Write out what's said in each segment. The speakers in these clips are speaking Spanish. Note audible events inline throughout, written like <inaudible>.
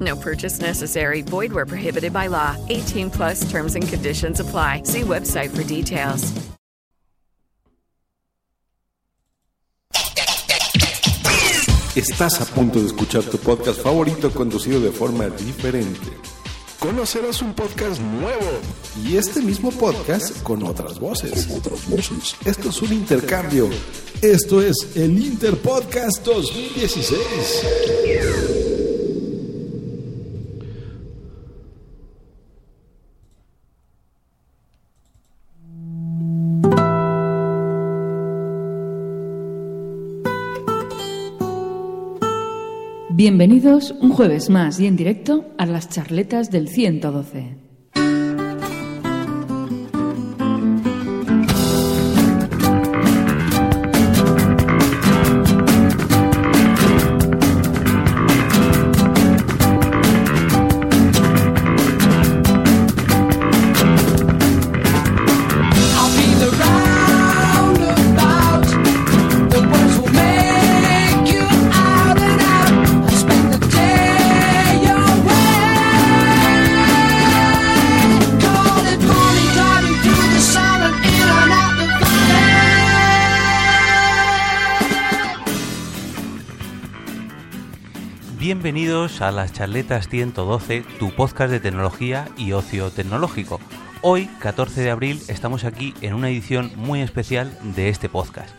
No purchase necessary. Void where prohibited by law. 18 plus terms and conditions apply. See website for details. Estás a punto de escuchar tu podcast favorito conducido de forma diferente. Conocerás un podcast nuevo y este mismo podcast con otras voces. Esto es un intercambio. Esto es el Interpodcast 2016. Bienvenidos un jueves más y en directo a las charletas del 112. Bienvenidos a las charletas 112, tu podcast de tecnología y ocio tecnológico. Hoy, 14 de abril, estamos aquí en una edición muy especial de este podcast.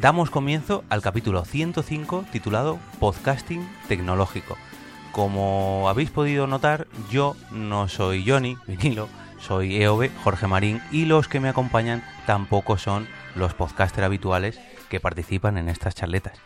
Damos comienzo al capítulo 105 titulado Podcasting Tecnológico. Como habéis podido notar, yo no soy Johnny, <laughs> vinilo, soy EOB, Jorge Marín, y los que me acompañan tampoco son los podcasters habituales que participan en estas charletas.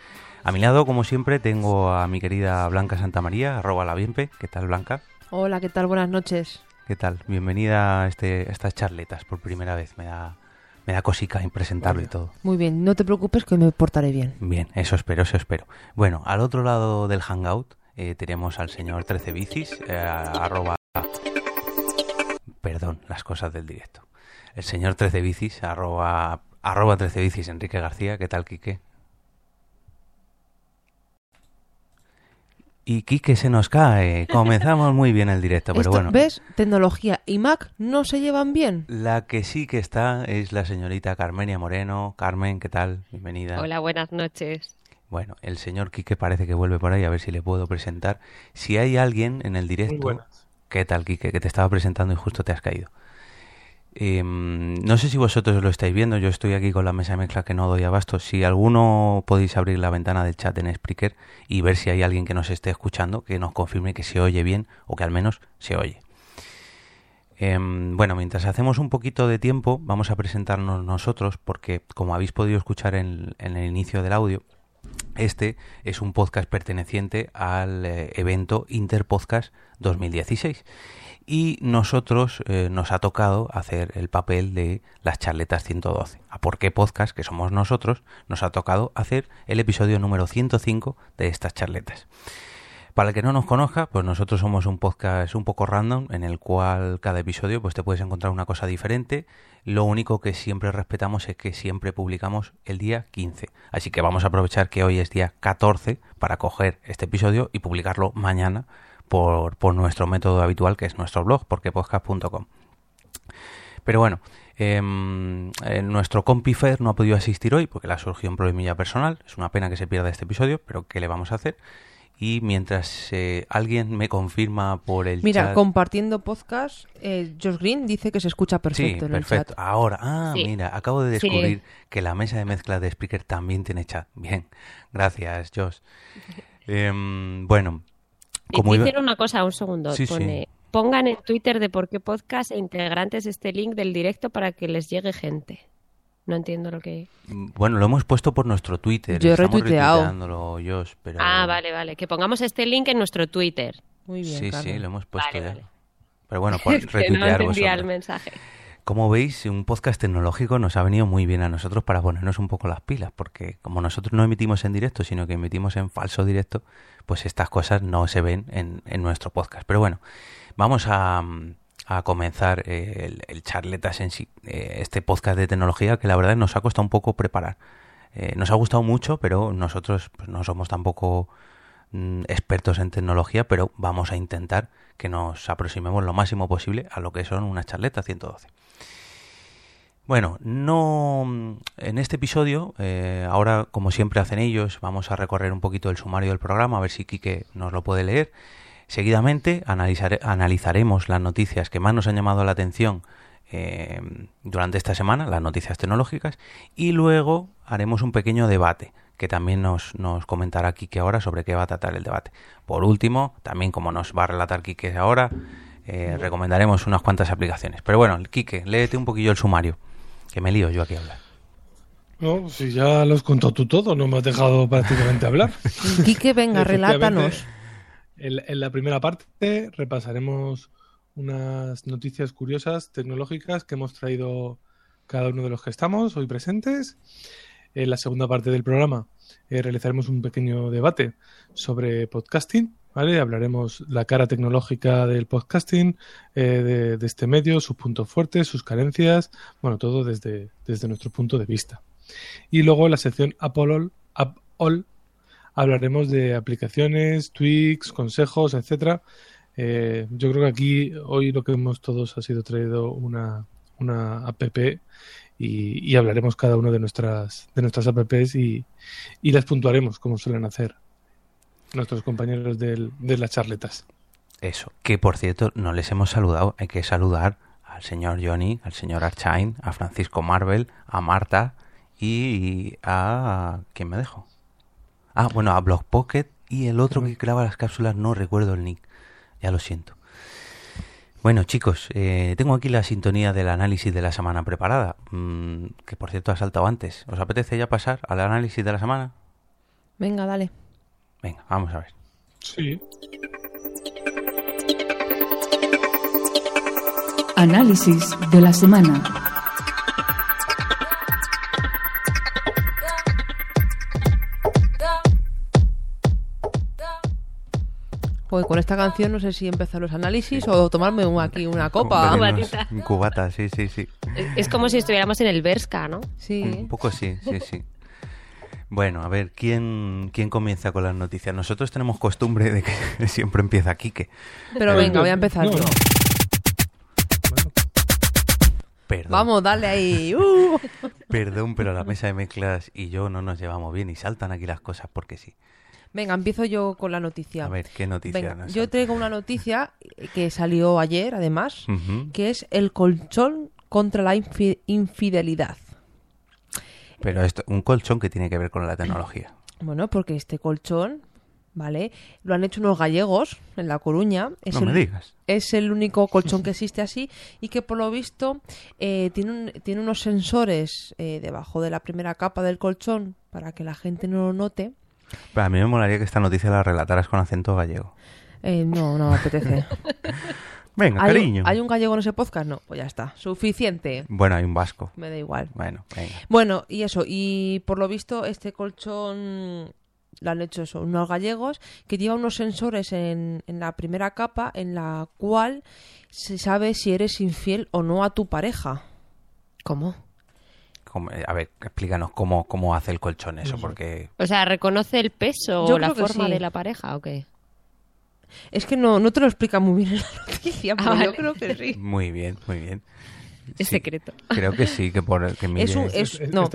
A mi lado, como siempre, tengo a mi querida Blanca Santamaría, arroba la Bienpe. ¿Qué tal, Blanca? Hola, ¿qué tal? Buenas noches. ¿Qué tal? Bienvenida a, este, a estas charletas por primera vez. Me da, me da cosica impresentarlo y todo. Muy bien, no te preocupes que me portaré bien. Bien, eso espero, eso espero. Bueno, al otro lado del Hangout eh, tenemos al señor 13 Bicis, eh, arroba... Perdón, las cosas del directo. El señor 13 Bicis, arroba, arroba 13 Bicis, Enrique García. ¿Qué tal, Quique? Y Quique se nos cae. Comenzamos muy bien el directo, pero Esto- bueno. ¿Ves? Tecnología y Mac no se llevan bien. La que sí que está es la señorita Carmenia Moreno. Carmen, ¿qué tal? Bienvenida. Hola, buenas noches. Bueno, el señor Quique parece que vuelve por ahí, a ver si le puedo presentar. Si hay alguien en el directo... ¿Qué tal, Quique? Que te estaba presentando y justo te has caído. Em, no sé si vosotros lo estáis viendo, yo estoy aquí con la mesa de mezcla que no doy abasto. Si alguno podéis abrir la ventana del chat en Spreaker y ver si hay alguien que nos esté escuchando, que nos confirme que se oye bien o que al menos se oye. Em, bueno, mientras hacemos un poquito de tiempo, vamos a presentarnos nosotros, porque como habéis podido escuchar en, el inicio del audio, este es un podcast perteneciente al eh, evento Interpodcast 2016. Y nosotros eh, nos ha tocado hacer el papel de las charletas 112. ¿A por qué podcast, que somos nosotros, nos ha tocado hacer el episodio número 105 de estas charletas? Para el que no nos conozca, pues nosotros somos un podcast un poco random en el cual cada episodio pues te puedes encontrar una cosa diferente. Lo único que siempre respetamos es que siempre publicamos el día 15. Así que vamos a aprovechar que hoy es día 14 para coger este episodio y publicarlo mañana por, por nuestro método habitual que es nuestro blog, porquepodcast.com. Pero bueno, em, eh, nuestro compi Fer no ha podido asistir hoy porque le ha surgido un problemilla personal. Es una pena que se pierda este episodio, pero ¿qué le vamos a hacer? Y mientras eh, alguien me confirma por el Mira, chat... compartiendo podcast, eh, Josh Green dice que se escucha perfecto sí, en el perfecto. chat. Ahora, ah, Sí. mira, acabo de Sí. descubrir que la mesa de mezcla de Spreaker también tiene chat. Bien, gracias, Josh. <laughs> Em, bueno, como dicen una cosa, un segundo. Sí, sí. pone, Pongan en Twitter de por qué podcast e integrantes este link del directo para que les llegue gente. No entiendo lo que... Bueno, lo hemos puesto por nuestro Twitter. Yo he retuiteado. Josh, pero... Ah, vale, vale. Que pongamos este link en nuestro Twitter. Muy bien, Sí, Carlos. sí, lo hemos puesto Vale, ya. vale. Pero bueno, <laughs> por que no retuitear entendía el vosotros. mensaje. Como veis, un podcast tecnológico nos ha venido muy bien a nosotros para ponernos un poco las pilas, porque como nosotros no emitimos en directo, sino que emitimos en falso directo, pues estas cosas no se ven en, en nuestro podcast. Pero bueno, vamos a, a comenzar eh, el, el charletas en sí, eh, este podcast de tecnología que la verdad nos ha costado un poco preparar. Eh, nos ha gustado mucho, pero nosotros pues, no somos tampoco mm, expertos en tecnología, pero vamos a intentar que nos aproximemos lo máximo posible a lo que son unas charletas 112. Bueno, no en este episodio, eh, ahora como siempre hacen ellos, vamos a recorrer un poquito el sumario del programa, a ver si Quique nos lo puede leer. Seguidamente analizare- analizaremos las noticias que más nos han llamado la atención eh, durante esta semana, las noticias tecnológicas, y luego haremos un pequeño debate que también nos, nos comentará Quique ahora sobre qué va a tratar el debate. Por último, también como nos va a relatar Quique ahora, eh, recomendaremos unas cuantas aplicaciones. Pero bueno, Quique, léete un poquillo el sumario, que me lío yo aquí a hablar. No, si ya lo has contado tú todo, no me has dejado prácticamente hablar. <laughs> Quique, venga, <laughs> relátanos. En, en la primera parte repasaremos unas noticias curiosas tecnológicas que hemos traído cada uno de los que estamos hoy presentes. En la segunda parte del programa eh, realizaremos un pequeño debate sobre podcasting. ¿Vale? Hablaremos la cara tecnológica del podcasting, eh, de, este medio, sus puntos fuertes, sus carencias, bueno, todo desde, desde nuestro punto de vista. Y luego en la sección Apple App All hablaremos de aplicaciones, tweaks, consejos, etcétera. Eh, yo creo que aquí hoy lo que hemos todos ha sido traído una, una app y, hablaremos cada uno de nuestras de nuestras apps y las puntuaremos como suelen hacer nuestros compañeros del- de las charletas. Eso, que por cierto, no les hemos saludado. Hay que saludar al señor Johnny, al señor Archain, a Francisco Marvel, a Marta y a... ¿Quién me dejo? Ah, bueno, a Block Pocket y el otro que graba las cápsulas, no recuerdo el nick. Ya lo siento. Bueno, chicos, eh, tengo aquí la sintonía del análisis de la semana preparada, mm, que por cierto ha saltado antes. ¿Os apetece ya pasar al análisis de la semana? Venga, dale. Venga, vamos a ver. Sí. Análisis de la semana. Joder, con esta canción no sé si empezar los análisis o tomarme un- aquí una copa. Cubata, sí, sí, sí. Es- Es como si estuviéramos en el Berska, ¿no? Sí. Un poco sí, sí, sí. Bueno, a ver, ¿quién, ¿quién comienza con las noticias? Nosotros tenemos costumbre de que <laughs> siempre empieza Quique. Pero venga, voy a empezar No, yo. no. Perdón, Vamos, dale ahí. <laughs> Uh. perdón, pero la mesa de mezclas y yo no nos llevamos bien y saltan aquí las cosas porque sí. Venga, empiezo yo con la noticia. A ver, ¿qué noticia Venga, nos yo salta? traigo una noticia que salió ayer, además, que es el colchón contra la infi- infidelidad. Pero esto, un colchón que tiene que ver con la tecnología. <clears throat> Bueno, porque este colchón, ¿vale? Lo han hecho unos gallegos en La Coruña. Es No el, me digas. Es el único colchón que existe así y que por lo visto eh, tiene, un- tiene unos sensores eh, debajo de la primera capa del colchón para que la gente no lo note. Pero a mí me molaría que esta noticia la relataras con acento gallego. Eh, no, no me apetece. <laughs> Venga, ¿Hay, cariño. ¿Hay un gallego en ese podcast? No, pues ya está. Suficiente. Bueno, hay un vasco. Me da igual. Bueno, venga. Bueno, y eso, y por lo visto este colchón lo han hecho eso, unos gallegos que lleva unos sensores en, en la primera capa en la cual se sabe si eres infiel o no a tu pareja. ¿Cómo? Eh, a ver, explícanos cómo, cómo hace el colchón eso, porque... O sea, ¿reconoce el peso Yo o la forma sí. de la pareja o qué? Es que no, no te lo explica muy bien en <laughs> la noticia, pero yo vale. creo que sí. Muy bien, muy bien. Es Sí, secreto. Creo que sí, que por el que mire... Es un, es, Es- no,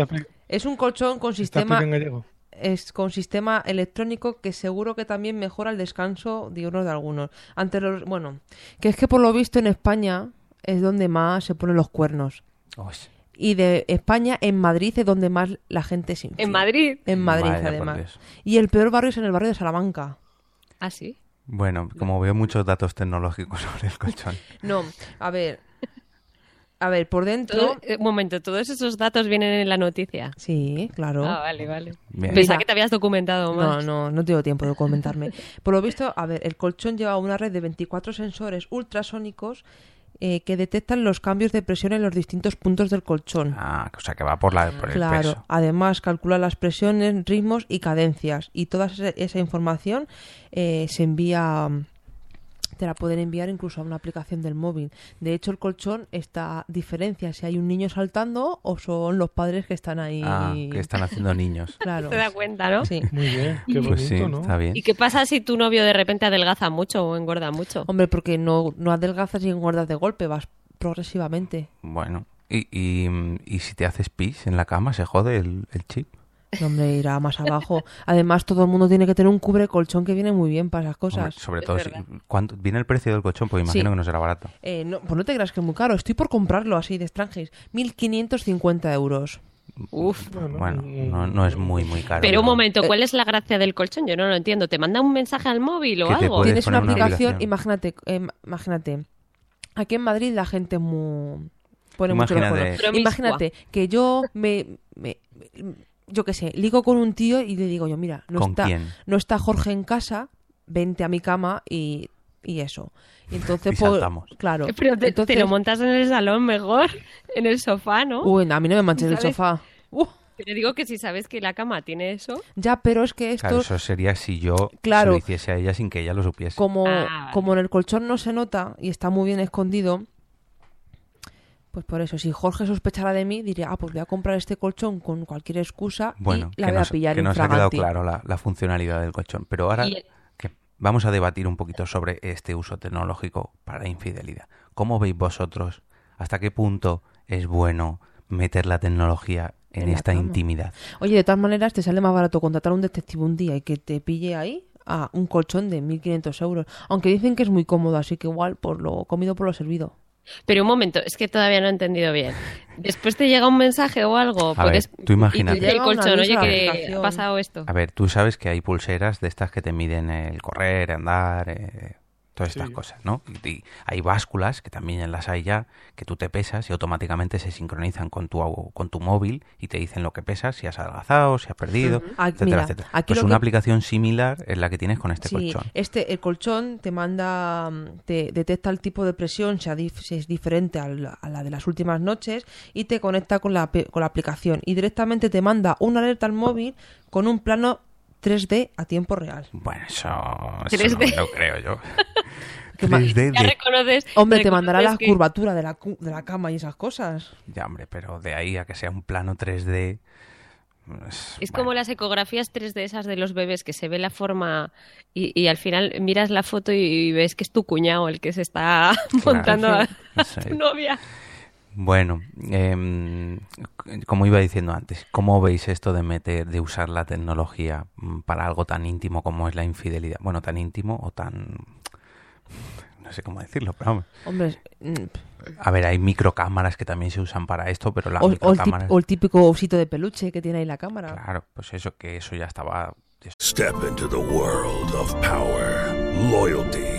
es un colchón con ¿Está sistema... es con sistema electrónico que seguro que también mejora el descanso diurno de algunos. Ante los, bueno, que es que por lo visto en España es donde más se ponen los cuernos. Uy, Y de España, en Madrid es donde más la gente se. En Madrid. En Madrid, además. Y el peor barrio es en el barrio de Salamanca. Ah, sí. Bueno, como veo muchos datos tecnológicos <laughs> sobre el colchón. No, a ver. A ver, por dentro. Todo- eh, un momento, todos esos datos vienen en la noticia. Sí, claro. Ah, vale, vale. Bien. Pensaba Mira. que te habías documentado No, más. no, no tengo tiempo de comentarme. Por lo visto, a ver, el colchón lleva una red de 24 sensores ultrasónicos eh, que detectan los cambios de presión en los distintos puntos del colchón. Ah, o sea que va por, la, por el Claro, peso. además calcula las presiones, ritmos y cadencias. Y toda esa, información eh, se envía, te la pueden enviar incluso a una aplicación del móvil. De hecho, el colchón está diferencia si hay un niño saltando o son los padres que están ahí. Ah, que están haciendo niños. <laughs> Claro. Te da cuenta, ¿no? Sí. Muy bien, qué bonito, Pues sí, ¿no? está bien. ¿Y qué pasa si tu novio de repente adelgaza mucho o engorda mucho? Hombre, porque no, no adelgazas y engordas de golpe, vas progresivamente. Bueno, y, y, y si te haces pis en la cama, se jode el, el chip. No, hombre, irá más abajo. Además, todo el mundo tiene que tener un cubre colchón que viene muy bien para esas Hombre, cosas. sobre Es todo, si. ¿cuánto, viene el precio del colchón, pues imagino Sí. que no será barato. Eh, no, pues no te creas que es muy caro. Estoy por comprarlo así de extranjeros. 1.550 euros. Uf. Bueno, no, no es muy, muy caro. Pero un ¿no? momento, ¿cuál es la gracia del colchón? Yo no lo entiendo. ¿Te manda un mensaje al móvil o algo? Tienes una aplicación, imagínate, eh, imagínate. Aquí en Madrid la gente es muy... Pone mucho los Imagínate-. Promiscua. Imagínate que yo me, me- yo qué sé, ligo con un tío y le digo yo, mira, no ¿Con está, quién? no está Jorge en casa, vente a mi cama y, y eso. Y <laughs> entonces Y pues, claro. Pero te, te lo montas en el salón mejor, <laughs> en el sofá, ¿no? Uy, a mí no me manches el sofá. Uh, Pero digo que si sabes que la cama tiene eso, ya, pero es que esto, Claro, eso sería si yo Claro. se lo hiciese a ella sin que ella lo supiese. como, Ah, vale. como en el colchón no se nota y está muy bien escondido, pues por eso, si Jorge sospechara de mí, diría, ah, pues voy a comprar este colchón con cualquier excusa Bueno, y la voy a pillar que en nos ha quedado claro la, la funcionalidad del colchón. Pero ahora que vamos a debatir un poquito sobre este uso tecnológico para la infidelidad. ¿Cómo veis vosotros? ¿Hasta qué punto es bueno meter la tecnología en, En esta cama. intimidad? Oye, de todas maneras, te sale más barato contratar a un detective un día y que te pille ahí a un colchón de 1.500 euros. Aunque dicen que es muy cómodo, así que igual por lo comido por lo servido. Pero un momento, es que todavía no he entendido bien. Después te llega un mensaje o algo. A ver, tú imagínate. Y te dice el colchón, oye, que ha pasado esto. A ver, tú sabes que hay pulseras de estas que te miden el correr, andar, eh, todas estas Sí. cosas, ¿no? Y, hay básculas, que también las hay ya, que tú te pesas y automáticamente se sincronizan con tu, con tu móvil y te dicen lo que pesas, si has adelgazado, si has perdido, Ah, etcétera, mira, etcétera. aquí Pues una que- aplicación similar es la que tienes con este sí, colchón. este, el colchón te manda, mm, te detecta el tipo de presión, si, es diferente a la, a la de las últimas noches, y te conecta con la, pe- con la aplicación. Y directamente te manda una alerta al móvil con un plano 3D a tiempo real. Bueno, eso, eso 3D. no me lo creo yo. <laughs> ¿Qué ma- 3D Ya de- reconoces. Hombre, te mandará la que- curvatura de la, cu- de la cama y esas cosas. Ya, hombre, pero de ahí a que sea un plano 3D... pues, Es bueno. como las ecografías 3D esas de los bebés que se ve la forma y, y al final miras la foto y ves que es tu cuñado el que se está <laughs> montando a Sí. tu novia. Bueno, em, como iba diciendo antes, ¿cómo veis esto de meter, de usar la tecnología mm, para algo tan íntimo como es la infidelidad? Bueno, tan íntimo o tan... No sé cómo decirlo, pero vamos. Hombre, mm, A ver, hay microcámaras que también se usan para esto, pero las o, o el tip- microcámaras... o el típico osito de peluche que tiene ahí la cámara. Claro, pues eso, que eso ya estaba... Step into the world of power, loyalty,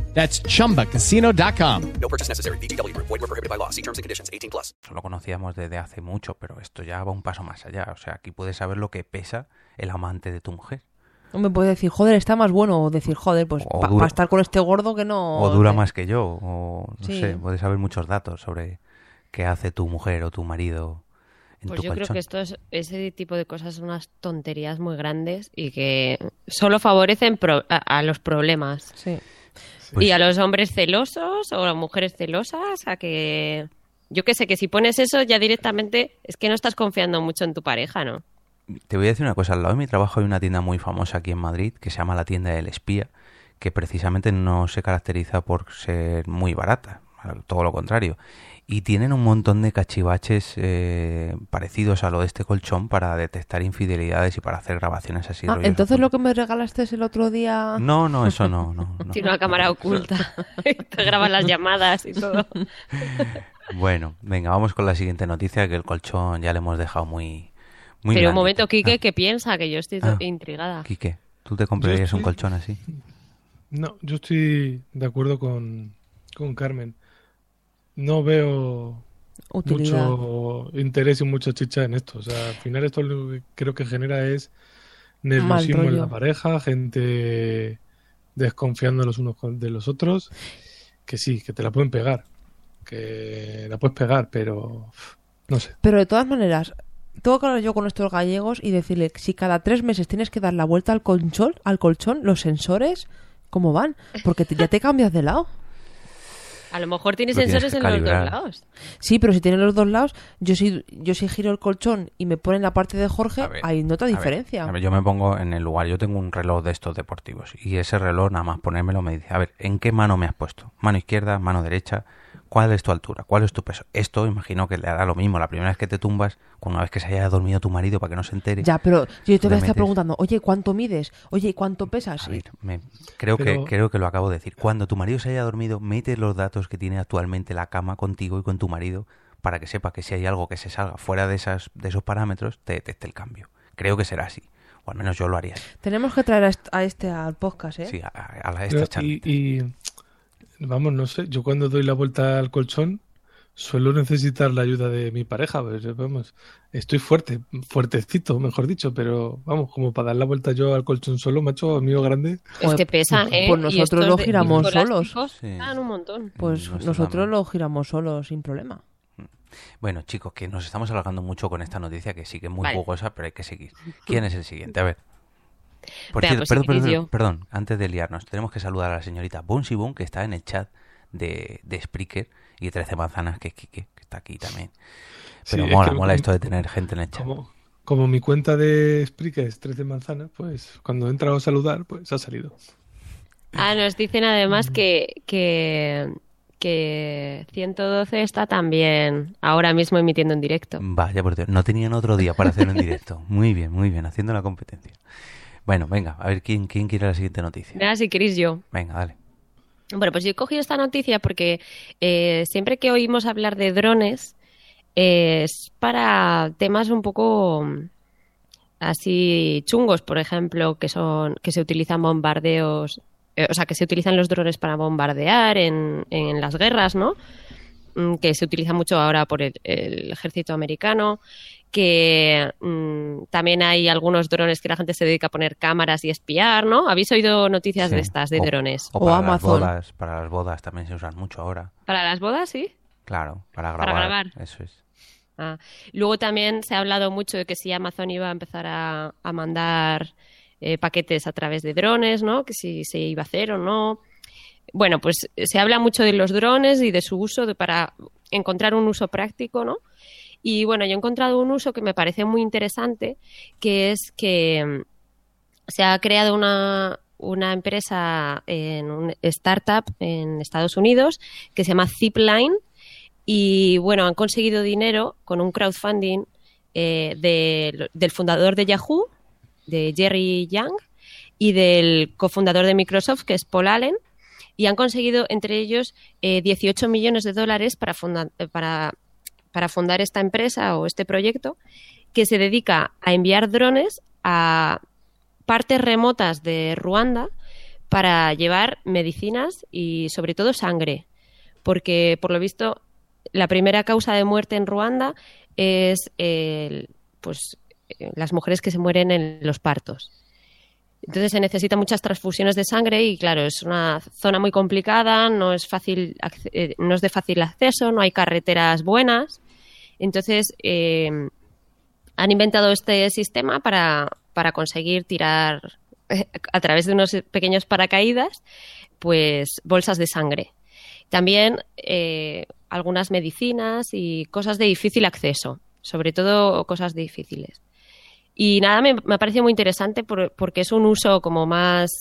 That's chumbacasino.com. No purchase necessary. VGW Group. Void were prohibited by law. See terms and conditions. 18 plus. Lo conocíamos desde hace mucho, pero esto ya va un paso más allá. O sea, aquí puedes saber lo que pesa el amante de tu mujer. No me puede decir, joder, está más bueno. O decir, joder, pues para dura- estar con este gordo que no. O dura más que yo, o no Sí. sé, puedes saber muchos datos sobre qué hace tu mujer o tu marido en Pues tu yo creo colchón. que esto es, ese tipo de cosas son unas tonterías muy grandes y que solo favorecen pro- a, a los problemas. Sí. Pues y a los hombres celosos o a las mujeres celosas, a que... Yo que sé, que si pones eso ya directamente es que no estás confiando mucho en tu pareja, ¿no? Te voy a decir una cosa, al lado de mi trabajo hay una tienda muy famosa aquí en Madrid que se llama la tienda del espía, que precisamente no se caracteriza por ser muy barata, todo lo contrario. Y tienen un montón de cachivaches eh, parecidos a lo de este colchón para detectar infidelidades y para hacer grabaciones así. Ah, entonces lo que me regalaste el otro día. No, no, eso no, no, <laughs> no. Tiene una cámara oculta. <laughs> Te graban las llamadas y todo. <laughs> Bueno, venga, vamos con la siguiente noticia, que el colchón ya le hemos dejado muy... muy Pero un momento, Quique, ¿qué piensa? Que yo estoy Ah. intrigada. Quique, ¿tú te comprarías un colchón así? No, yo estoy de acuerdo con, con Carmen. No veo Utilidad. mucho interés y mucha chicha en esto. O sea, al final esto lo que creo que genera es nerviosismo en la pareja, gente desconfiando los unos de los otros, que sí, que te la pueden pegar, que la puedes pegar, pero no sé. Pero de todas maneras, tengo que hablar yo con estos gallegos y decirle que si cada tres meses tienes que dar la vuelta al colchón, al colchón, los sensores, ¿cómo van? Porque te- ya te cambias de lado. A lo mejor Lo tienes sensores en los dos lados. Sí, pero si tienen los dos lados, yo si, yo si giro el colchón y me ponen la parte de Jorge, ver, hay nota A ver, diferencia. a ver, yo me pongo en el lugar, yo tengo un reloj de estos deportivos y ese reloj nada más ponérmelo me dice, a ver, ¿en qué mano me has puesto? Mano izquierda, mano derecha, ¿cuál es tu altura? ¿Cuál es tu peso? Esto imagino que le hará lo mismo la primera vez que te tumbas, con una vez que se haya dormido tu marido para que no se entere. Ya, pero yo te voy a estar metes- preguntando, oye, ¿cuánto mides? Oye, ¿cuánto pesas? A ver, me- creo, Pero- que, creo que lo acabo de decir. Cuando tu marido se haya dormido, mete los datos que tiene actualmente la cama contigo y con tu marido para que sepa que si hay algo que se salga fuera de, esas, de esos parámetros, te detecte el cambio. Creo que será así. O al menos yo lo haría así. Tenemos que traer a est- a este al podcast, ¿eh? Sí, a, a- a esta charla. y, y, vamos, no sé, yo cuando doy la vuelta al colchón suelo necesitar la ayuda de mi pareja, pues, vamos, estoy fuerte, fuertecito, mejor dicho, pero vamos, como para dar la vuelta yo al colchón solo, macho, amigo grande. Es que pesan, ¿eh? Pues nosotros lo giramos solos. Sí. un montón. Pues No, esto nosotros lo giramos solos sin problema. Bueno, chicos, que nos estamos alargando mucho con esta noticia que sí que es muy Vale. jugosa, pero hay que seguir. <laughs> ¿Quién es el siguiente? A ver. Por Venga, cierto, pues perdón, perdón, yo. perdón, antes de liarnos, tenemos que saludar a la señorita Bonsi Boom, que está en el chat de, de Spreaker, y 13 manzanas, que, que, que está aquí también. Pero Sí, es mola, que mola como- esto de tener gente en el chat. Como, como mi cuenta de Spreaker es 13 manzanas, pues cuando he entrado a saludar, pues ha salido. Ah, nos dicen además que, que, que 112 está también ahora mismo emitiendo en directo. Vaya, por Dios, no tenían otro día para hacerlo en directo. <laughs> Muy bien, muy bien, haciendo la competencia. Bueno, venga, a ver quién, quién quiere la siguiente noticia. Nada, si queréis yo. Venga, dale. Bueno, pues yo he cogido esta noticia porque eh, siempre que oímos hablar de drones eh, es para temas un poco así chungos, por ejemplo, que son que se utilizan bombardeos, eh, o sea, que se utilizan los drones para bombardear en, en las guerras, ¿no? Mm, Que se utiliza mucho ahora por el, el ejército americano, que mm, también hay algunos drones que la gente se dedica a poner cámaras y espiar, ¿no? ¿Habéis oído noticias Sí. de estas de O- drones? O, O para Amazon. las bodas, para las bodas también se usan mucho ahora. Para las bodas, sí. Claro, para Para grabar. grabar. Eso es. Ah, Luego también se ha hablado mucho de que si Amazon iba a empezar a, a mandar eh, paquetes a través de drones, ¿no? Que si se iba a hacer o no. Bueno, pues se habla mucho de los drones y de su uso para encontrar un uso práctico, ¿no? Y bueno, yo he encontrado un uso que me parece muy interesante, que es que mm, se ha creado una, empresa en un startup en Estados Unidos que se llama Zipline y bueno, han conseguido dinero con un crowdfunding eh, de- del fundador de Yahoo, de Jerry Yang, y del cofundador de Microsoft, que es Paul Allen, y han conseguido entre ellos eh, 18 millones de dólares eh, para, para fundar esta empresa o este proyecto que se dedica a enviar drones a partes remotas de Ruanda para llevar medicinas y sobre todo sangre, porque por lo visto la primera causa de muerte en Ruanda es pues eh, las mujeres que se mueren en los partos. Entonces se necesitan muchas transfusiones de sangre y claro, es una zona muy complicada, no es fácil, eh, no es de fácil acceso, no hay carreteras buenas. Entonces eh, han inventado este sistema para, para conseguir tirar eh, a través de unos pequeños paracaídas, pues bolsas de sangre. También algunas medicinas y cosas de difícil acceso, sobre todo cosas difíciles. Y nada, me, me ha parecido muy interesante por- porque es un uso como más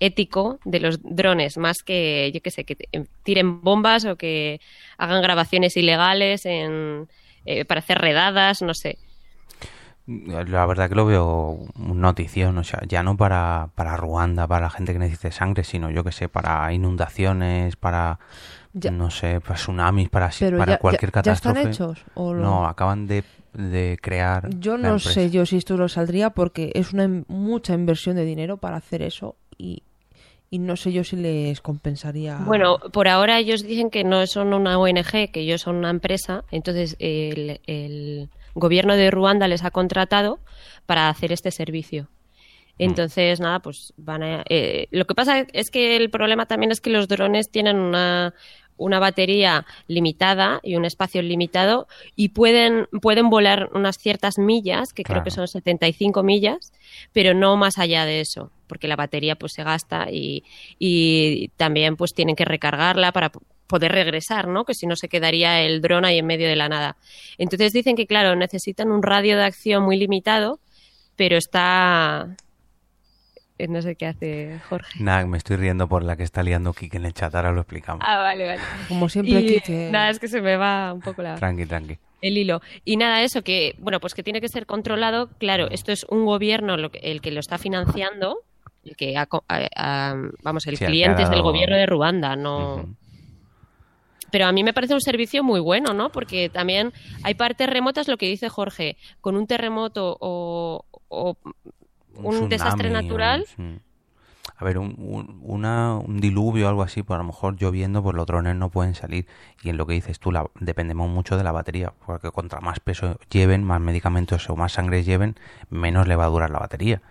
ético de los drones, más que, yo qué sé, que te- tiren bombas o que hagan grabaciones ilegales en, eh, para hacer redadas, no sé. La verdad que lo veo un notición, o sea, ya no para, para Ruanda, para la gente que necesite sangre, sino yo que sé, para inundaciones, para, Ya. no sé, para tsunamis, para, para ya- cualquier ya- ya están catástrofe. hechos, ¿o lo- No, acaban de, de crear. Yo no empresa. sé yo si esto lo saldría porque es una mucha inversión de dinero para hacer eso y, y no sé yo si les compensaría. Bueno, por ahora ellos dicen que no son una ONG, que ellos son una empresa, entonces el, el gobierno de Ruanda les ha contratado para hacer este servicio. Entonces, nada, pues van a... eh, lo que pasa es que el problema también es que los drones tienen una, una batería limitada y un espacio limitado y pueden, pueden volar unas ciertas millas, que creo que son 75 millas, pero no más allá de eso, porque la batería pues se gasta y, y también pues tienen que recargarla para poder regresar, ¿no? Que si no se quedaría el dron ahí en medio de la nada. Entonces dicen que, claro, necesitan un radio de acción muy limitado, pero está... eh, No sé qué hace Jorge. Nada, me estoy riendo por la que está liando Kike en el chat, ahora lo explicamos. Ah, vale, vale. Como siempre Y. Nada, es que se me va un poco la... Tranqui, tranqui. el hilo. Y nada, eso que, bueno, pues que tiene que ser controlado. Claro, esto es un gobierno lo que- el que lo está financiando, el que ha a- a- vamos, el Sí, cliente es del gobierno de Ruanda, no. Pero a mí me parece un servicio muy bueno, ¿no? Porque también hay partes remotas, lo que dice Jorge, con un terremoto o, o un, tsunami desastre natural. A ver, un, un- una- un diluvio o algo así, pues a lo mejor lloviendo, pues los drones no pueden salir. Y en lo que dices tú, la- dependemos mucho de la batería, porque contra más peso lleven, más medicamentos o más sangre lleven, menos le va a durar la batería.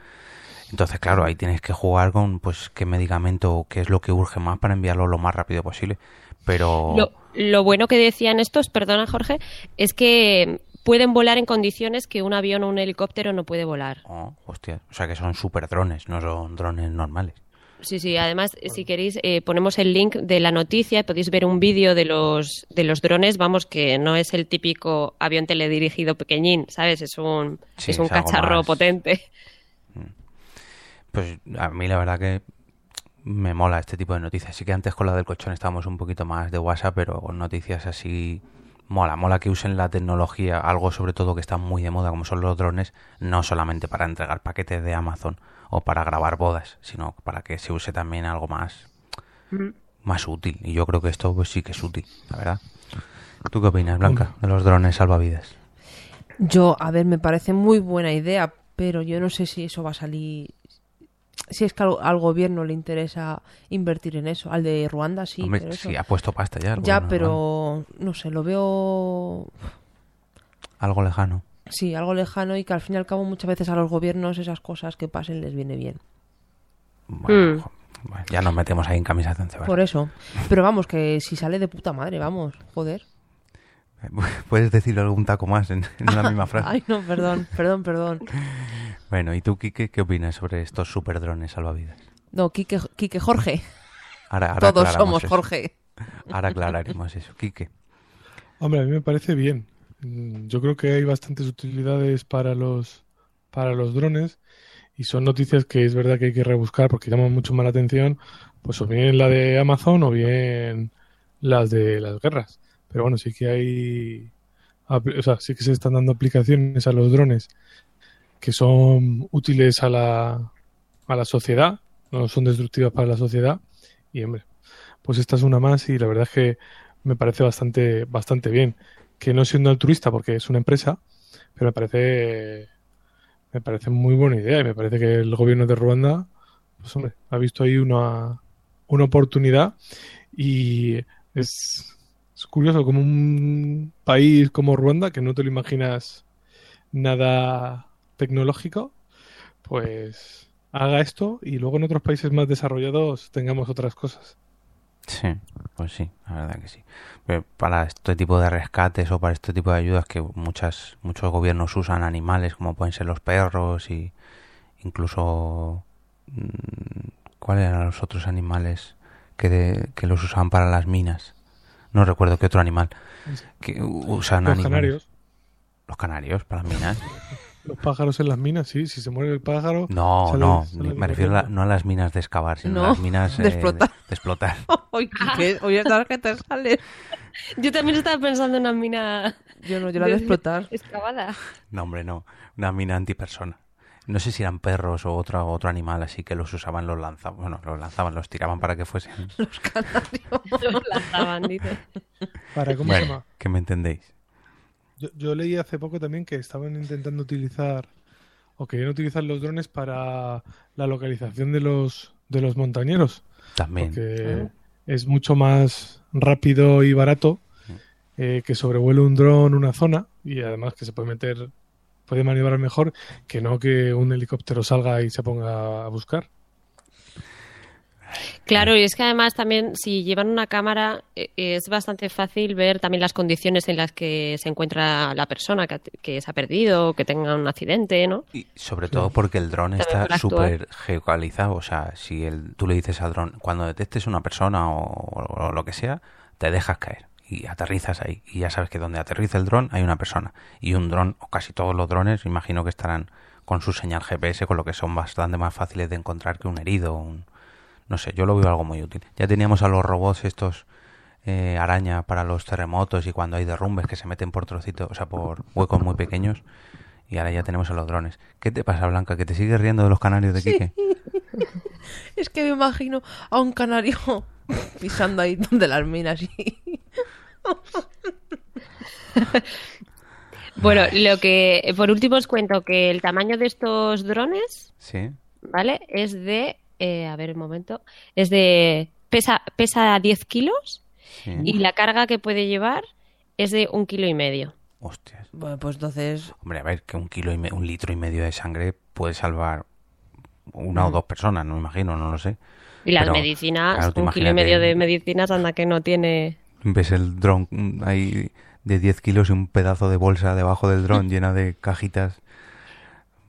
Entonces, claro, ahí tienes que jugar con, pues, qué medicamento qué es lo que urge más para enviarlo lo más rápido posible. Pero... Lo, lo bueno que decían estos, perdona Jorge, es que pueden volar en condiciones que un avión o un helicóptero no puede volar. Oh, hostia, o sea que son super drones, no son drones normales. Sí, sí, además, eh, si queréis, eh, ponemos el link de la noticia, podéis ver un vídeo de los, de los drones, vamos, que no es el típico avión teledirigido pequeñín, ¿sabes? Es un, Sí, es un es cacharro más- potente. Pues a mí la verdad que me mola este tipo de noticias. Sí que antes con la del colchón estábamos un poquito más de WhatsApp, pero con noticias así mola. Mola que usen la tecnología, algo sobre todo que está muy de moda, como son los drones, no solamente para entregar paquetes de Amazon o para grabar bodas, sino para que se use también algo más, más útil. Y yo creo que esto pues sí que es útil, la verdad. ¿Tú qué opinas, Blanca, de los drones salvavidas? Yo, a ver, me parece muy buena idea, pero yo no sé si eso va a salir. Si es que al, al gobierno le interesa invertir en eso. Al de Ruanda sí. Hombre, pero eso- sí, ha puesto pasta ya. Ya, pero no sé, lo veo. Algo lejano. Sí, algo lejano y que al fin y al cabo muchas veces a los gobiernos esas cosas que pasen les viene bien. Bueno, bueno, ya nos metemos ahí en camisa de once. Por eso. Pero vamos, que si sale de puta madre, vamos, joder. <laughs> Puedes decir algún taco más en, en la misma frase. <laughs> Ay, no, perdón, perdón, perdón. <laughs> Bueno, ¿y tú, Quique, qué opinas sobre estos super drones salvavidas? No, Quique, Quique Jorge. Ahora, ahora Todos somos eso. Jorge. Ahora aclararemos eso. Quique. Hombre, a mí me parece bien. Mm, Yo creo que hay bastantes utilidades para los, para los drones y son noticias que es verdad que hay que rebuscar porque llaman mucho más la atención, pues o bien la de Amazon o bien las de las guerras. Pero bueno, sí que hay, o sea, sí que se están dando aplicaciones a los drones que son útiles a la, a la sociedad, no son destructivas para la sociedad y hombre, pues esta es una más y la verdad es que me parece bastante, bastante bien. Que no siendo altruista porque es una empresa, pero me parece, me parece muy buena idea y me parece que el gobierno de Ruanda, pues hombre, ha visto ahí una, una oportunidad y es, es curioso como un país como Ruanda, que no te lo imaginas nada tecnológico, pues haga esto y luego en otros países más desarrollados tengamos otras cosas. Sí, pues sí, la verdad que sí. Pero para este tipo de rescates o para este tipo de ayudas que muchas muchos gobiernos usan animales como pueden ser los perros y incluso mm, ¿cuáles eran los otros animales que, de- que los usaban para las minas? No recuerdo qué otro animal que usan Los animales. canarios. Los canarios para las minas. <laughs> Los pájaros en las minas, sí, si se muere el pájaro. No, sale- no, sale me refiero a la- no a las minas de excavar, sino a las minas de eh, explotar. de explotar. <laughs> Oye, ¿qué? Oye, ¿sabes qué te sale? Yo también estaba pensando en una mina. Yo no, yo la de explotar. Excavada. No, hombre, no. Una mina antipersona. No sé si eran perros o otro, otro animal así que los usaban, los lanzaban. Bueno, los lanzaban, los tiraban para que fuesen. Los canarios. Los lanzaban, dice. Para, ¿cómo Bueno, se llama? que me entendéis. Yo, yo leí hace poco también que estaban intentando utilizar o querían utilizar los drones para la localización de los de los montañeros. También. Porque es mucho más rápido y barato eh, que sobrevuele un dron una zona y además que se puede meter, puede maniobrar mejor que no que un helicóptero salga y se ponga a buscar. Claro, y es que además también si llevan una cámara eh, es bastante fácil ver también las condiciones en las que se encuentra la persona que, se ha perdido o que tenga un accidente, ¿no? Y sobre todo porque el dron está súper geocalizado. O sea, si el, tú le dices al dron, cuando detectes una persona o, o lo que sea, te dejas caer y aterrizas ahí. Y ya sabes que donde aterriza el dron hay una persona. Y un dron, o casi todos los drones, imagino que estarán con su señal GPS, con lo que son bastante más fáciles de encontrar que un herido. Un, no sé, yo lo veo algo muy útil. Ya teníamos a los robots estos eh, araña para los terremotos y cuando hay derrumbes que se meten por trocitos, o sea, por huecos muy pequeños. Y ahora ya tenemos a los drones. ¿Qué te pasa, Blanca? ¿Que te sigues riendo de los canarios de Quique? <laughs> Es que me imagino a un canario <laughs> pisando ahí donde las minas y... <laughs> Bueno, lo que por último os cuento que el tamaño de estos drones, Sí. ¿vale? Es de, eh, a ver un momento, es de pesa pesa 10 kilos sí. y la carga que puede llevar es de un kilo y medio. Hostias. Bueno, pues entonces... Hombre, a ver, que un kilo y me- un litro y medio de sangre puede salvar una o dos personas, no me imagino, no lo sé. Y las Pero, medicinas, claro, un kilo y medio de medicinas anda que no tiene... Ves el dron mm, ahí de 10 kilos y un pedazo de bolsa debajo del dron <laughs> llena de cajitas.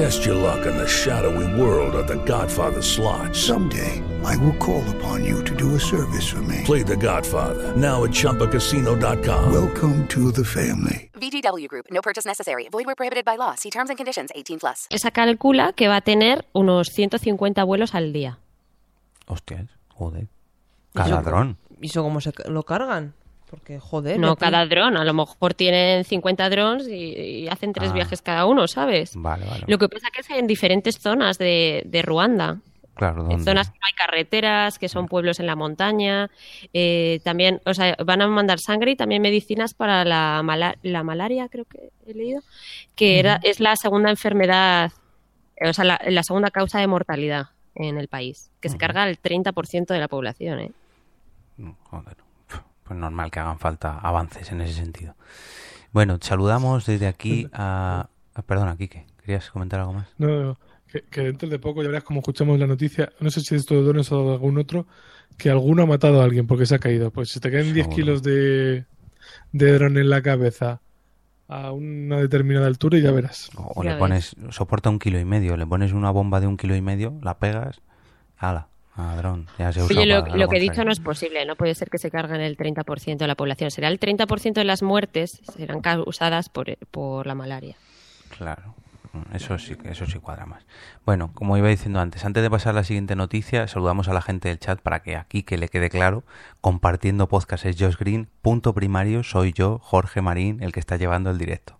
Test your luck in the shadowy world of The Godfather slot. Someday, I will call upon you to do a service for me. Play The Godfather now at ChumbaCasino.com. Welcome to the family. VGW Group. No purchase necessary. Void where prohibited by law. See terms and conditions. 18 plus. Esa calcula que va a tener unos 150 vuelos al día. Hostias, joder. ¿Y Cada eso- dron. ¿Y eso cómo se lo cargan? Porque, joder... No cada dron, a lo mejor tienen 50 drones y, y hacen tres Ah. viajes cada uno, ¿sabes? Vale, vale. Lo que pasa que es en diferentes zonas de, de Ruanda. Claro, En zonas que no hay carreteras, que son pueblos en la montaña. eh, también, o sea, van a mandar sangre y también medicinas para la, mala- la malaria, creo que he leído, que era, es la segunda enfermedad, eh, o sea, la, la segunda causa de mortalidad en el país, que se carga el 30% de la población. ¿eh? Joder. Pues normal que hagan falta avances en ese sentido. Bueno, saludamos desde aquí a... a- perdona, Quique, ¿querías comentar algo más? No, no, que, que dentro de poco ya verás como escuchamos la noticia, no sé si es esto de drones o de algún otro, que alguno ha matado a alguien porque se ha caído. Pues si te caen 10 Seguro. kilos de, de dron en la cabeza a una determinada altura y ya verás. O le pones, soporta un kilo y medio, le pones una bomba de un kilo y medio, la pegas, ala, a dron, ya se usa Oye, lo, para lo que he dicho no es posible, no puede ser que se carguen el 30% de la población. Será el 30% de las muertes serán causadas por, por la malaria. Claro, eso sí, eso sí cuadra más. Bueno, como iba diciendo antes, antes de pasar a la siguiente noticia, saludamos a la gente del chat para que aquí que le quede claro, compartiendo podcast es Josh Green, punto primario soy yo, Jorge Marín, el que está llevando el directo.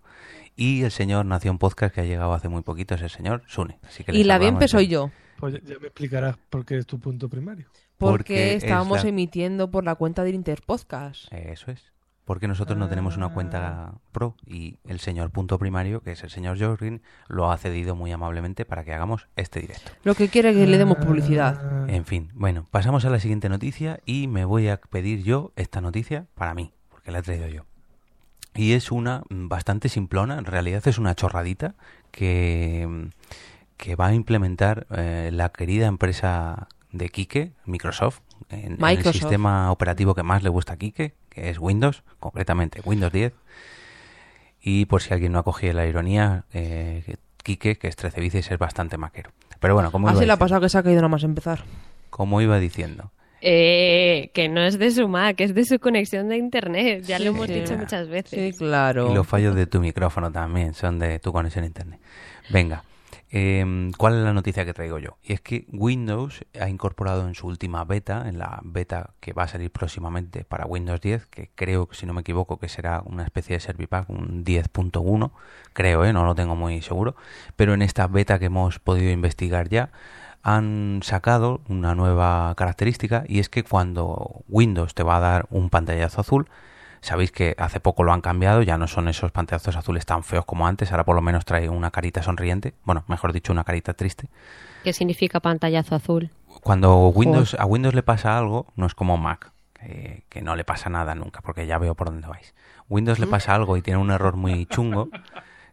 Y el señor Nación Podcast que ha llegado hace muy poquito es el señor Sune. Así que le Y la bien soy yo. Pues ya- me explicarás por qué es tu punto primario. Porque, Porque es estábamos la- emitiendo por la cuenta del Interpodcast. Eso es. Porque nosotros no tenemos una Ah. cuenta pro y el señor punto primario, que es el señor Green, lo ha cedido muy amablemente para que hagamos este directo. Lo que quiere es que le demos publicidad. En fin, bueno, pasamos a la siguiente noticia y me voy a pedir yo esta noticia para mí, porque la he traído yo. Y es una mm, bastante simplona, en realidad es una chorradita que, mm, que va a implementar eh, la querida empresa de Quique, Microsoft, en, en el sistema operativo que más le gusta a Quique, que es Windows, concretamente Windows 10. Y por si alguien no ha cogido la ironía, eh, Quique, que es 13 bicis, es bastante maquero. Pero bueno, como iba Así le ha pasado que se ha caído nada más empezar. como iba diciendo, Eh, que no es de su Mac, es de su conexión de Internet. Ya Sí, lo hemos sí. dicho muchas veces. Sí, claro. Y los fallos de tu micrófono también son de tu conexión a internet. Venga, em, ¿cuál es la noticia que traigo yo? Y es que Windows ha incorporado en su última beta, en la beta que va a salir próximamente para Windows 10, que creo, si no me equivoco, que será una especie de Servipack, un 10.1, creo, ¿eh? no lo tengo muy seguro, pero en esta beta que hemos podido investigar ya, han sacado una nueva característica y es que cuando Windows te va a dar un pantallazo azul, sabéis que hace poco lo han cambiado, ya no son esos pantallazos azules tan feos como antes, ahora por lo menos trae una carita sonriente, bueno, mejor dicho, una carita triste. ¿Qué significa pantallazo azul? Cuando Windows a Windows le pasa algo, no es como Mac, que, que no le pasa nada nunca, porque ya veo por dónde vais. Windows le pasa algo y tiene un error muy chungo,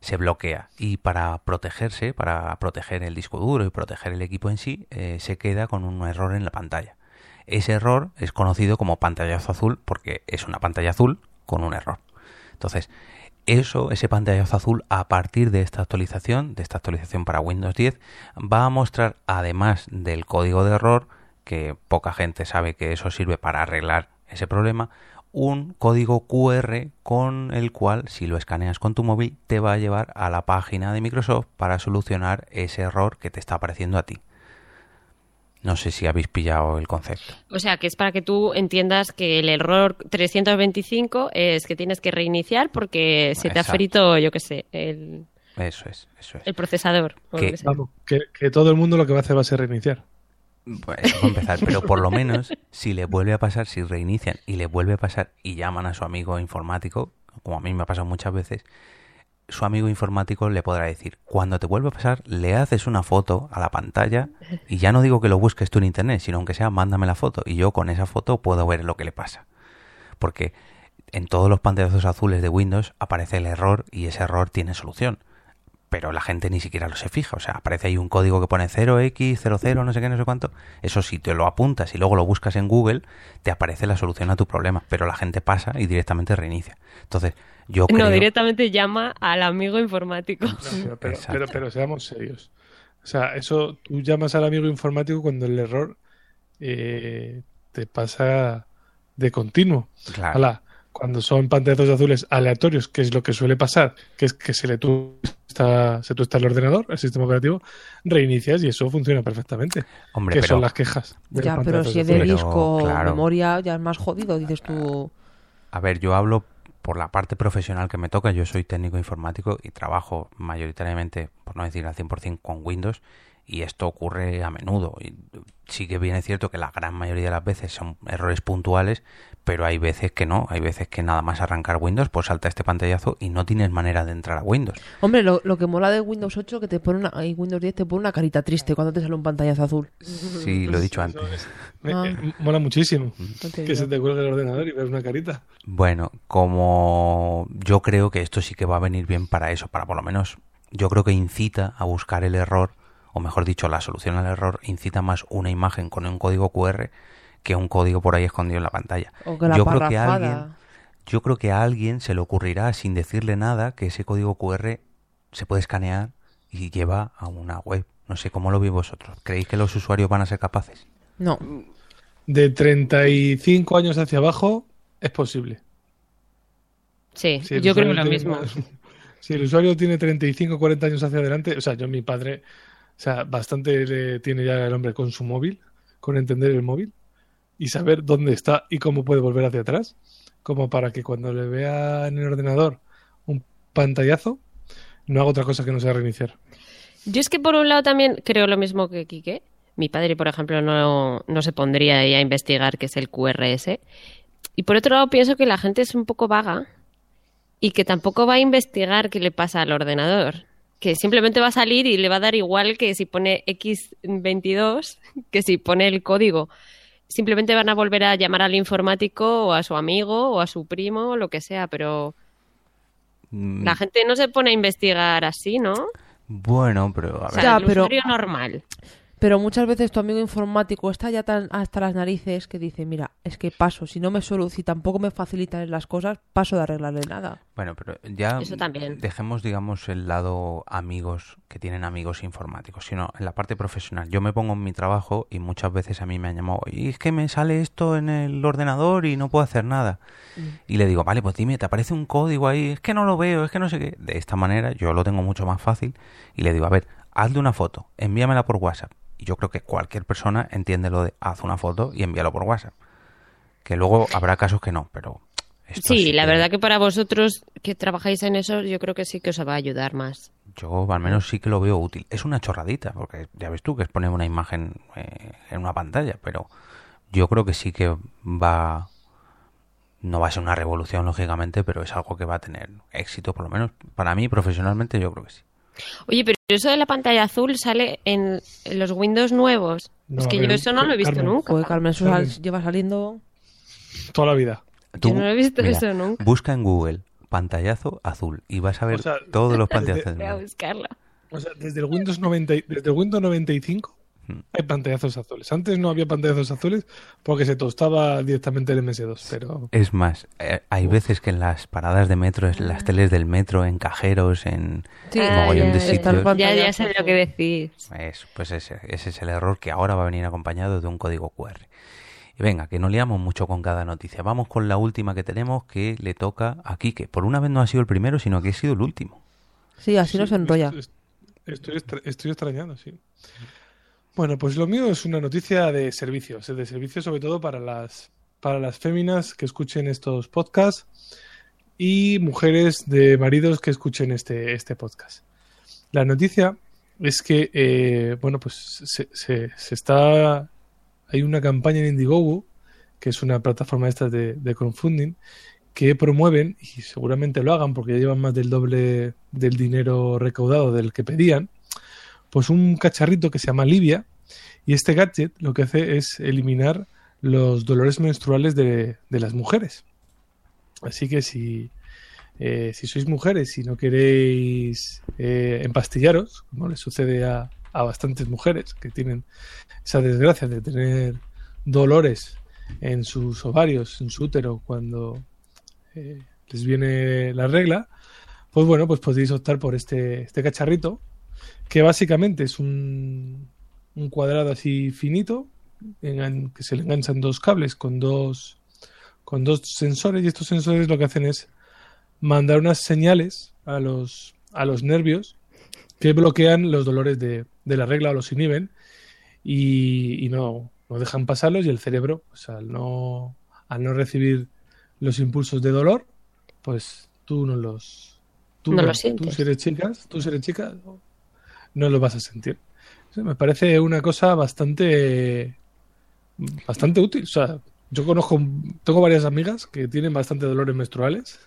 se bloquea. Y para protegerse, para proteger el disco duro y proteger el equipo en sí, eh, se queda con un error en la pantalla. Ese error es conocido como pantallazo azul porque es una pantalla azul con un error. Entonces, eso, ese pantallazo azul, a partir de esta actualización, de esta actualización para Windows 10, va a mostrar, además del código de error, que poca gente sabe que eso sirve para arreglar ese problema, un código QR con el cual, si lo escaneas con tu móvil, te va a llevar a la página de Microsoft para solucionar ese error que te está apareciendo a ti. No sé si habéis pillado el concepto. O sea, que es para que tú entiendas que el error 325 es que tienes que reiniciar porque se te ha frito, yo qué sé, el, Eso es, eso es. el procesador. Que- que sea. Vamos, que, que todo el mundo lo que va a hacer va a ser reiniciar. Pues eso para empezar, pero por lo menos si le vuelve a pasar, si reinician y le vuelve a pasar y llaman a su amigo informático, como a mí me ha pasado muchas veces, su amigo informático le podrá decir, cuando te vuelve a pasar, le haces una foto a la pantalla y ya no digo que lo busques tú en internet, sino aunque sea, mándame la foto y yo con esa foto puedo ver lo que le pasa. Porque en todos los pantallazos azules de Windows aparece el error y ese error tiene solución. Pero la gente ni siquiera lo se fija. O sea, aparece ahí un código que pone 0x00, no sé qué, no sé cuánto. Eso si te lo apuntas y luego lo buscas en Google, te aparece la solución a tu problema. Pero la gente pasa y directamente reinicia. Entonces, yo creo... No, directamente llama al amigo informático. Pero, pero, pero, pero seamos serios. O sea, eso tú llamas al amigo informático cuando el error eh, te pasa de continuo. Claro. Ala, cuando son pantallazos azules aleatorios, que es lo que suele pasar, que es que se le tuesta, se tuesta el ordenador, el sistema operativo, reinicias y eso funciona perfectamente. Hombre, que pero- son las quejas. Ya, pero si es de disco o claro. memoria, ya es más jodido, dices tú. A ver, yo hablo por la parte profesional que me toca. Yo soy técnico informático y trabajo mayoritariamente, por no decir al 100% con Windows. Y esto ocurre a menudo. Y sí que bien es cierto que la gran mayoría de las veces son errores puntuales, pero hay veces que no. Hay veces que nada más arrancar Windows, pues salta este pantallazo y no tienes manera de entrar a Windows. Hombre, lo, lo que mola de Windows 8 que te pone una, y Windows 10 te pone una carita triste cuando te sale un pantallazo azul. Sí, lo he dicho antes. Me- Ah. eh, mola muchísimo No te que se te cuelgue el ordenador y ver una carita. Bueno, como yo creo que esto sí que va a venir bien para eso, para por lo menos yo creo que incita a buscar el error, o mejor dicho, la solución al error, incita más una imagen con un código QR que un código por ahí escondido en la pantalla. O que la yo creo que parrafada. alguien, yo creo que a alguien se le ocurrirá, sin decirle nada, que ese código QR se puede escanear y lleva a una web. No sé cómo lo veis vosotros. ¿Creéis que los usuarios van a ser capaces? No. De 35 años hacia abajo es posible. Sí, Si yo creo usuario lo tiene mismo. <laughs> Si el usuario tiene 35 40 años hacia adelante, o sea, yo mi padre, o sea, bastante le tiene ya el hombre con su móvil, con entender el móvil y saber dónde está y cómo puede volver hacia atrás, como para que cuando le vea en el ordenador un pantallazo, no haga otra cosa que no sea reiniciar. Yo es que por un lado también creo lo mismo que Quique. Mi padre, por ejemplo, no, no se pondría ahí a investigar qué es el QRS. Y por otro lado pienso que la gente es un poco vaga y que tampoco va a investigar qué le pasa al ordenador. Que simplemente va a salir y le va a dar igual que si pone X22 que si pone el código. Simplemente van a volver a llamar al informático o a su amigo o a su primo o lo que sea, pero Mm, la gente no se pone a investigar así, ¿no? Bueno, pero a O ver. sea, Ya, el pero- usuario normal. Pero muchas veces tu amigo informático está ya tan hasta las narices que dice, mira, es que paso, si no me solu si tampoco me facilitan las cosas, paso de arreglarle nada. Bueno, pero ya Eso también. dejemos, digamos, el lado amigos que tienen amigos informáticos, sino en la parte profesional. Yo me pongo en mi trabajo y muchas veces a mí me han llamado, y es que me sale esto en el ordenador y no puedo hacer nada. Y le digo, vale, pues dime, te aparece un código ahí, es que no lo veo, es que no sé qué. De esta manera yo lo tengo mucho más fácil y le digo, a ver, hazle una foto, envíamela por WhatsApp. Y yo creo que cualquier persona entiende lo de haz una foto y envíalo por WhatsApp. Que luego habrá casos que no, pero esto Sí, sí la que- verdad que para vosotros que trabajáis en eso, yo creo que sí que os va a ayudar más. Yo al menos sí que lo veo útil. Es una chorradita, porque ya ves tú que es poner una imagen eh, en una pantalla, pero yo creo que sí que va... No va a ser una revolución, lógicamente, pero es algo que va a tener éxito, por lo menos para mí profesionalmente yo creo que sí. Oye, pero eso de la pantalla azul sale en los Windows nuevos. No, es que a yo ver, eso no lo he visto Carmen. nunca. Joder, Carmen, eso Carmen. lleva saliendo... Toda la vida. Yo no he visto mira, eso nunca. Busca en Google pantallazo azul y vas a ver O sea, todos los pantallazos. Voy a mundo. buscarla. O sea, desde el Windows 90, y- desde el Windows 95 Hmm. Hay pantallazos azules. Antes no había pantallazos azules porque se tostaba directamente el MS2, pero Es más, eh, hay veces que en las paradas de metro, en las teles del metro, en cajeros, en Sí, mogollón de ya, sitios, Ya, ya sé lo que decís. Es, pues ese, ese es el error que ahora va a venir acompañado de un código QR. Y venga, que no liamos mucho con cada noticia. Vamos con la última que tenemos que le toca a Quique. Por una vez no ha sido el primero, sino que ha sido el último. Sí, así no se enrolla. Estoy, estoy extrañando, sí. Bueno, pues lo mío es una noticia de servicios, de servicios sobre todo para las, para las féminas que escuchen estos podcasts y mujeres de maridos que escuchen este, este podcast. La noticia es que, eh, bueno, pues se, se- está... Hay una campaña en Indiegogo, que es una plataforma esta de, de crowdfunding, que promueven, y seguramente lo hagan porque ya llevan más del doble del dinero recaudado del que pedían, pues un cacharrito que se llama Livia, y este gadget lo que hace es eliminar los dolores menstruales de, de las mujeres. Así que si, eh, si sois mujeres y no queréis eh, empastillaros, como le sucede a, a bastantes mujeres que tienen esa desgracia de tener dolores en sus ovarios, en su útero, cuando eh, les viene la regla, pues bueno, pues podéis optar por este, este cacharrito, que básicamente es un, un cuadrado así finito, engan- que se le enganchan dos cables con dos, con dos sensores, y estos sensores lo que hacen es mandar unas señales a los, a los nervios que bloquean los dolores de, de la regla o los inhiben y, y no, no dejan pasarlos y el cerebro, pues al no, al no recibir los impulsos de dolor, pues tú no los... Tú, No los Tú sientes. si eres chicas, tú si eres chica, no, lo vas a sentir. O sea, me parece una cosa bastante bastante útil. O sea, yo conozco, tengo varias amigas que tienen bastante dolores menstruales.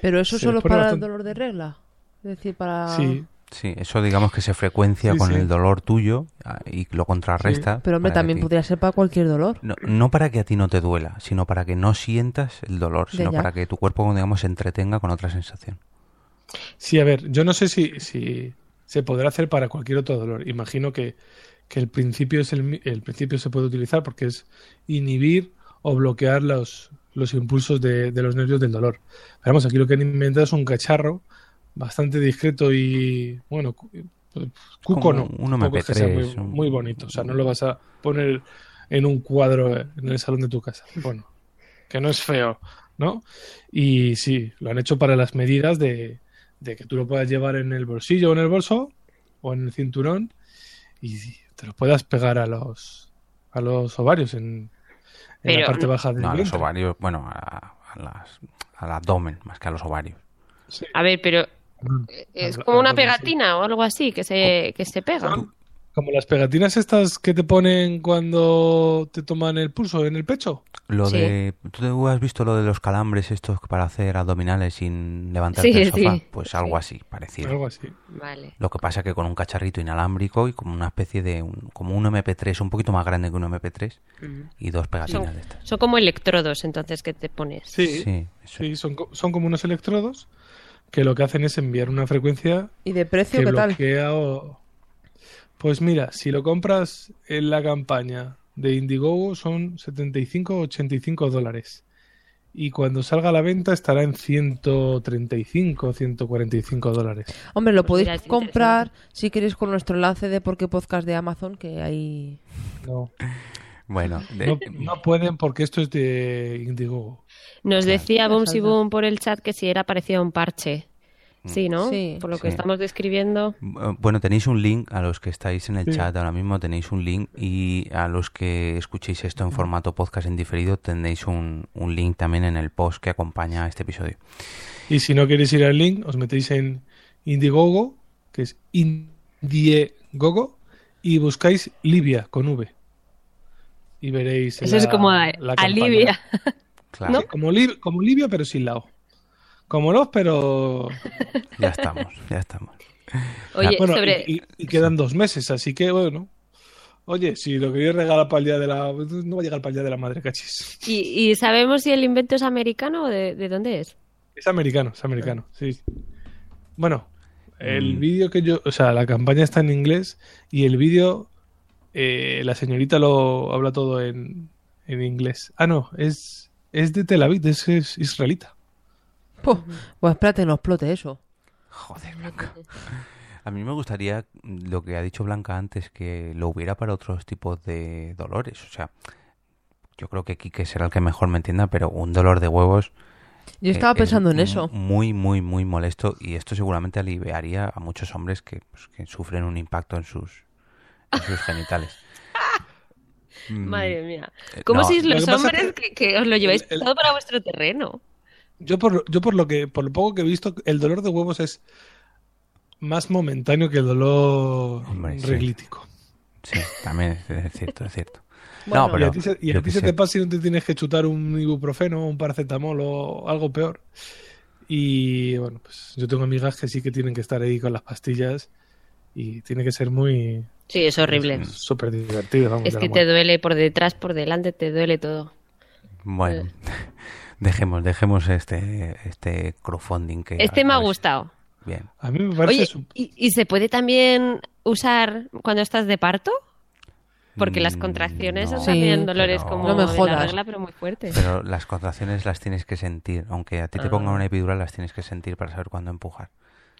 Pero eso solo para bastante- el dolor de regla. Es decir, para... Sí, Sí, eso digamos que se frecuencia Sí, con sí. el dolor tuyo ah, y lo contrarresta. Pero hombre, también podría ser para cualquier dolor. No, no para que a ti no te duela, sino para que no sientas el dolor, sino ya. para que tu cuerpo, digamos, se entretenga con otra sensación. Sí, a ver, yo no sé si, si se podrá hacer para cualquier otro dolor. Imagino que, que el principio es el, el principio se puede utilizar porque es inhibir o bloquear los, los impulsos de, de los nervios del dolor. Pero vamos, aquí lo que han inventado es un cacharro bastante discreto y, bueno, cu- cuco no. un tampoco es que sea MP3, muy, muy bonito. O sea, no lo vas a poner en un cuadro en el salón de tu casa. Bueno, que no es feo, ¿no? Y sí, lo han hecho para las medidas de, de que tú lo puedas llevar en el bolsillo o en el bolso o en el cinturón y te lo puedas pegar a los a los ovarios en, en Pero la parte baja del No, a los vientre. ovarios, bueno, a, a las, al abdomen más que a los ovarios. A ver, pero Mm. es como una pegatina o algo así que se, que se pega. Como las pegatinas estas que te ponen cuando te toman el pulso en el pecho. Lo Sí. de, ¿tú has visto lo de los calambres estos para hacer abdominales sin levantarte Sí, del sofá? sí. Pues algo así, parecido. Algo así. Vale. Lo que pasa que con un cacharrito inalámbrico y como una especie de un, como un MP3 un poquito más grande que un MP3 Ujú. y dos pegatinas Son, de estas. son como electrodos entonces que te pones. Sí, Sí, sí, son, co- son como unos electrodos que lo que hacen es enviar una frecuencia ¿Y de precio que qué tal? o... Pues mira, si lo compras en la campaña de Indiegogo son 75 o 85 dólares. Y cuando salga a la venta estará en 135 o 145 dólares. Hombre, lo Pues podéis mira, comprar si queréis con nuestro enlace de Porque Podcast de Amazon, que ahí... No, Bueno, de- no, no pueden porque esto es de Indiegogo. Nos decía Boom si. Boom por el chat que si era parecido a un parche. Sí, ¿no? Sí. Por lo que Sí. estamos describiendo. Bueno, tenéis un link a los que estáis en el Sí. chat ahora mismo, tenéis un link y a los que escuchéis esto en formato podcast en diferido tendréis un, un link también en el post que acompaña a este episodio. Y si no queréis ir al link, os metéis en Indiegogo, que es Indiegogo, y buscáis Libia con V. Y veréis. Eso la- es como a- la campaña. alivia. <laughs> Claro, Sí, como, como Libia, pero sin la O. Como los, pero. <laughs> ya estamos, ya estamos. Oye, bueno, sobre... y, y- y quedan dos meses, así que bueno. Oye, si lo queréis regalar para el día de la. No va a llegar para el día de la madre, cachis. ¿Y, y sabemos si el invento es americano o de, de dónde es? Es americano, es americano, sí. Bueno, el Mm. vídeo que yo. O sea, la campaña está en inglés y el vídeo. eh, la señorita lo habla todo en, en inglés. Ah, no, es, es de Tel Aviv, es, es israelita. Pues espérate, no explote eso. Joder, Blanca. A mí me gustaría lo que ha dicho Blanca antes, que lo hubiera para otros tipos de dolores. O sea, yo creo que Quique será el que mejor me entienda, pero un dolor de huevos Yo eh, estaba es pensando en mu- eso. Muy, muy, muy molesto y esto seguramente aliviaría a muchos hombres que, pues, que sufren un impacto en sus, en sus genitales. <laughs> Mm, Madre mía. eh, ¿Cómo no, sois lo los que hombres es que, que os lo lleváis el- el- todo para vuestro terreno? Yo por, yo por lo que, por lo poco que he visto, el dolor de huevos es más momentáneo que el dolor Hombre, sí. reglítico. Sí, también es, cierto, es cierto. Bueno, no, pero y a ti se, y a yo ti qué se sé. te pasa y no te tienes que chutar un ibuprofeno, un paracetamol o algo peor. Y bueno, pues yo tengo amigas que sí que tienen que estar ahí con las pastillas y tiene que ser muy Sí, es horrible. súper divertido. vamos, Es que te duele por detrás, por delante, te duele todo. Bueno, dejemos, dejemos este, este crowdfunding que... Este me ha gustado. Bien. A mí me parece Oye, su- ¿y, y se puede también usar cuando estás de parto? Porque las Mm, contracciones no, son también Sí, dolores pero- como No me de la jodas. regla, pero muy fuertes. Pero las contracciones las tienes que sentir. Aunque a ti te pongan Ah. una epidural, las tienes que sentir para saber cuándo empujar.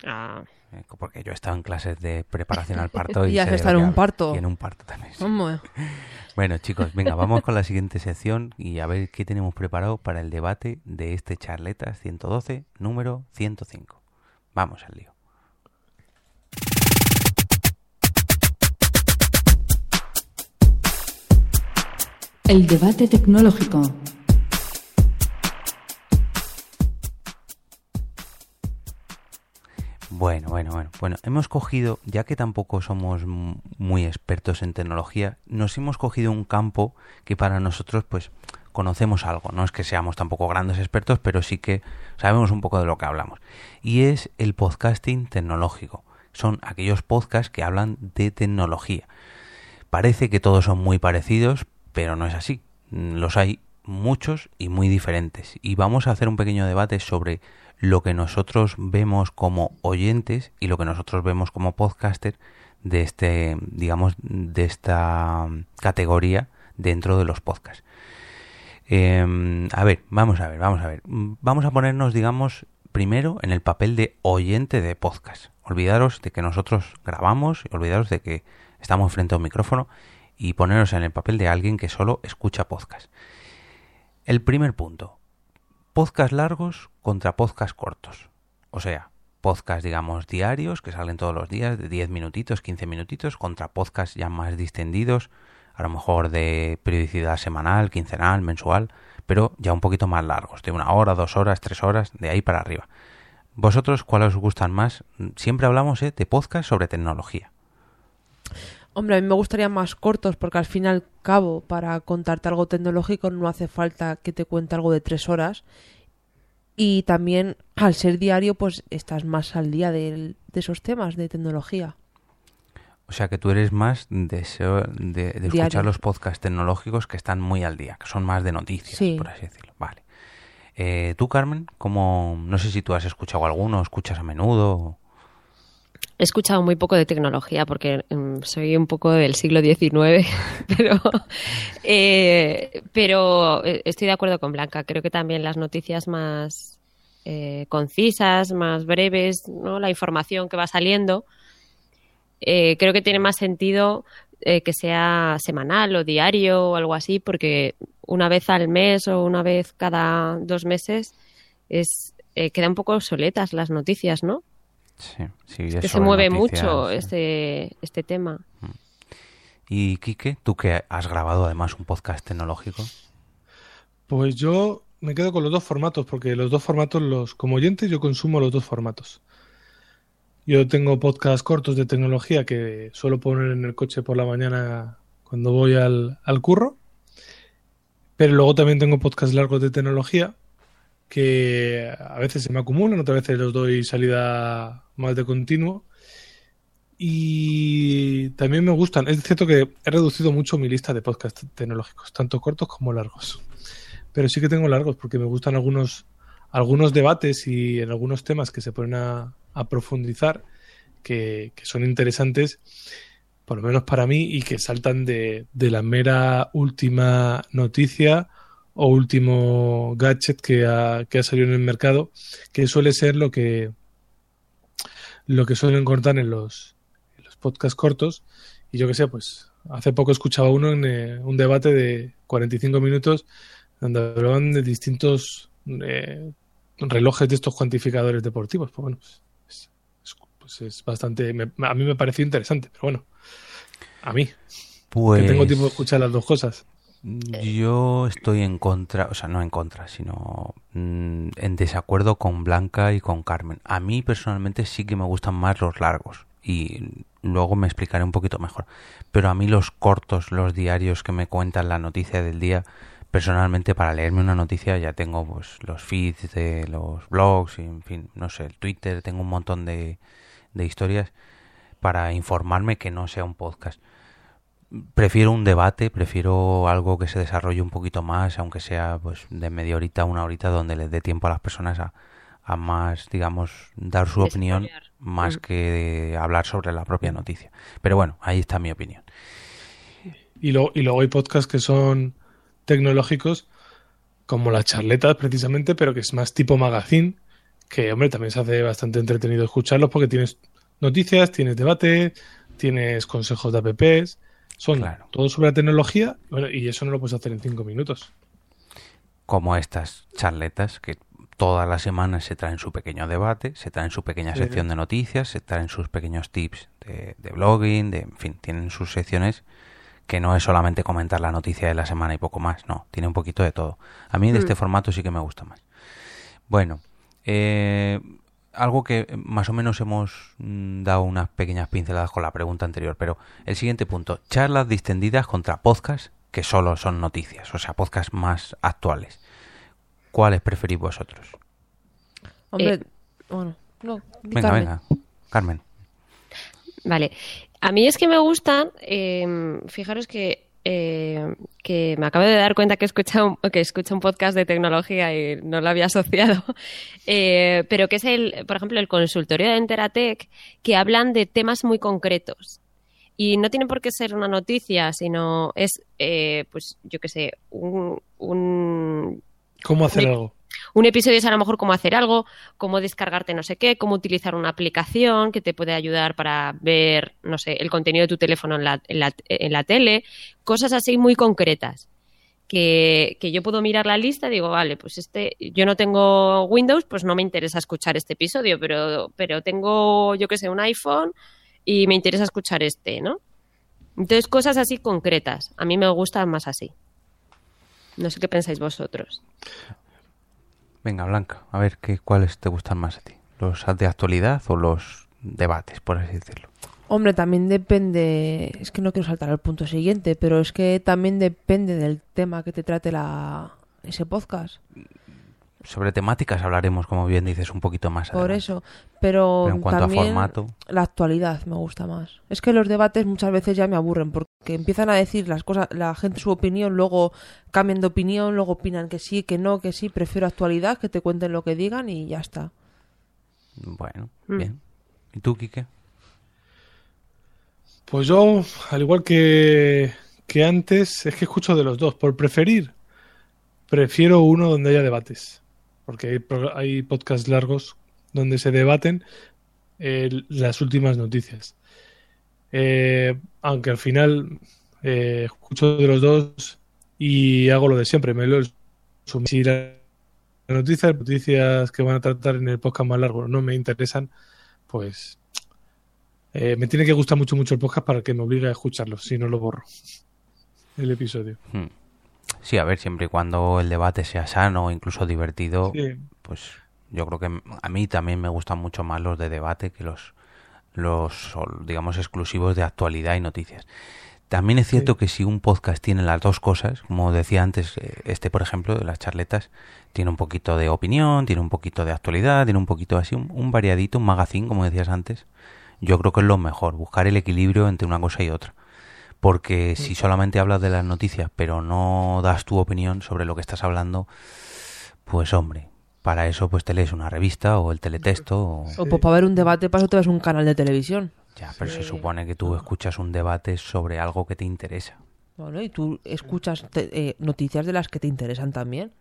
Ah, Eh, Porque yo he estado en clases de preparación al parto <laughs> y, Y has estado en un parto. Y en un parto también. sí. <laughs> Bueno, chicos, venga, vamos con la siguiente sección y a ver qué tenemos preparado para el debate de este Charletas 112, número 105. Vamos al lío. El debate tecnológico. Bueno, bueno, bueno. Bueno, hemos cogido, ya que tampoco somos muy expertos en tecnología, nos hemos cogido un campo que para nosotros, pues, conocemos algo. No es que seamos tampoco grandes expertos, pero sí que sabemos un poco de lo que hablamos. Y es el podcasting tecnológico. Son aquellos podcasts que hablan de tecnología. Parece que todos son muy parecidos, pero no es así. Los hay muchos y muy diferentes. Y vamos a hacer un pequeño debate sobre lo que nosotros vemos como oyentes y lo que nosotros vemos como podcaster de este, digamos, de esta categoría dentro de los podcasts. Eh, a ver, vamos a ver, vamos a ver. Vamos a ponernos, digamos, primero en el papel de oyente de podcast. Olvidaros de que nosotros grabamos, olvidaros de que estamos frente a un micrófono y poneros en el papel de alguien que solo escucha podcast. El primer punto. Podcast largos contra podcast cortos. O sea, podcast, digamos, diarios, que salen todos los días, de 10 minutitos, 15 minutitos, contra podcast ya más distendidos, a lo mejor de periodicidad semanal, quincenal, mensual, pero ya un poquito más largos, de una hora, dos horas, tres horas, de ahí para arriba. ¿Vosotros cuáles os gustan más? Siempre hablamos eh, de podcast sobre tecnología. Hombre, a mí me gustaría más cortos porque al fin y al cabo, para contarte algo tecnológico no hace falta que te cuente algo de tres horas. Y también, al ser diario, pues estás más al día de esos temas de tecnología. O sea que tú eres más de, de, escuchar los podcasts tecnológicos que están muy al día, que son más de noticias, Sí. por así decirlo. Vale. Eh, tú, Carmen, como no sé si tú has escuchado alguno, escuchas a menudo. He escuchado muy poco de tecnología porque mm, soy un poco del siglo XIX, <laughs> pero, eh, pero eh, estoy de acuerdo con Blanca. Creo que también las noticias más eh, concisas, más breves, ¿no? la información que va saliendo, eh, creo que tiene más sentido eh, que sea semanal o diario o algo así, porque una vez al mes o una vez cada dos meses es eh, quedan un poco obsoletas las noticias, ¿no? Sí, sí, Es es que se mueve noticias, mucho sí. este, este tema. Y Quique, tú que has grabado además un podcast tecnológico. Pues yo me quedo con los dos formatos, porque los dos formatos, los como oyente, yo consumo los dos formatos. Yo tengo podcasts cortos de tecnología que suelo poner en el coche por la mañana cuando voy al, al curro. Pero luego también tengo podcasts largos de tecnología que a veces se me acumulan, otras veces los doy salida más de continuo. Y también me gustan. Es cierto que he reducido mucho mi lista de podcasts tecnológicos, tanto cortos como largos. Pero sí que tengo largos porque me gustan algunos, algunos debates y en algunos temas que se ponen a, a profundizar, que, que son interesantes, por lo menos para mí, y que saltan de, de la mera última noticia o último gadget que ha, que ha salido en el mercado, que suele ser lo que, lo que suelen contar en los, en los podcasts cortos. Y yo que sé, pues hace poco escuchaba uno en eh, un debate de 45 minutos donde hablaban de distintos eh, relojes de estos cuantificadores deportivos. Pues bueno, pues, es, es- pues es bastante. me- a mí me pareció interesante, pero bueno, a mí, Pues que tengo tiempo de escuchar las dos cosas. Yo estoy en contra, o sea, no en contra, sino mm, en desacuerdo con Blanca y con Carmen. A mí personalmente sí que me gustan más los largos y luego me explicaré un poquito mejor. Pero a mí los cortos, los diarios que me cuentan la noticia del día, personalmente para leerme una noticia ya tengo pues los feeds de los blogs en fin, no sé, el Twitter, tengo un montón de, de historias para informarme que no sea un podcast. Prefiero un debate, prefiero algo que se desarrolle un poquito más, aunque sea pues de media horita, una horita, donde les dé tiempo a las personas a, a más, digamos, dar su opinión más Mm. que hablar sobre la propia noticia. Pero bueno, ahí está mi opinión. Y, luego y luego hay podcasts que son tecnológicos, como las charletas precisamente, pero que es más tipo magazine, que hombre, también se hace bastante entretenido escucharlos porque tienes noticias, tienes debate, tienes consejos de apps, son todo sobre la tecnología, bueno, y eso no lo puedes hacer en cinco minutos. Como estas charletas que todas las semanas se traen su pequeño debate, se traen su pequeña sección de noticias, se traen sus pequeños tips de, de blogging, de, en fin, tienen sus secciones que no es solamente comentar la noticia de la semana y poco más, no, tiene un poquito de todo. A mí de Mm. este formato sí que me gusta más. Bueno, eh, algo que más o menos hemos mm, dado unas pequeñas pinceladas con la pregunta anterior, pero el siguiente punto, charlas distendidas contra podcasts que solo son noticias, o sea, podcasts más actuales. ¿Cuáles preferís vosotros? Hombre, Eh, bueno, no, Venga, Carmen. venga, Carmen. Vale. A mí es que me gustan, eh, fijaros que, eh, que me acabo de dar cuenta que he escuchado, que escucho un podcast de tecnología y no lo había asociado, <laughs> eh, pero que es el, por ejemplo, el consultorio de Enteratec, que hablan de temas muy concretos. Y no tiene por qué ser una noticia, sino es, eh, pues yo qué sé, un, un, ¿Cómo hacer un- algo? Un episodio es a lo mejor cómo hacer algo, cómo descargarte no sé qué, cómo utilizar una aplicación que te puede ayudar para ver, no sé, el contenido de tu teléfono en la, tele, cosas así muy concretas. Que, que yo puedo mirar la lista y digo, vale, pues este, yo no tengo Windows, pues no me interesa escuchar este episodio, pero, pero tengo, yo que sé, un iPhone y me interesa escuchar este, ¿no? Entonces, cosas así concretas. A mí me gustan más así. No sé qué pensáis vosotros. Venga, Blanca, a ver qué cuáles te gustan más a ti. ¿Los de actualidad o los debates, por así decirlo? Hombre, también depende, es que no quiero saltar al punto siguiente, pero es que también depende del tema que te trate la ese podcast. Sobre temáticas hablaremos, como bien dices, un poquito más Por adelante. eso, pero, Pero en cuanto a también formato. la actualidad me gusta más. Es que los debates muchas veces ya me aburren porque empiezan a decir las cosas, la gente su opinión, luego cambian de opinión, luego opinan que sí, que no, que sí, prefiero actualidad, que te cuenten lo que digan y ya está. Bueno, Mm. bien. ¿Y tú, Quique? Pues yo, al igual que, que antes, es que escucho de los dos. Por preferir, prefiero uno donde haya debates. Porque hay, podcasts largos donde se debaten eh, las últimas noticias. Eh, aunque al final eh, escucho de los dos y hago lo de siempre, me resumen. Si las noticias, noticias que van a tratar en el podcast más largo no me interesan, pues eh, me tiene que gustar mucho mucho el podcast para que me obligue a escucharlo, si no lo borro. El episodio. Hmm. Sí, a ver, siempre y cuando el debate sea sano o incluso divertido, Sí. pues yo creo que a mí también me gustan mucho más los de debate que los, los digamos, exclusivos de actualidad y noticias. También es cierto que si un podcast tiene las dos cosas, como decía antes, eh, este por ejemplo, de las charletas, tiene un poquito de opinión, tiene un poquito de actualidad, tiene un poquito así, un, un variadito, un magazine, como decías antes, yo creo que es lo mejor, buscar el equilibrio entre una cosa y otra. Porque si solamente hablas de las noticias, pero no das tu opinión sobre lo que estás hablando, pues hombre, para eso pues te lees una revista o el teletexto. O... O pues, para ver un debate, para eso te ves un canal de televisión. Ya, pero se supone que tú escuchas un debate sobre algo que te interesa. Bueno, y tú escuchas te- eh, noticias de las que te interesan también.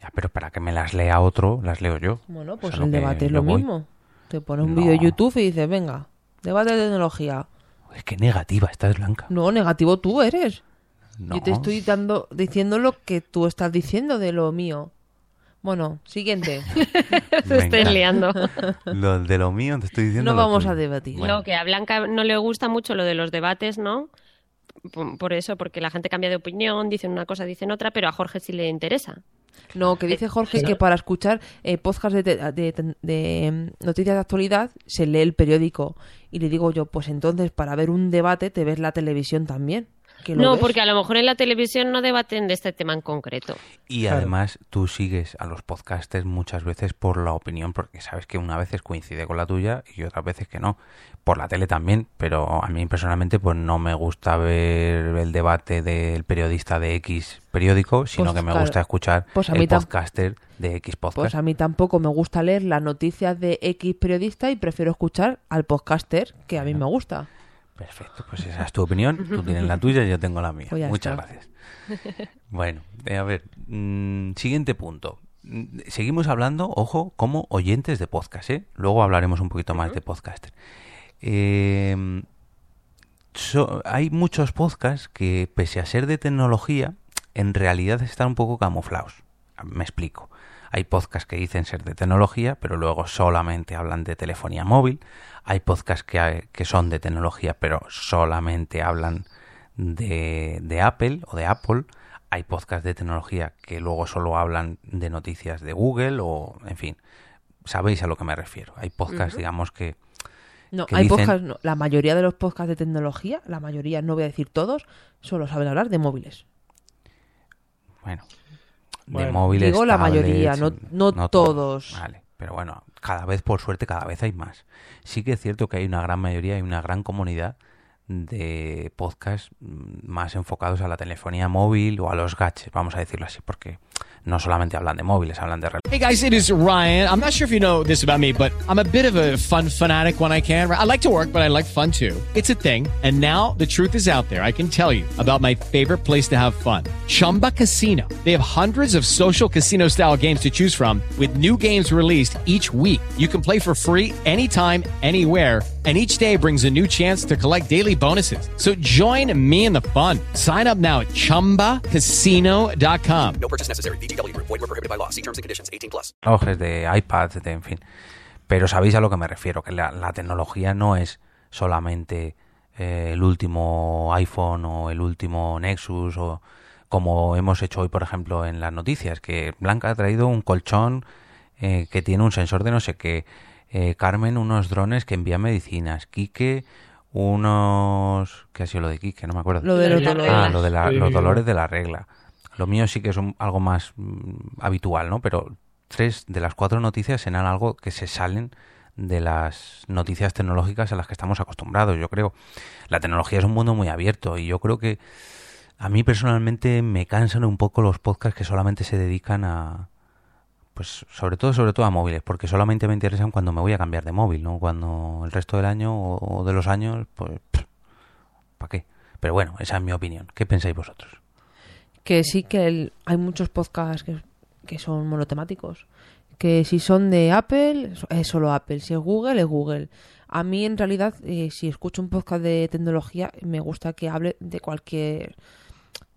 Ya, pero para que me las lea otro, las leo yo. Bueno, pues es lo el que debate es lo voy. mismo. Te pones un No. vídeo de YouTube y dices, venga, debate de tecnología. Es que negativa, estás blanca. No, negativo tú eres. No. Yo te estoy dando, diciendo lo que tú estás diciendo de lo mío. Bueno, siguiente. <laughs> Se estén liando. Lo de lo mío te estoy diciendo. No lo vamos tuyo. a debatir. Bueno, No, que a Blanca no le gusta mucho lo de los debates, ¿no? Por, eso, porque la gente cambia de opinión, dicen una cosa, dicen otra, pero a Jorge sí le interesa. No, que dice Jorge que para escuchar eh, podcast de, te- de- de- de, mm, noticias de actualidad se lee el periódico. Y le digo yo, pues entonces para ver un debate te ves la televisión también. Que lo No, ves. porque a lo mejor en la televisión no debaten de este tema en concreto. Y además tú sigues a los podcasters muchas veces por la opinión, porque sabes que una veces coincide con la tuya y otras veces que no. Por la tele también, pero a mí personalmente pues no me gusta ver el debate del periodista de X periódico, sino Pues, que me claro. gusta escuchar Pues a el podcaster de X podcast. Pues a mí tampoco me gusta leer las noticias de X periodista y prefiero escuchar al podcaster que a mí me gusta. Perfecto, pues esa es tu opinión, tú <laughs> tienes la tuya y yo tengo la mía. Pues Muchas está. gracias. <laughs> Bueno, eh, a ver, mm, siguiente punto. Mm, Seguimos hablando, ojo, como oyentes de podcast, ¿eh? Luego hablaremos un poquito más de podcaster. Eh, so- hay muchos podcasts que, pese a ser de tecnología, en realidad están un poco camuflados. Me explico. Hay podcasts que dicen ser de tecnología, pero luego solamente hablan de telefonía móvil. Hay podcasts que, hay- que son de tecnología, pero solamente hablan de, de Apple o de Apple. Hay podcasts de tecnología que luego solo hablan de noticias de Google o, en fin, sabéis a lo que me refiero. Hay podcasts, digamos, que... No, hay dicen- podcasts, no, la mayoría de los podcasts de tecnología, la mayoría, no voy a decir todos, solo saben hablar de móviles. Bueno, de Bueno, móviles. digo la tablets, mayoría, no- no todos. Vale, pero bueno, cada vez, por suerte, cada vez hay más. Sí que es cierto que hay una gran mayoría, hay una gran comunidad de podcasts mm, más enfocados a la telefonía móvil o a los gadgets, vamos a decirlo así, porque no solamente hablan de móviles, hablan de Hey guys, it is Ryan. I'm not sure if you know this about me, but I'm a bit of a fun fanatic when I can. I like to work, but I like fun too. It's a thing. And now the truth is out there. I can tell you about my favorite place to have fun. Chumba Casino. They have hundreds of social casino style games to choose from with new games released each week. You can play for free anytime, anywhere. And each day brings a new chance to collect daily bonuses. So join me in the fun. Sign up now at chumbacasino.com. No purchase necessary. VGW Group. Void were prohibited by law. See terms and conditions. 18 plus. de iPads, de, en fin. Pero sabéis a lo que me refiero, que la, la tecnología no es solamente eh, el último iPhone o el último Nexus o como hemos hecho hoy, por ejemplo, en las noticias, que Blanca ha traído un colchón eh, que tiene un sensor de no sé qué, eh, Carmen unos drones que envían medicinas, Quique unos... ¿Qué ha sido lo de Quique? No me acuerdo. Lo de los dolores. Ah, lo de la- los dolores de la regla. Lo mío sí que es un- algo más mm, habitual, ¿no? Pero tres de las cuatro noticias serán algo que se salen de las noticias tecnológicas a las que estamos acostumbrados, yo creo. La tecnología es un mundo muy abierto y yo creo que a mí personalmente me cansan un poco los podcasts que solamente se dedican a pues sobre todo sobre todo a móviles, porque solamente me interesan cuando me voy a cambiar de móvil, ¿no? Cuando el resto del año o, de los años, pues ¿para qué? Pero bueno, esa es mi opinión. ¿Qué pensáis vosotros? que sí que hay muchos podcasts que, que son monotemáticos. Que si son de Apple, es solo Apple. Si es Google, es Google. A mí, en realidad, eh, si escucho un podcast de tecnología, me gusta que hable de cualquier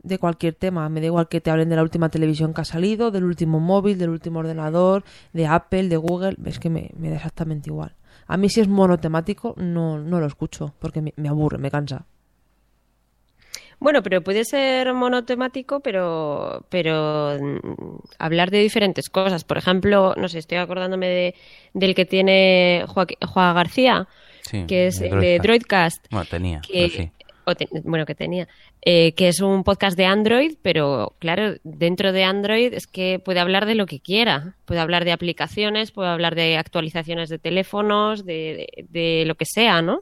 de cualquier tema. Me da igual que te hablen de la última televisión que ha salido, del último móvil, del último ordenador, de Apple, de Google. Es que me, me da exactamente igual. A mí, si es monotemático, no, no lo escucho, porque me, me aburre, me cansa. Bueno, pero puede ser monotemático, pero, pero mm, hablar de diferentes cosas. Por ejemplo, no sé, estoy acordándome de, del que tiene Juan García, Sí, que es de el de Droidcast. Bueno, tenía, que- sí. O te- bueno, que tenía, eh, que es un podcast de Android, pero claro, dentro de Android es que puede hablar de lo que quiera. Puede hablar de aplicaciones, puede hablar de actualizaciones de teléfonos, de, de- de lo que sea, ¿no?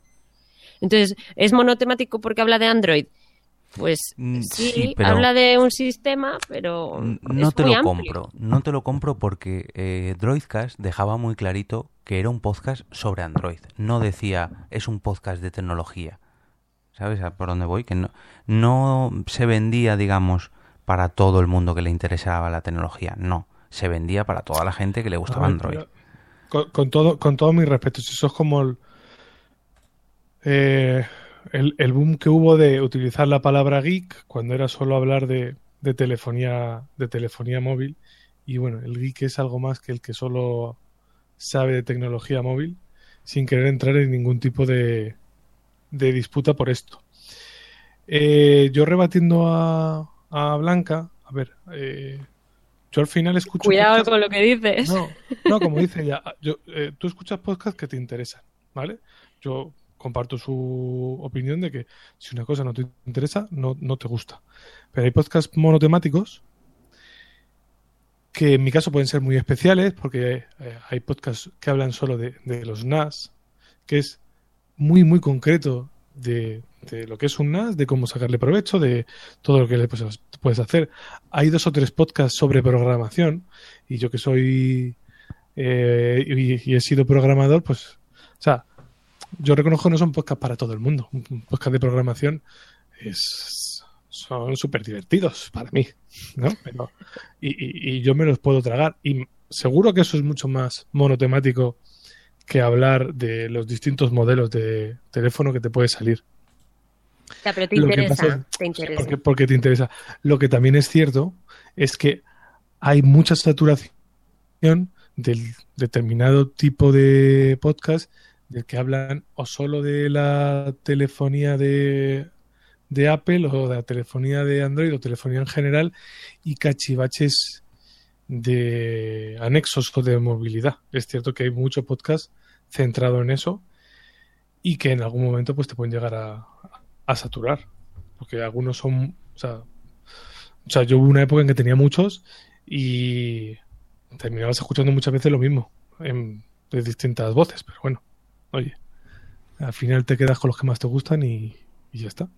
Entonces, ¿es monotemático porque habla de Android? Pues Mm, sí, sí, pero- habla de un sistema, pero No es te muy lo amplio. compro, no te lo compro porque eh, Droidcast dejaba muy clarito que era un podcast sobre Android. No decía es un podcast de tecnología. ¿Sabes a por dónde voy? Que no, no se vendía, digamos, para todo el mundo que le interesaba la tecnología. No, se vendía para toda la gente que le gustaba ver, Android. Con, con todo, con todo mi respeto, si eso es como el, eh, el, el boom que hubo de utilizar la palabra geek cuando era solo hablar de, de telefonía, de telefonía móvil. Y bueno, el geek es algo más que el que solo sabe de tecnología móvil, sin querer entrar en ningún tipo de, de disputa por esto. Eh, yo rebatiendo a, a Blanca, a ver, eh, yo al final escucho. Cuidado con lo que dices. no, no, como dice ella, yo, eh, tú escuchas podcasts que te interesan, ¿vale? Yo comparto su opinión de que si una cosa no te interesa, no, no te gusta. Pero hay podcasts monotemáticos que en mi caso pueden ser muy especiales porque eh, hay podcasts que hablan solo de, de los NAS, que es muy, muy concreto de, de lo que es un NAS, de cómo sacarle provecho, de todo lo que le puedes, puedes hacer. Hay dos o tres podcasts sobre programación y yo que soy eh, y, y he sido programador, pues, o sea, yo reconozco que no son podcasts para todo el mundo. Un podcast de programación es, son súper divertidos para mí, ¿no? Pero, y, y- y yo me los puedo tragar. Y seguro que eso es mucho más monotemático que hablar de los distintos modelos de teléfono que te puede salir. Ya, pero te Lo que interesa, es- te interesa. Porque, porque te interesa. Lo que también es cierto es que hay mucha saturación del determinado tipo de podcast del que hablan o solo de la telefonía de, de Apple o de la telefonía de Android o telefonía en general y cachivaches de anexos o de movilidad. Es cierto que hay mucho podcast centrado en eso y que en algún momento pues te pueden llegar a, a saturar. Porque algunos son. O sea, o sea, yo hubo una época en que tenía muchos y terminabas escuchando muchas veces lo mismo en- de distintas voces. Pero bueno, oye, al final te quedas con los que más te gustan y, ya está.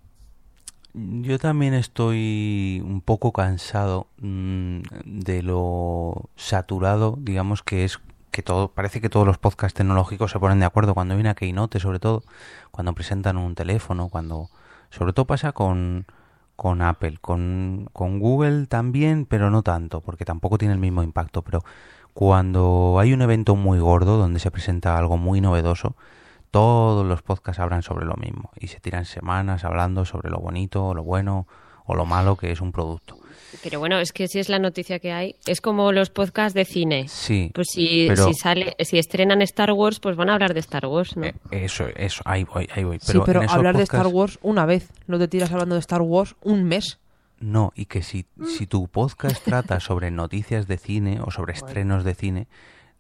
Yo también estoy un poco cansado mm, de lo saturado, digamos que es que todo parece que todos los podcasts tecnológicos se ponen de acuerdo cuando viene a Keynote, sobre todo cuando presentan un teléfono, cuando sobre todo pasa con con Apple, con, con Google también, pero no tanto, porque tampoco tiene el mismo impacto, pero cuando hay un evento muy gordo donde se presenta algo muy novedoso, todos los podcasts hablan sobre lo mismo y se tiran semanas hablando sobre lo bonito, lo bueno o lo malo que es un producto. Pero bueno, es que si es la noticia que hay, es como los podcasts de cine. Sí. Pues si, pero- si sale, si estrenan Star Wars, pues van a hablar de Star Wars, ¿no? Eso, eso, ahí voy, ahí voy. sí, pero en esos hablar de Star Wars una vez. No te tiras hablando de Star Wars un mes. No, y que si, si tu podcast <laughs> trata sobre noticias de cine o sobre estrenos de cine,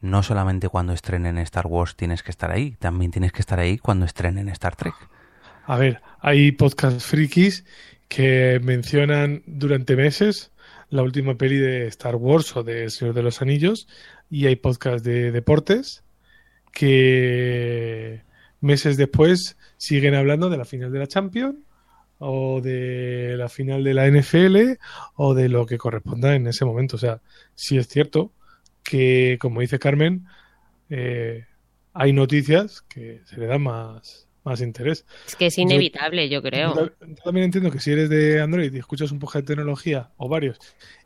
no solamente cuando estrenen Star Wars tienes que estar ahí, también tienes que estar ahí cuando estrenen Star Trek. A ver, hay podcasts frikis que mencionan durante meses la última peli de Star Wars o de Señor de los Anillos y hay podcasts de deportes que meses después siguen hablando de la final de la Champions o de la final de la NFL o de lo que corresponda en ese momento. O sea, sí es cierto que, como dice Carmen, eh, hay noticias que se le da más, más interés. Es que es Yo- inevitable, yo creo. yo ta- yo también entiendo que si eres de Android y escuchas un podcast de tecnología o varios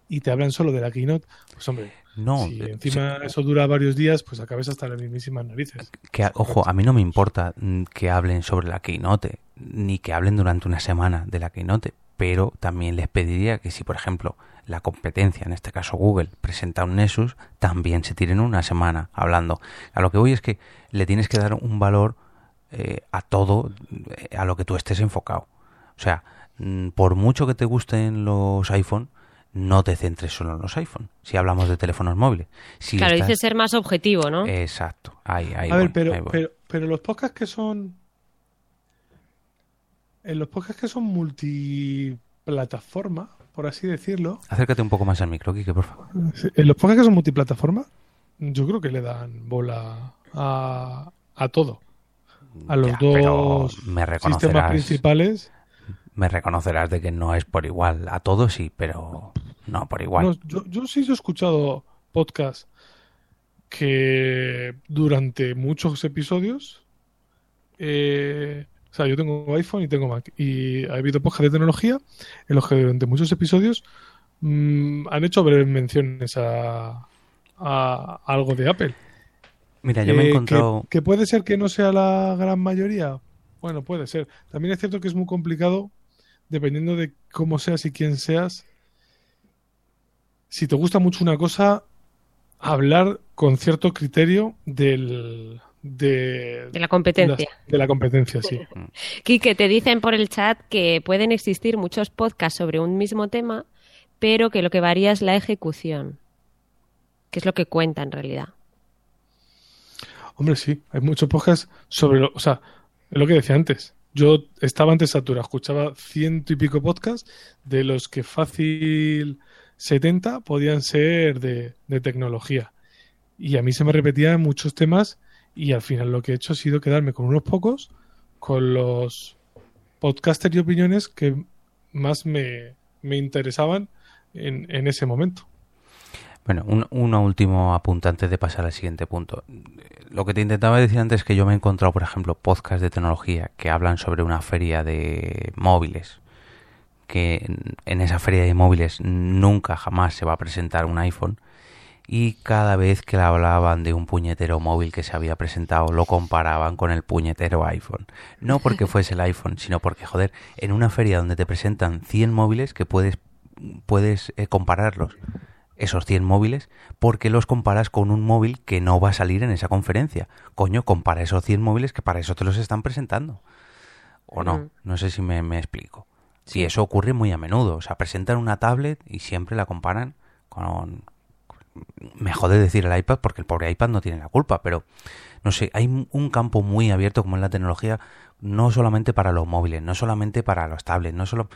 y te hablan solo de la keynote, pues hombre, No, si eh, encima eso dura varios días, pues acabes hasta las mismísimas narices. Que, ojo, a mí no me importa mm, que hablen sobre la Keynote, ni que hablen durante una semana de la Keynote, pero también les pediría que si, por ejemplo, la competencia, en este caso Google, presenta un Nexus, también se tiren una semana hablando. A lo que voy es que le tienes que dar un valor eh, a todo, eh, a lo que tú estés enfocado. O sea, mm, por mucho que te gusten los iPhone, no te centres solo en los iPhone. Si hablamos de teléfonos móviles. Si claro, estás- dice ser más objetivo, ¿no? Exacto. Ahí, ahí a voy, ver, pero, ahí voy. pero, pero los podcasts que son. En los podcasts que son multiplataforma, por así decirlo, Acércate un poco más al micro, Kike, por favor. en los podcasts que son multiplataforma, yo creo que le dan bola a, a todo. A los Ya, dos me sistemas principales. Me reconocerás de que no es por igual. A todos sí, pero no por igual. No, yo, yo sí he escuchado podcasts que durante muchos episodios, eh, o sea, yo tengo iPhone y tengo Mac, y ha habido podcasts de tecnología en los que durante muchos episodios mm, han hecho breves menciones a, a algo de Apple. Mira, yo me he Eh, que- puede ser que no sea la gran mayoría. Bueno, puede ser. También es cierto que es muy complicado, dependiendo de cómo seas y quién seas. Si te gusta mucho una cosa, hablar con cierto criterio del, de, De la competencia. las- de la competencia, sí. Quique, te dicen por el chat que pueden existir muchos podcasts sobre un mismo tema, pero que lo que varía es la ejecución, que es lo que cuenta en realidad. Hombre, sí, hay muchos podcasts sobre lo, o sea, lo que decía antes. Yo estaba antes saturado, escuchaba ciento y pico podcasts, de los que fácil 70 podían ser de, de tecnología. Y a mí se me repetían muchos temas y al final lo que he hecho ha sido quedarme con unos pocos, con los podcasters y opiniones que más me, me interesaban en, en ese momento. Bueno, un, último apunte antes de pasar al siguiente punto. Lo que te intentaba decir antes es que yo me he encontrado, por ejemplo, podcasts de tecnología que hablan sobre una feria de móviles. Que en- en esa feria de móviles nunca jamás se va a presentar un iPhone. Y cada vez que hablaban de un puñetero móvil que se había presentado, lo comparaban con el puñetero iPhone. No porque <laughs> fuese el iPhone, sino porque, joder, en una feria donde te presentan 100 móviles que puedes, puedes eh, compararlos esos 100 móviles porque los comparas con un móvil que no va a salir en esa conferencia. Coño, compara esos 100 móviles que para eso te los están presentando. ¿O no? Mm. No sé si me, me explico. Sí, eso ocurre muy a menudo. O sea, presentan una tablet y siempre la comparan con... Me jode decir el iPad porque el pobre iPad no tiene la culpa, pero no sé, hay un- un campo muy abierto como es la tecnología, no solamente para los móviles, no solamente para los tablets, no solo...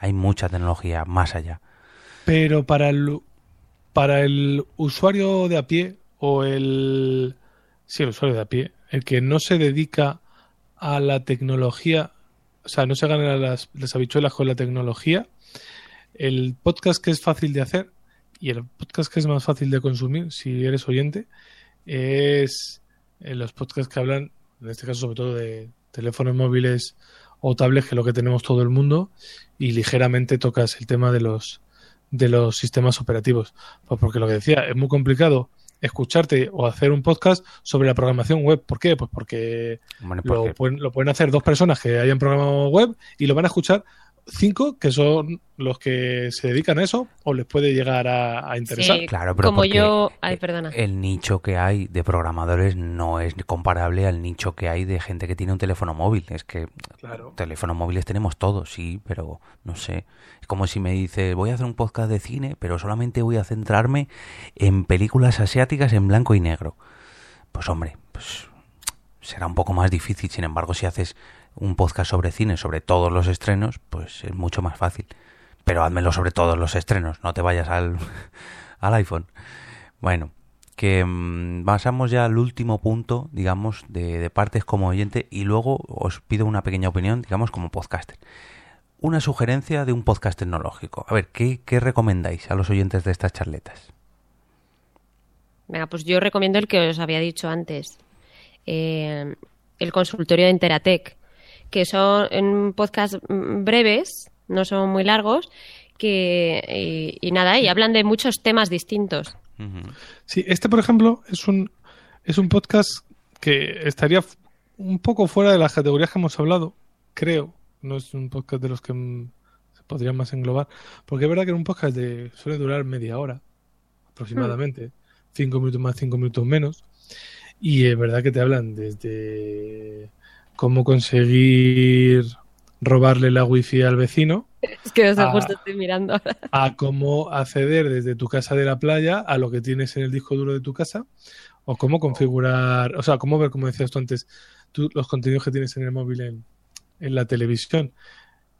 Hay mucha tecnología más allá. Pero para el, para el usuario de a pie o el... Sí, el usuario de a pie, el que no se dedica a la tecnología o sea, no se ganan las, las habichuelas con la tecnología. El podcast que es fácil de hacer y el podcast que es más fácil de consumir, si eres oyente, es eh, los podcasts que hablan, en este caso sobre todo de teléfonos móviles o tablets, que es lo que tenemos todo el mundo, y ligeramente tocas el tema de los de los sistemas operativos. Pues porque lo que decía, es muy complicado escucharte o hacer un podcast sobre la programación web. ¿Por qué? Pues porque, Lo, pueden, lo pueden hacer dos personas que hayan programado web y lo van a escuchar cinco que son los que se dedican a eso o les puede llegar a, a interesar. Sí, Claro, pero como yo... Ay, perdona. el nicho que hay de programadores no es comparable al nicho que hay de gente que tiene un teléfono móvil. Es que Claro. teléfonos móviles tenemos todos, sí, pero no sé. Es como si me dices, voy a hacer un podcast de cine, pero solamente voy a centrarme en películas asiáticas en blanco y negro. Pues hombre, pues será un poco más difícil. Sin embargo, si haces un podcast sobre cine, sobre todos los estrenos, pues es mucho más fácil. Pero házmelo sobre todos los estrenos, no te vayas al, <laughs> al iPhone. Bueno, que mm, pasamos ya al último punto, digamos, de, partes como oyente y luego os pido una pequeña opinión, digamos, como podcaster. Una sugerencia de un podcast tecnológico. A ver, ¿qué, qué recomendáis a los oyentes de estas charletas? Venga, pues yo recomiendo el que os había dicho antes, eh, el consultorio de Interatec, que son en podcast mm, breves, no son muy largos, que y, y nada, y hablan de muchos temas distintos. Sí, este, por ejemplo, es un, es un podcast que estaría un poco fuera de las categorías que hemos hablado, creo. No es un podcast de los que se podrían más englobar. Porque es verdad que en un podcast de, suele durar media hora, aproximadamente. Cinco minutos más, cinco minutos menos. Y es verdad que te hablan desde cómo conseguir robarle la wifi al vecino Es que os Ah. justo estoy mirando ahora. <laughs> a cómo acceder desde tu casa de la playa a lo que tienes en el disco duro de tu casa o cómo configurar, o sea, cómo ver, como decías tú antes, tú- los contenidos que tienes en el móvil en, en la televisión.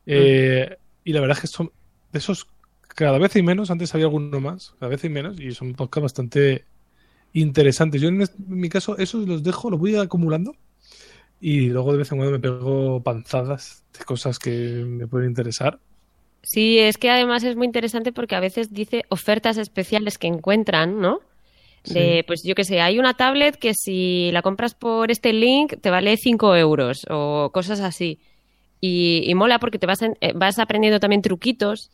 Eh, y la verdad es que son de esos cada vez hay menos, antes había alguno más, cada vez hay menos y son podcasts bastante interesantes. Yo en, este- en mi caso esos los dejo, los voy acumulando y luego de vez en cuando me pego panzadas de cosas que me pueden interesar. Sí, es que además es muy interesante porque a veces dice ofertas especiales que encuentran, ¿no? De, Sí. pues yo qué sé, hay una tablet que si la compras por este link te vale 5 euros o cosas así. Y, y mola porque te vas, en- eh, vas aprendiendo también truquitos.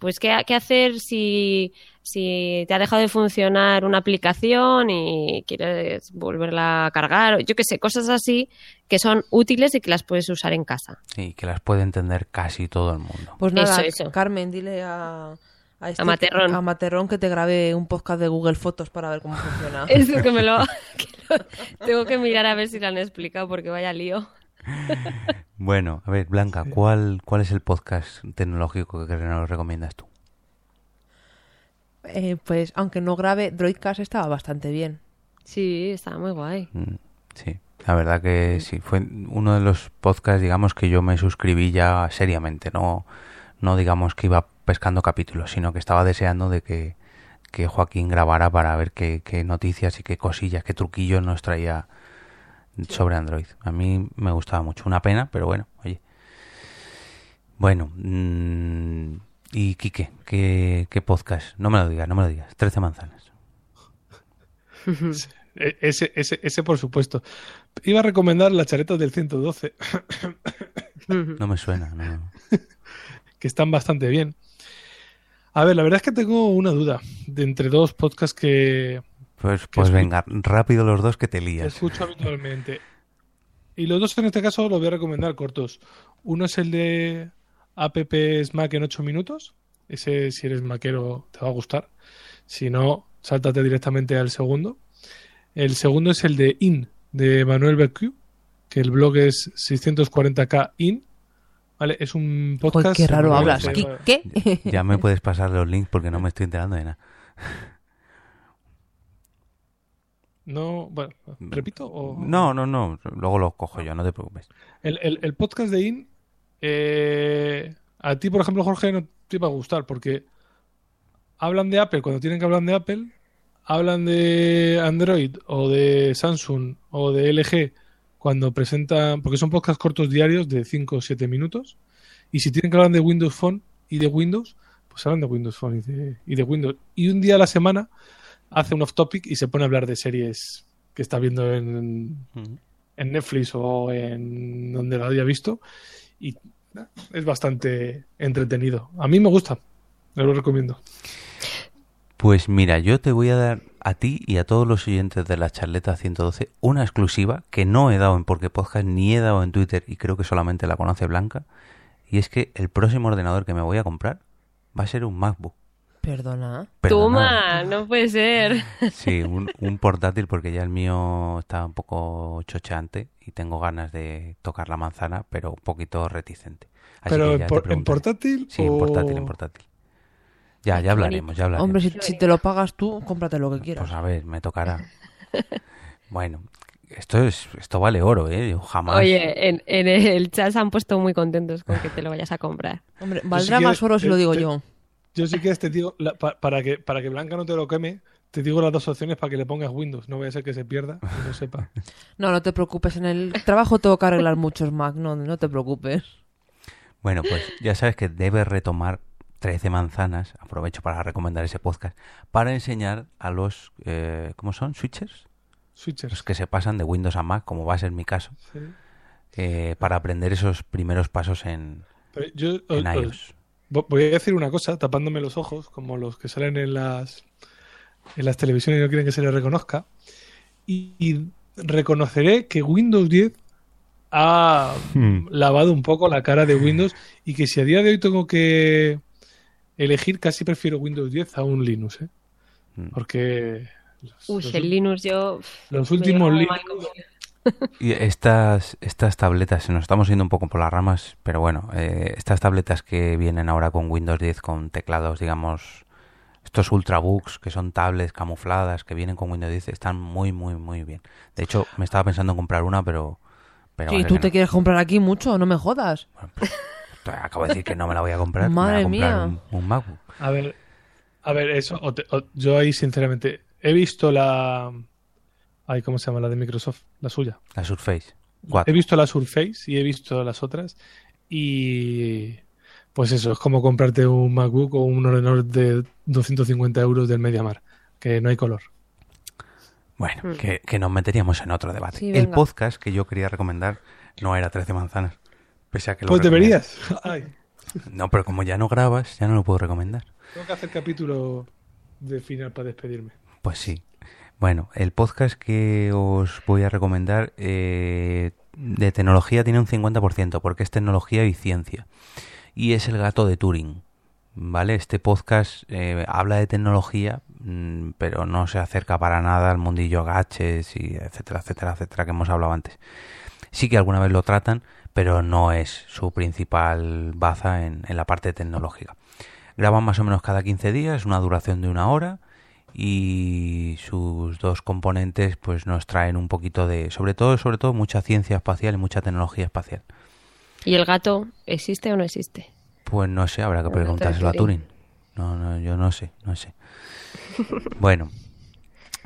Pues qué, qué hacer si, si te ha dejado de funcionar una aplicación y quieres volverla a cargar. o Yo qué sé, cosas así que son útiles y que las puedes usar en casa. Sí, que las puede entender casi todo el mundo. Pues nada, Eso, eso. Carmen, dile a, a, este- A Materrón. a Materrón que te grabe un podcast de Google Fotos para ver cómo funciona. <laughs> Eso que me lo, <laughs> <laughs> que lo- tengo que mirar a ver si lo han explicado porque vaya lío. <laughs> Bueno, a ver, Blanca, ¿cuál, ¿cuál es el podcast tecnológico que nos recomiendas tú? Eh, pues aunque no grabe, Droidcast estaba bastante bien. Sí, estaba muy guay. Mm, Sí, la verdad que sí, fue uno de los podcasts, digamos, que yo me suscribí ya seriamente, no, no digamos que iba pescando capítulos, sino que estaba deseando de que, que Joaquín grabara para ver qué, qué noticias y qué cosillas, qué truquillos nos traía sobre Android. A mí me gustaba mucho, una pena, pero bueno, oye. Bueno, mm, y Quique, ¿qué, ¿qué podcast? No me lo digas, no me lo digas. 13 manzanas. <laughs> E- Ese, ese, ese por supuesto. Iba a recomendar las charetas del 112, No me suena, no. <laughs> que están bastante bien. A ver, la verdad es que tengo una duda de entre dos podcasts que, Pues, pues venga, rápido los dos que te lías. escucho habitualmente. Y los dos en este caso los voy a recomendar cortos. Uno es el de Apps Mac en 8 minutos. Ese, si eres maquero, te va a gustar. Si no, sáltate directamente al segundo. El segundo es el de IN, de Manuel Bercu, que el blog es 640k IN. ¿Vale? Es un podcast. Qué raro hablas. Ya me <laughs> puedes pasar los links porque no me estoy enterando de nada. No, bueno, repito. O... No, no, no. Luego los cojo yo, no te preocupes. El, el- el podcast de IN, eh, a ti, por ejemplo, Jorge, no te iba a gustar porque hablan de Apple cuando tienen que hablar de Apple, hablan de Android o de Samsung o de LG cuando presentan, porque son podcasts cortos diarios de 5 o 7 minutos, y si tienen que hablar de Windows Phone y de Windows, pues hablan de Windows Phone y de, y de Windows. Y un día a la semana hace un off topic y se pone a hablar de series que está viendo en, en Netflix o en donde lo haya visto. Y es bastante entretenido. A mí me gusta, me lo recomiendo. Pues mira, yo te voy a dar a ti y a todos los oyentes de la charleta 112 una exclusiva que no he dado en Porque Podcast ni he dado en Twitter y creo que solamente la conoce Blanca. Y es que el próximo ordenador que me voy a comprar va a ser un MacBook. Perdona. Toma, no puede ser. Sí, un, un portátil porque ya el mío está un poco chocheante y tengo ganas de tocar la manzana, pero un poquito reticente. Así Pero que en, por- portátil Sí, en portátil, en portátil. Ya, ya hablaremos, ya hablaremos. Hombre, si, si te lo pagas tú, cómprate lo que quieras. Pues a ver, me tocará. Bueno, esto es esto vale oro, ¿eh? Yo jamás... Oye, en, en el chat se han puesto muy contentos con que te lo vayas a comprar. Hombre, valdrá si más quieres, oro si lo te- digo te- yo. Yo sí que te digo, la- pa- para, que, para que Blanca no te lo queme, te digo las dos opciones para que le pongas Windows. No vaya a ser que se pierda y no sepa. <laughs> No, no te preocupes. En el trabajo tengo que arreglar muchos Mac. No, no te preocupes. Bueno, pues ya sabes que debes retomar 13 manzanas, aprovecho para recomendar ese podcast, para enseñar a los, eh, ¿cómo son? ¿Switchers? Switchers. Los que se pasan de Windows a Mac, como va a ser mi caso, Sí. eh, para aprender esos primeros pasos en, Pero yo en os- os- iOS. Voy a decir una cosa, tapándome los ojos, como los que salen en las en las televisiones y no quieren que se les reconozca. Y, y reconoceré que Windows 10 ha Hmm. lavado un poco la cara de Windows y que si a día de hoy tengo que elegir, casi prefiero Windows 10 a un Linux, ¿eh? Hmm. Porque los, Uy, los- el Linux yo... los últimos Linux-. <laughs> Y estas, estas tabletas, se nos estamos yendo un poco por las ramas, pero bueno, eh, estas tabletas que vienen ahora con Windows 10 con teclados, digamos, estos ultrabooks que son tablets camufladas que vienen con Windows 10 están muy, muy, muy bien. De hecho, me estaba pensando en comprar una, pero... pero Sí, vaya tú te no. quieres comprar aquí mucho, no me jodas. Acabo de decir que no me la voy a comprar, Madre me voy a comprar mía. un, un MacBook. A ver, a ver, eso, o te- o- yo ahí sinceramente he visto la... Ay, ¿cómo se llama? La de Microsoft, la suya. La Surface He 4. visto la Surface y he visto las otras y pues eso, es como comprarte un MacBook o un ordenador de 250 euros del MediaMar, que no hay color. Bueno, Hmm. que, que nos meteríamos en otro debate. Sí, el podcast que yo quería recomendar no era 13 manzanas, pese a que lo Pues recomendé. deberías. <laughs> Ay, No, pero como ya no grabas, ya no lo puedo recomendar. tengo que hacer capítulo de final para despedirme. Pues sí. Bueno, el podcast que os voy a recomendar eh, de tecnología tiene un 50% porque es tecnología y ciencia. Y es El gato de Turing. ¿Vale? Este podcast eh, habla de tecnología, mm, pero no se acerca para nada al mundillo gaches y etcétera, etcétera, etcétera que hemos hablado antes. Sí que alguna vez lo tratan, pero no es su principal baza en, en la parte tecnológica. Graban más o menos cada 15 días, una duración de una hora y sus dos componentes pues nos traen un poquito de, sobre todo, sobre todo mucha ciencia espacial y mucha tecnología espacial. ¿Y el gato existe o no existe? Pues no sé, habrá que preguntárselo a Turing. Turing. No, no, yo no sé, no sé. <laughs> Bueno,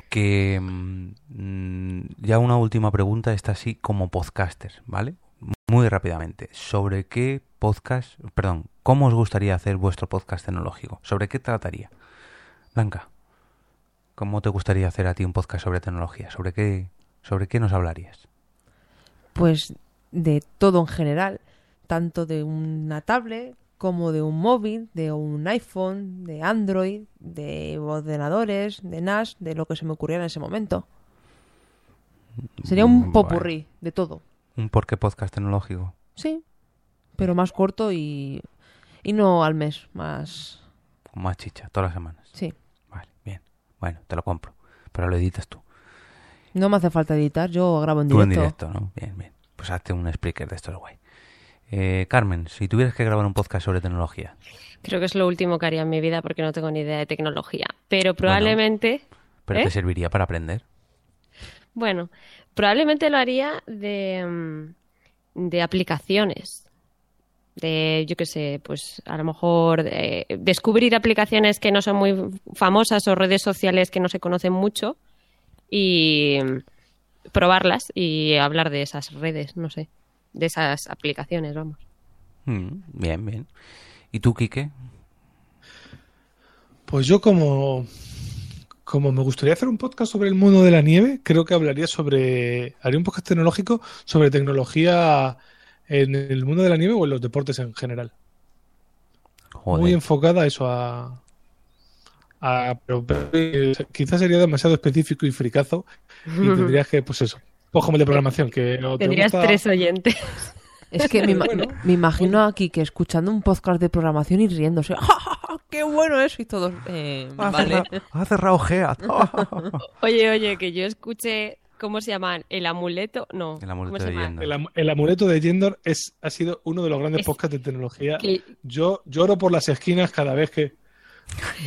que mm, ya una última pregunta, esta así como podcaster, ¿vale? Muy rápidamente, ¿sobre qué podcast, perdón, cómo os gustaría hacer vuestro podcast tecnológico? ¿Sobre qué trataría? Blanca, ¿cómo te gustaría hacer a ti un podcast sobre tecnología? ¿Sobre qué, sobre qué nos hablarías? Pues de todo en general, tanto de una tablet como de un móvil, de un iPhone, de Android, de ordenadores, de NAS, de lo que se me ocurriera en ese momento. Sería un Mm, popurrí de todo. ¿Un por qué podcast tecnológico? Sí, pero más corto y, y no al mes, más... Con más chicha, todas las semanas. Bueno, te lo compro. Pero lo editas tú. no me hace falta editar, yo grabo en Tú directo. en directo, ¿no? Bien, bien. Pues hazte un speaker de estos guay. Eh, Carmen, si tuvieras que grabar un podcast sobre tecnología, Creo que es lo último que haría en mi vida porque no tengo ni idea de tecnología. Pero probablemente... pero ¿Eh? te serviría para aprender. Bueno, probablemente lo haría de, mm, de aplicaciones. De, yo qué sé, pues a lo mejor de- descubrir aplicaciones que no son muy famosas o redes sociales que no se conocen mucho y, probarlas y hablar de esas redes, no sé, de esas aplicaciones, vamos. Mm, bien, bien. ¿Y tú, Quique? Pues yo como, como me gustaría hacer un podcast sobre el mundo de la nieve, creo que hablaría sobre, haría un podcast tecnológico sobre tecnología en el mundo de la nieve o en los deportes en general. Joder. Muy enfocada a eso, a, a- pero, pero, quizás sería demasiado específico y fricazo y <laughs> tendrías que, pues eso, el de programación, que te Tendrías gusta- tres oyentes. Es que me, <laughs> ima- Bueno. me imagino aquí que escuchando un podcast de programación y riéndose. <laughs> ¡Ja, ja, ja! ¡Qué bueno eso! Y todos. eh, vale. Ha cerrado Geat. Oye, oye, que yo escuché, ¿cómo se llaman? El amuleto, no. El ¿cómo amuleto de? Yendor. El, am- el amuleto de Yendor es, ha sido uno de los grandes Es podcasts de tecnología. que- Yo lloro por las esquinas cada vez que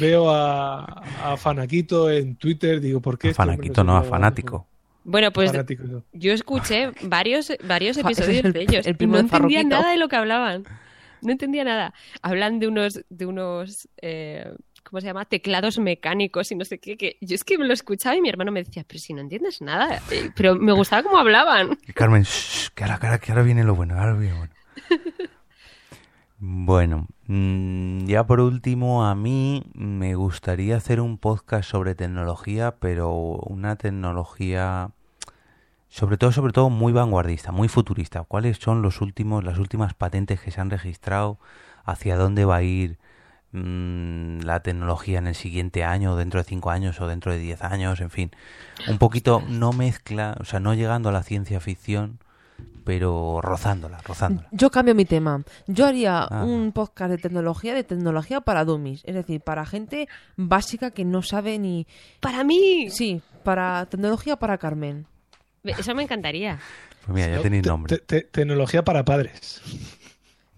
veo a, a Fanaquito en Twitter. Digo, ¿por qué? este hombre Fanaquito, no, a fanático. Bueno, pues Fanático, yo escuché varios, varios <laughs> episodios el- de ellos el no entendía nada de lo que hablaban. No entendía nada. Hablan de unos, de unos, eh, ¿cómo se llama? Teclados mecánicos y no sé qué. Yo es que me lo escuchaba y mi hermano me decía, pero si no entiendes nada. Eh, Pero me gustaba cómo hablaban. Y Carmen, shh, que ahora, que ahora- que ahora viene lo bueno, ahora viene lo bueno. Bueno, mm, ya por último, a mí me gustaría hacer un podcast sobre tecnología, pero una tecnología, sobre todo, sobre todo muy vanguardista, muy futurista. ¿Cuáles son los últimos, las últimas patentes que se han registrado? ¿Hacia dónde va a ir mm, la tecnología en el siguiente año, o dentro de cinco años, o dentro de diez años? En fin, un poquito no mezcla, o sea, no llegando a la ciencia ficción, pero rozándola, rozándola. Yo cambio mi tema. Yo haría Ah. un podcast de tecnología, de tecnología para dummies. Es decir, para gente básica que no sabe ni. ¡Para mí! Sí, para tecnología para Carmen. Eso me encantaría. Pues mira, ya tenéis te- nombre. te- te- tecnología para padres.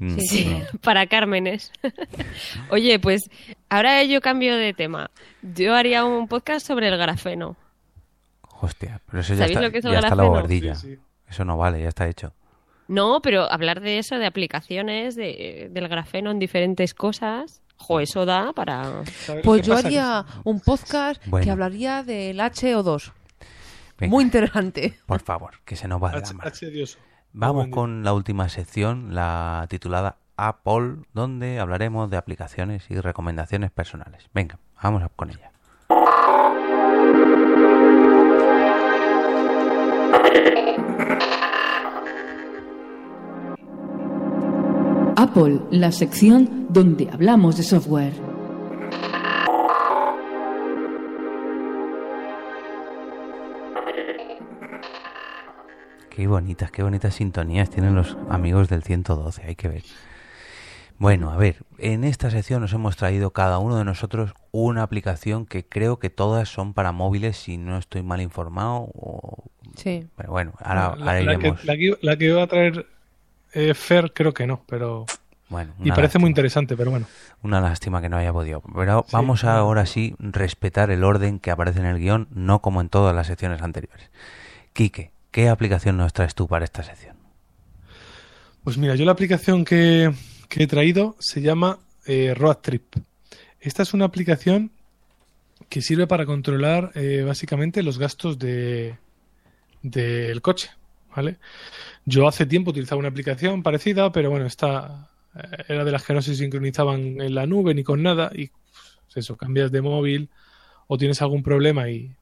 Mm. Sí, para Cármenes. <laughs> Oye, pues ahora yo cambio de tema. Yo haría un podcast sobre el grafeno. Hostia, pero eso ya ¿Sabéis está, lo que es el ya está la bobardilla. Sí, sí. Eso no vale, ya está hecho. No, pero hablar de eso, de aplicaciones de, del grafeno en diferentes cosas, jo, eso da para... ¿Sabes lo Pues que yo pasa? haría un podcast que hablaría del HO2. Venga, Muy interesante. por favor, que se nos va de la H, mano. H odioso. Vamos con la última sección, la titulada Apple, donde hablaremos de aplicaciones y recomendaciones personales. Venga, vamos con ella. Apple, la sección donde hablamos de software. Qué bonitas, qué bonitas sintonías tienen los amigos del 112, hay que ver. Bueno, a ver, en esta sección nos hemos traído cada uno de nosotros una aplicación que creo que todas son para móviles, si no estoy mal informado. o- Sí. Pero bueno, ahora, la, ahora la que, la que- la que iba a traer eh, Fer, creo que no, pero. Bueno, Y parece lástima. muy interesante, pero bueno. Una lástima que no haya podido. Pero Sí, vamos a ahora sí respetar el orden que aparece en el guion, no como en todas las secciones anteriores. Quique, ¿qué aplicación nos traes tú para esta sección? Pues mira, yo la aplicación que, he traído se llama eh, Road Trip. Esta es una aplicación que sirve para controlar eh, básicamente los gastos de del coche, ¿vale? Yo hace tiempo utilizaba una aplicación parecida, pero bueno, esta eh, era de las que no se sincronizaban en la nube ni con nada y pues eso, cambias de móvil o tienes algún problema y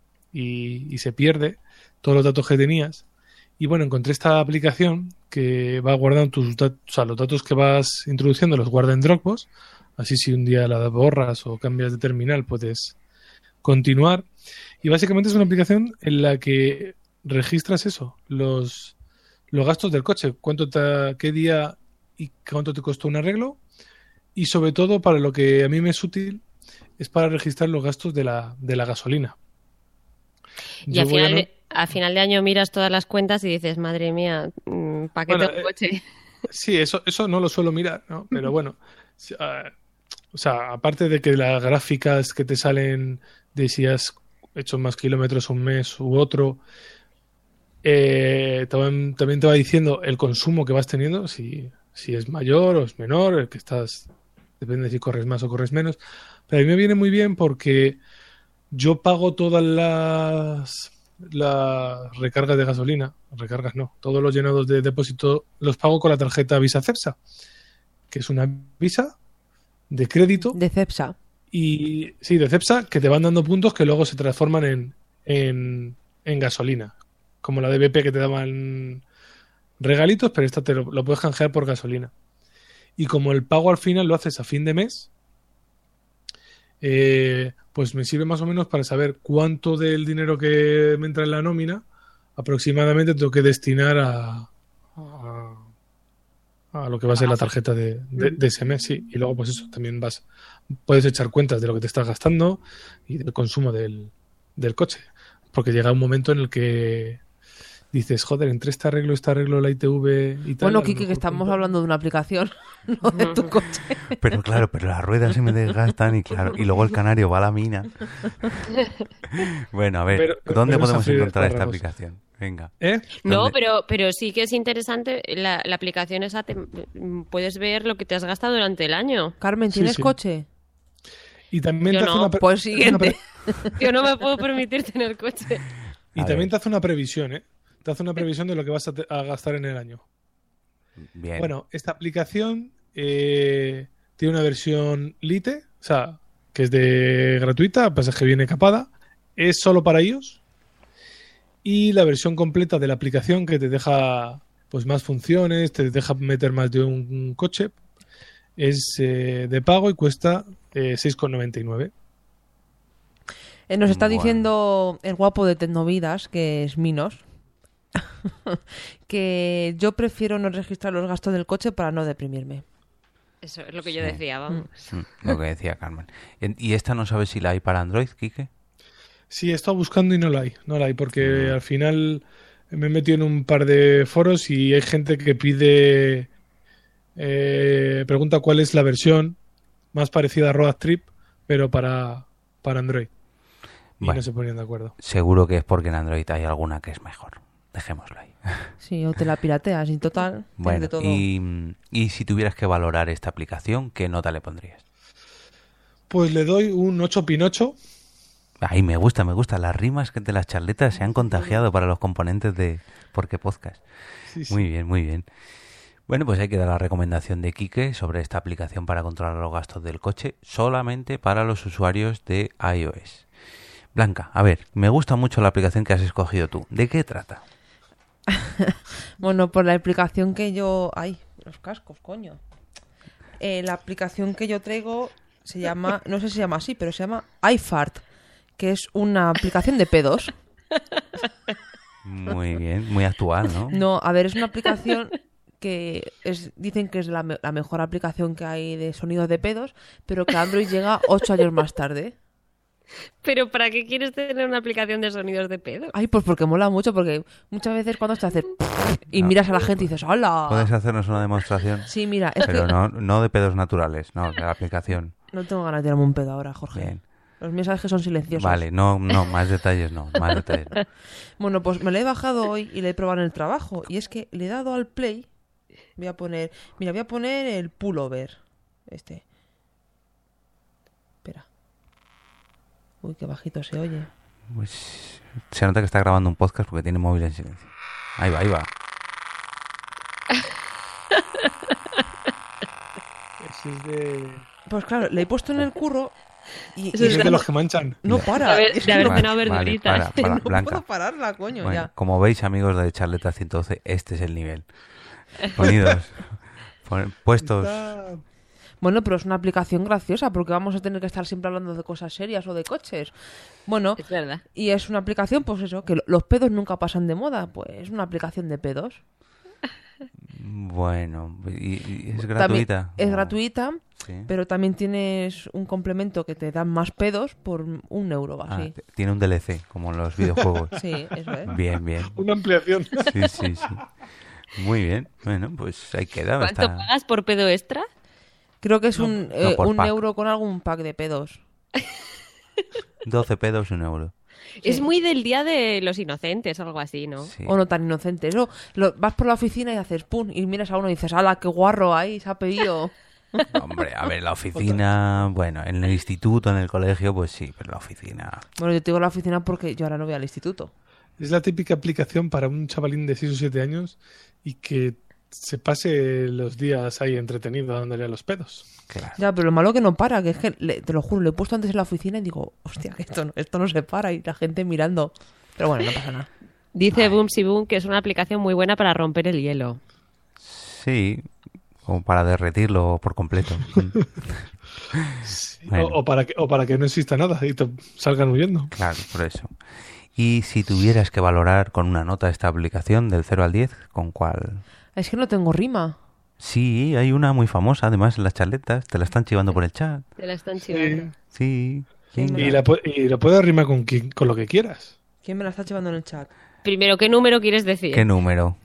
se pierde todos los datos que tenías. Y bueno, encontré esta aplicación que va guardando tus datos, o sea, los datos que vas introduciendo los guarda en Dropbox. Así si un día la borras o cambias de terminal puedes continuar. Y básicamente es una aplicación en la que registras eso, los, los gastos del coche, cuánto te, qué día y cuánto te costó un arreglo. Y sobre todo para lo que a mí me es útil es para registrar los gastos de la, de la gasolina. Y Yo al voy a final, de, al final de año miras todas las cuentas y dices, madre mía, ¿para qué Bueno, tengo eh, coche? <laughs> Sí, eso, eso no lo suelo mirar, ¿no? Pero bueno, ah, o sea, aparte de que las gráficas que te salen de si has hecho más kilómetros un mes u otro, eh, también, también te va diciendo el consumo que vas teniendo, si, si es mayor o es menor, el que estás, depende de si corres más o corres menos. Pero a mí me viene muy bien porque yo pago todas las las recargas de gasolina, recargas no, todos los llenados de depósito los pago con la tarjeta Visa Cepsa, que es una Visa de crédito. De Cepsa. Y sí, de Cepsa, que te van dando puntos que luego se transforman en, en, en gasolina. Como la de BP que te daban regalitos, pero esta te lo, lo puedes canjear por gasolina. Y como el pago al final lo haces a fin de mes, eh, pues me sirve más o menos para saber cuánto del dinero que me entra en la nómina aproximadamente tengo que destinar a, a, a lo que va a ser la tarjeta de, de- de ese mes. sí. Y luego, pues eso, también vas, puedes echar cuentas de lo que te estás gastando y del consumo del, del coche. Porque llega un momento en el que dices, joder, entre este arreglo, este arreglo, la ITV y tal. Bueno, Kike, que estamos hablando de una aplicación, <laughs> no de tu coche. Pero claro, pero las ruedas se me desgastan y claro, y luego el canario va a la mina. <laughs> Bueno, a ver, Pero- pero- ¿dónde pero podemos encontrar esta aplicación? Venga. ¿Eh? No, pero, pero sí que es interesante. La, la aplicación esa te- puedes ver lo que te has gastado durante el año. Carmen, ¿tienes sí. coche? Y también Yo te hace no. una Pues hace una. Yo no me puedo permitir tener coche. Y A también ver. te hace una previsión, ¿eh? Te hace una previsión de lo que vas a, te- a gastar en el año. Bien. Bueno, esta aplicación eh, tiene una versión Lite, o sea, que es de gratuita, pasa que viene capada, es solo para ellos. Y la versión completa de la aplicación que te deja pues más funciones, te deja meter más de un coche, es eh, de pago y cuesta eh, 6,99. Eh, nos está Bueno. diciendo el guapo de Tecnovidas, que es Minos, <laughs> que yo prefiero no registrar los gastos del coche para no deprimirme. Eso es lo que yo decía, vamos. Mm, Lo que decía Carmen. ¿Y esta no sabes si la hay para Android, Quique? Sí, he estado buscando y no la hay. No la hay porque al final me he metido en un par de foros y hay gente que pide, eh, pregunta cuál es la versión más parecida a Road Trip, pero para, para Android. Y Bueno. no se ponían de acuerdo. Seguro que es porque en Android hay alguna que es mejor. Dejémoslo ahí. Sí, o te la pirateas y total, Bueno, de todo. y, y si tuvieras que valorar esta aplicación, ¿qué nota le pondrías? Pues le doy un 8 pinocho. Ay, me gusta, me gusta. Las rimas que de las charletas se han contagiado para los componentes de Porque Podcast. Sí, sí. Muy bien, muy bien. Bueno, pues hay que dar la recomendación de Quique sobre esta aplicación para controlar los gastos del coche solamente para los usuarios de iOS. Blanca, a ver, me gusta mucho la aplicación que has escogido tú. ¿De qué trata? <laughs> Bueno, por la aplicación que yo... Ay, los cascos, coño. Eh, la aplicación que yo traigo se llama, no sé si se llama así, pero se llama iFart, que es una aplicación de pedos. Muy bien, muy actual, ¿no? <laughs> No, a ver, es una aplicación que es, dicen que es la, me- la mejor aplicación que hay de sonidos de pedos, pero que Android llega ocho años más tarde. Pero ¿para qué quieres tener una aplicación de sonidos de pedo? Ay, pues porque mola mucho, porque muchas veces cuando te haces <laughs> y miras a la gente y dices, ¡hola! ¿Puedes hacernos una demostración? Sí, mira, es Pero que no, no de pedos naturales, no, de la aplicación. no tengo ganas de tirarme un pedo ahora, Jorge. Bien. Los mensajes son silenciosos. Vale, no, no, más detalles no, más detalles no. <laughs> Bueno, pues me lo he bajado hoy y le he probado en el trabajo. Y es que le he dado al play. Voy a poner. Mira, voy a poner el pullover. Este. Uy, qué bajito se oye. Pues se nota que está grabando un podcast porque tiene móvil en silencio. Ahí va, ahí va. <laughs> Ese es de, Pues claro, le he puesto en el curro. Y, ese y es de los que manchan. No para. De haber- es de que haber no- cenado Vale, verduritas. para, para, <laughs> no Blanca. puedo pararla, coño, Bueno, ya. como veis, amigos de Charleta 112, este es el nivel. Ponidos, <laughs> pon- puestos. Está- Bueno, pero es una aplicación graciosa porque vamos a tener que estar siempre hablando de cosas serias o de coches. Bueno, Es verdad. y es una aplicación, pues eso, que lo- los pedos nunca pasan de moda. Pues es una aplicación de pedos. Bueno, ¿y, y es También gratuita? es gratuita, Sí. pero también tienes un complemento que te dan más pedos por un euro, Ah, así. tiene un DLC, como en los videojuegos. <laughs> Sí, eso es. Bien, bien. Una ampliación. Sí, sí, sí. Muy bien. Bueno, pues ahí queda. ¿Cuánto está- pagas por pedo extra? Creo que es un, eh, por un pack. euro con algún pack de pedos. <laughs> 12 pedos, un euro. Es muy del día de los inocentes algo así, ¿no? Sí. O no tan inocente. Eso, lo- vas por la oficina y haces pum, y miras a uno y dices, ¡hala, qué guarro ahí! Se ha pedido. <laughs> Hombre, a ver, la oficina, bueno, en el instituto, en el colegio, pues sí, pero la oficina. bueno, yo te digo la oficina porque yo ahora no voy al instituto. es la típica aplicación para un chavalín de 6 o 7 años y que se pase los días ahí entretenido dándole a los pedos. Ya, pero lo malo que no para, que es que, le- te lo juro, lo he puesto antes en la oficina y digo, hostia, que esto no, esto no se para y la gente mirando. Pero bueno, no pasa nada. Dice Boomsy Boom que es una aplicación muy buena para romper el hielo. Sí, como para derretirlo por completo. <laughs> Bueno. O, o para que, o para que no exista nada y te salgan huyendo. Claro, por eso. Y si tuvieras que valorar con una nota esta aplicación del 0 al 10, ¿con cuál? Es que no tengo rima. Sí, hay una muy famosa, además, en las charletas. Te la están chivando por el chat. Te la están chivando. Sí. Y, la, y lo puedes rimar con, quien- con lo que quieras. ¿Quién me la está llevando en el chat? Primero, ¿qué número quieres decir? ¿Qué número?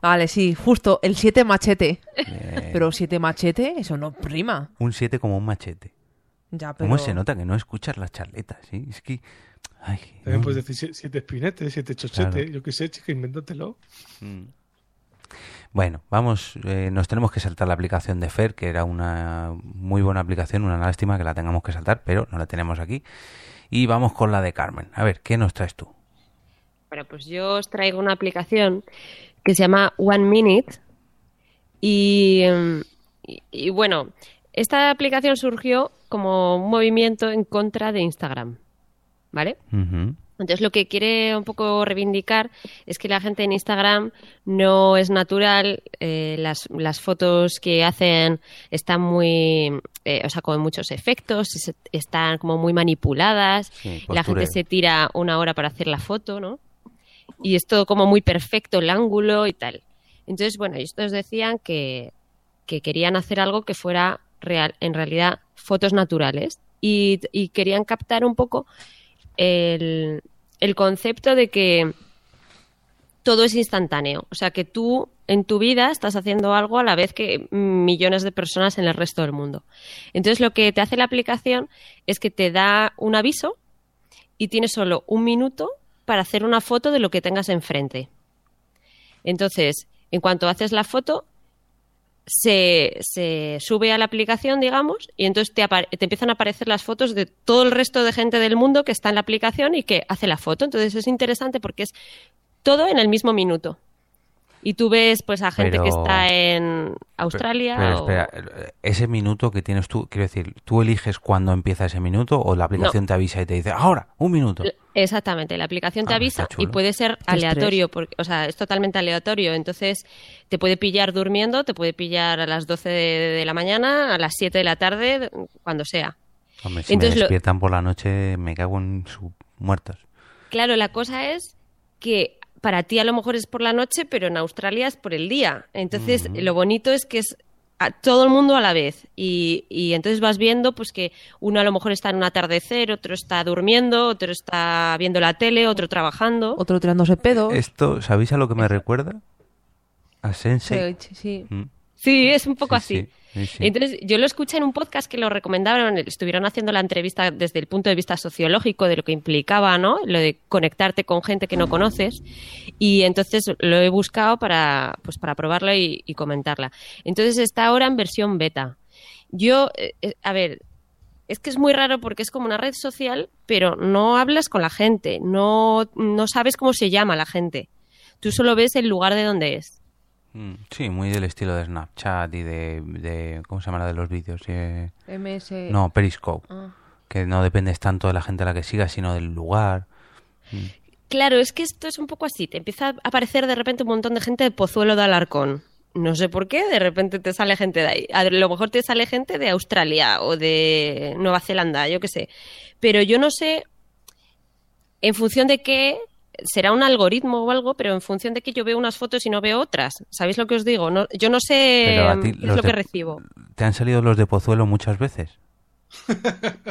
Vale, sí, justo, el 7 machete. Pero 7 machete, eso no rima. Un 7 como un machete. Ya, pero... ¿Cómo se nota que no escuchas las charletas? ¿sí? Es que... Ay, También no. puedes decir si- siete espinetes, siete chochetes, Claro. yo qué sé, chica, invéntatelo. Mm. Bueno, vamos, eh, nos tenemos que saltar la aplicación de Fer, que era una muy buena aplicación, una lástima que la tengamos que saltar, pero no la tenemos aquí. Y vamos con la de Carmen. A ver, ¿qué nos traes tú? Bueno, pues yo os traigo una aplicación que se llama One Minute. Y, y- y bueno, esta aplicación surgió como un movimiento en contra de Instagram. ¿Vale? Entonces lo que quiere un poco reivindicar es que la gente en Instagram no es natural, eh, las, las fotos que hacen están muy, eh, o sea, con muchos efectos, es- están como muy manipuladas, Sí, la gente se tira una hora para hacer la foto, ¿no? Y es todo como muy perfecto el ángulo y tal. Entonces, bueno, estos decían que, que querían hacer algo que fuera real, en realidad fotos naturales y, y querían captar un poco el, el concepto de que todo es instantáneo. O sea, que tú en tu vida estás haciendo algo a la vez que millones de personas en el resto del mundo. Entonces, lo que te hace la aplicación es que te da un aviso y tienes solo un minuto para hacer una foto de lo que tengas enfrente. Entonces, en cuanto haces la foto, se, se sube a la aplicación, digamos, y entonces te, te empiezan a aparecer las fotos de todo el resto de gente del mundo que está en la aplicación y que hace la foto. Entonces es interesante porque es todo en el mismo minuto. Y tú ves pues a gente que está en Australia Pero o- espera, ese minuto que tienes tú, quiero decir, ¿tú eliges cuándo empieza ese minuto o la aplicación No. te avisa y te dice, ahora, un minuto? Exactamente, la aplicación te Ah, avisa y puede ser aleatorio, porque, o sea, es totalmente aleatorio. Entonces, te puede pillar durmiendo, te puede pillar a las 12 de, de la mañana, a las 7 de la tarde, cuando sea. Hombre, si Entonces me lo- despiertan por la noche, me cago en sus muertos. Claro, la cosa es que para ti a lo mejor es por la noche, pero en Australia es por el día. Entonces, lo bonito es que es a todo el mundo a la vez. Y, y entonces vas viendo pues que uno a lo mejor está en un atardecer, otro está durmiendo, otro está viendo la tele, otro trabajando. Otro tirándose pedos. Esto, ¿sabéis a lo que me recuerda? A Sensei. Sí, sí. Mm. Sí, es un poco Sí, así. sí, Entonces, yo lo escuché en un podcast que lo recomendaron, estuvieron haciendo la entrevista desde el punto de vista sociológico de lo que implicaba, ¿no? Lo de conectarte con gente que no conoces. Y entonces lo he buscado para, pues, para probarlo y, y comentarla. Entonces está ahora en versión beta. Yo, eh, eh, a ver, es que es muy raro porque es como una red social, pero no hablas con la gente, no, no sabes cómo se llama la gente. Tú solo ves el lugar de donde es. Mm, Sí, muy del estilo de Snapchat y de, de- ¿cómo se llama la de los vídeos? Eh, MS. No, Periscope. Ah. Que no dependes tanto de la gente a la que sigas, sino del lugar. Mm. Claro, es que esto es un poco así. Te empieza a aparecer de repente un montón de gente de Pozuelo de Alarcón. No sé por qué, de repente te sale gente de ahí. A lo mejor te sale gente de Australia o de Nueva Zelanda, yo qué sé. Pero yo no sé en función de qué será un algoritmo o algo, pero en función de que yo veo unas fotos y no veo otras. ¿Sabéis lo que os digo? No, yo no sé qué es lo de- que recibo. ¿Te han salido los de Pozuelo muchas veces?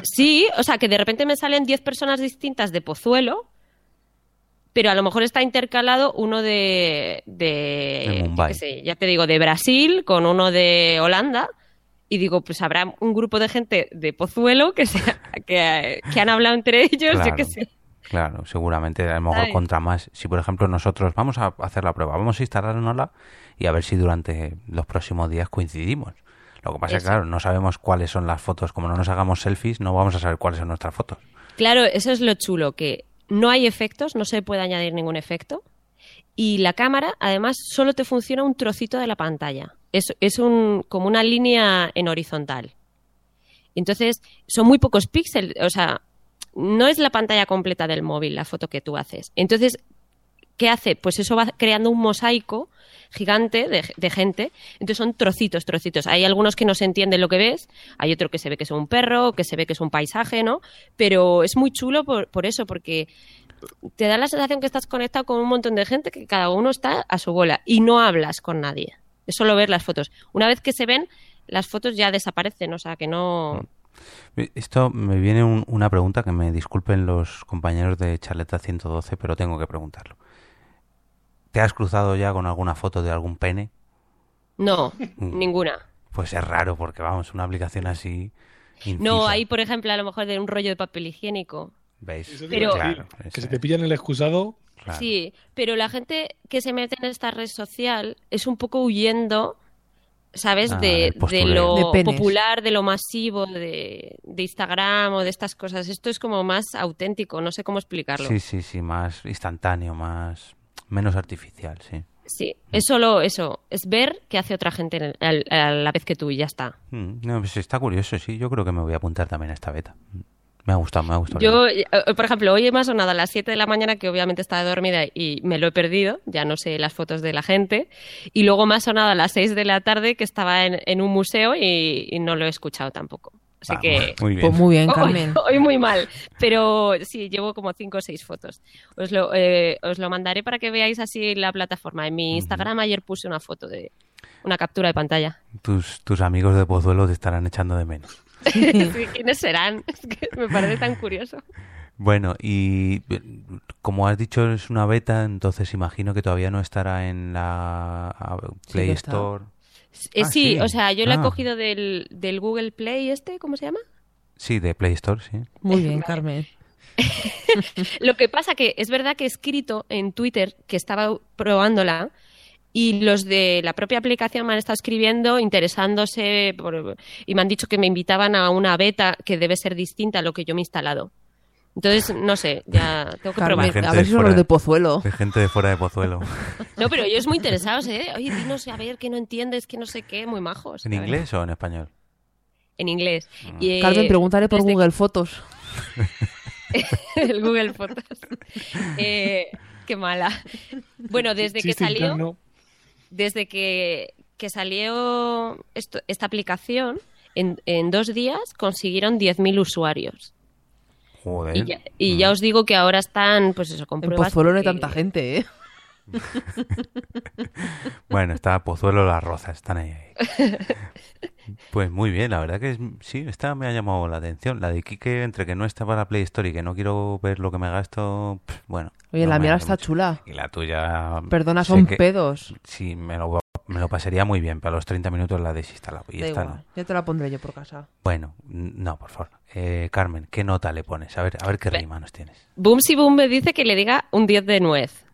Sí, o sea, que de repente me salen 10 personas distintas de Pozuelo, pero a lo mejor está intercalado uno de, de, qué sé, ya te digo, de Brasil con uno de Holanda. Y digo, pues habrá un grupo de gente de Pozuelo que, sea, que, que han hablado entre ellos, yo qué sé. Claro, seguramente a lo mejor contra más. Si por ejemplo nosotros vamos a hacer la prueba, vamos a instalárnosla y a ver si durante los próximos días coincidimos. Lo que pasa es que, claro, no sabemos cuáles son las fotos. Como no nos hagamos selfies, no vamos a saber cuáles son nuestras fotos. Claro, eso es lo chulo, que no hay efectos, no se puede añadir ningún efecto. Y la cámara, además, solo te funciona un trocito de la pantalla. Es, es un, como una línea en horizontal. Entonces, son muy pocos píxeles, o sea, no es la pantalla completa del móvil la foto que tú haces. Entonces, ¿qué hace? Pues eso va creando un mosaico gigante de, de gente. Entonces son trocitos, trocitos. Hay algunos que no se entiende lo que ves, hay otro que se ve que es un perro, que se ve que es un paisaje, ¿no? Pero es muy chulo por, por eso, porque te da la sensación que estás conectado con un montón de gente que cada uno está a su bola y no hablas con nadie. Es solo ver las fotos. Una vez que se ven, las fotos ya desaparecen, o sea que no... Esto me viene un- una pregunta que me disculpen los compañeros de Charleta 112, pero tengo que preguntarlo. ¿Te has cruzado ya con alguna foto de algún pene? No, Mm. ninguna. Pues es raro porque vamos, una aplicación así. No, hay, por ejemplo, a lo mejor de un rollo de papel higiénico. ¿Veis? Pero- Claro, que se te pillan el excusado. Sí, pero la gente que se mete en esta red social es un poco huyendo, ¿sabes? Ah, de, de lo De popular, de lo masivo, de, de Instagram o de estas cosas. Esto es como más auténtico, no sé cómo explicarlo. Sí, sí, sí, más instantáneo, más menos artificial, sí. Sí, es solo eso, es ver qué hace otra gente en el- al- a la vez que tú y ya está. Mm, No, pues está curioso, sí. Yo creo que me voy a apuntar también a esta beta. Me ha gustado, me ha gustado. Yo, eh, por ejemplo, hoy me ha sonado a las 7 de la mañana, que obviamente estaba dormida y me lo he perdido, ya no sé las fotos de la gente. Y luego me ha sonado a las 6 de la tarde, que estaba en, en un museo y, y no lo he escuchado tampoco. Así Ah, que... Muy bien. Pues muy bien, <laughs> Hoy- Carmen. Hoy, muy mal, pero sí, llevo como 5 o 6 fotos. Os lo, eh, os lo mandaré para que veáis así la plataforma. En mi Instagram ayer puse una foto de una captura de pantalla. Tus, tus amigos de Pozuelo te estarán echando de menos. <laughs> Sí, ¿Quiénes serán? <laughs> Es que me parece tan curioso. Bueno, y como has dicho, es una beta, entonces imagino que todavía no estará en la Play. Store. Eh, Ah, sí, sí. o sea, yo la he Ah. cogido del, del Google Play este, ¿cómo se llama? Sí, de Play Store, sí. Muy <laughs> bien, Carmen. Lo que pasa que es verdad que he escrito en Twitter que estaba probándola y los de la propia aplicación me han estado escribiendo interesándose por- y me han dicho que me invitaban a una beta que debe ser distinta a lo que yo me he instalado. Entonces, no sé, ya tengo que Carmen, probar. a ver si son los de Pozuelo. De gente de fuera de Pozuelo. <laughs> No, pero ellos muy interesados, ¿eh? Oye, dinos a ver que no entiendes, que no sé qué, muy majos. ¿En inglés o en español? En inglés. Y, eh, Carmen, pregúntale por desde- Google Fotos. <laughs> el Google Fotos. <laughs> Eh, qué mala. Bueno, desde que Chiste salió, interno. Desde que, que salió esto- esta aplicación, en, en dos días consiguieron 10.000 usuarios. Joder. Y, ya, y ya os digo que ahora están, pues eso, con En pruebas. Pozuelo no hay porque- tanta gente, ¿eh? <laughs> Bueno, está Pozuelo las Rozas, están ahí. ahí. Pues muy bien, la verdad que es- sí, esta me ha llamado la atención. La de Kike, entre que no está para Play Store y que no quiero ver lo que me gasto, pff, bueno. Oye, no la mía está mucho. chula. Y la tuya... Perdona, son que- pedos. Sí, me lo, me lo pasaría muy bien, pero a los 30 minutos la desinstalado. Y esta no. ya te la pondré yo por casa. Bueno, no, por favor. Eh, Carmen, ¿qué nota le pones? A ver, a ver qué rima nos tienes. Boomsy Boom me dice que le diga un 10 de nuez.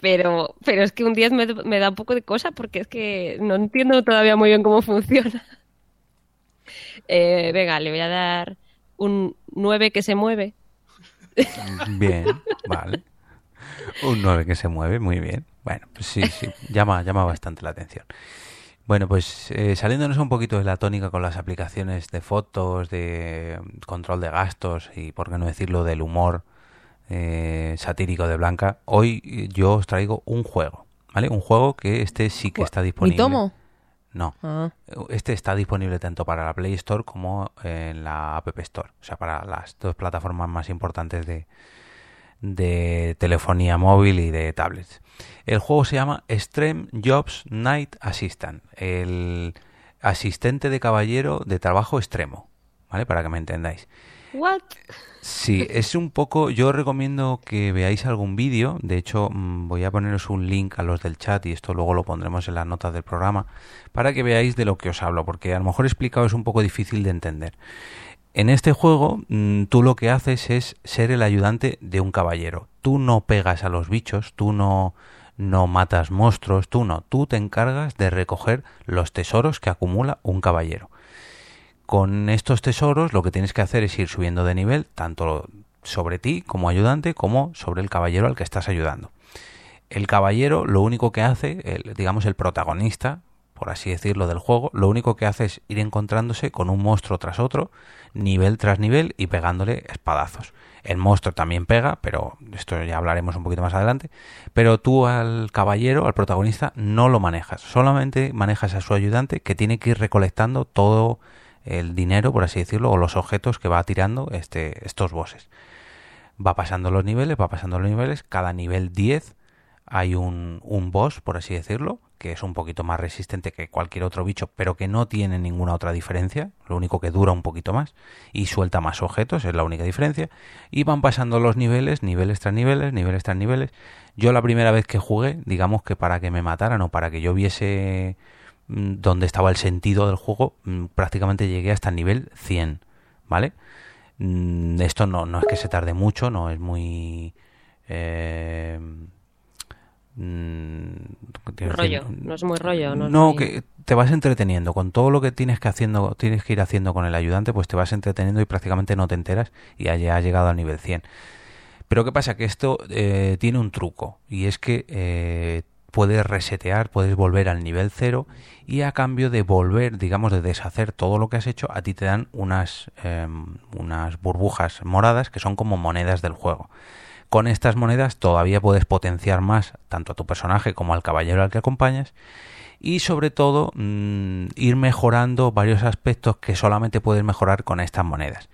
Pero, pero es que un 10 me, me da un poco de cosa porque es que no entiendo todavía muy bien cómo funciona. <laughs> Eh, venga, le voy a dar un 9 que se mueve. Bien, vale. Un 9 que se mueve, muy bien. Bueno, pues sí, sí, llama, llama bastante la atención. Bueno, pues eh, saliéndonos un poquito de la tónica con las aplicaciones de fotos, de control de gastos y, por qué no decirlo, del humor eh, satírico de Blanca, hoy eh, yo os traigo un juego, ¿vale? Un juego que este sí que está disponible. ¿Mi tomo? No. Ah. Este está disponible tanto para la Play Store como en la App Store. O sea, para las dos plataformas más importantes de, de telefonía móvil y de tablets. El juego se llama Extreme Jobs Night Assistant. El asistente de caballero de trabajo extremo. ¿Vale? Para que me entendáis. What? Sí, es un poco. Yo recomiendo que veáis algún vídeo. De hecho, mm, voy a poneros un link a los del chat y esto luego lo pondremos en las notas del programa para que veáis de lo que os hablo, porque a lo mejor explicado es un poco difícil de entender. En este juego, mm, tú lo que haces es ser el ayudante de un caballero. Tú no pegas a los bichos, tú no, no matas monstruos, tú no. Tú te encargas de recoger los tesoros que acumula un caballero. Con estos tesoros lo que tienes que hacer es ir subiendo de nivel, tanto sobre ti como ayudante como sobre el caballero al que estás ayudando. El caballero lo único que hace, el- digamos el protagonista, por así decirlo, del juego, lo único que hace es ir encontrándose con un monstruo tras otro, nivel tras nivel y pegándole espadazos. El monstruo también pega, pero esto ya hablaremos un poquito más adelante. Pero tú al caballero, al protagonista, no lo manejas. Solamente manejas a su ayudante que tiene que ir recolectando todo el dinero, por así decirlo, o los objetos que va tirando este, estos bosses. Va pasando los niveles, va pasando los niveles. Cada nivel 10 hay un, un boss, por así decirlo, que es un poquito más resistente que cualquier otro bicho, pero que no tiene ninguna otra diferencia, lo único que dura un poquito más y suelta más objetos, es la única diferencia, y van pasando los niveles, niveles tras niveles, niveles tras niveles. Yo la primera vez que jugué, digamos que para que me mataran o para que yo viese mm, dónde estaba el sentido del juego, mm, prácticamente llegué hasta el nivel 100, ¿vale? Mm, Esto no, no es que se tarde mucho, no es muy... eh, Rollo, no es muy rollo, no no, es muy- que te vas entreteniendo con todo lo que tienes que haciendo, tienes que ir haciendo con el ayudante, pues te vas entreteniendo y prácticamente no te enteras y ya has llegado al nivel 100. Pero qué pasa que esto eh, tiene un truco y es que eh, puedes resetear, puedes volver al nivel 0 y a cambio de volver, digamos, de deshacer todo lo que has hecho, a ti te dan unas em, unas burbujas moradas que son como monedas del juego. Con estas monedas todavía puedes potenciar más tanto a tu personaje como al caballero al que acompañas y sobre todo mm, ir mejorando varios aspectos que solamente puedes mejorar con estas monedas.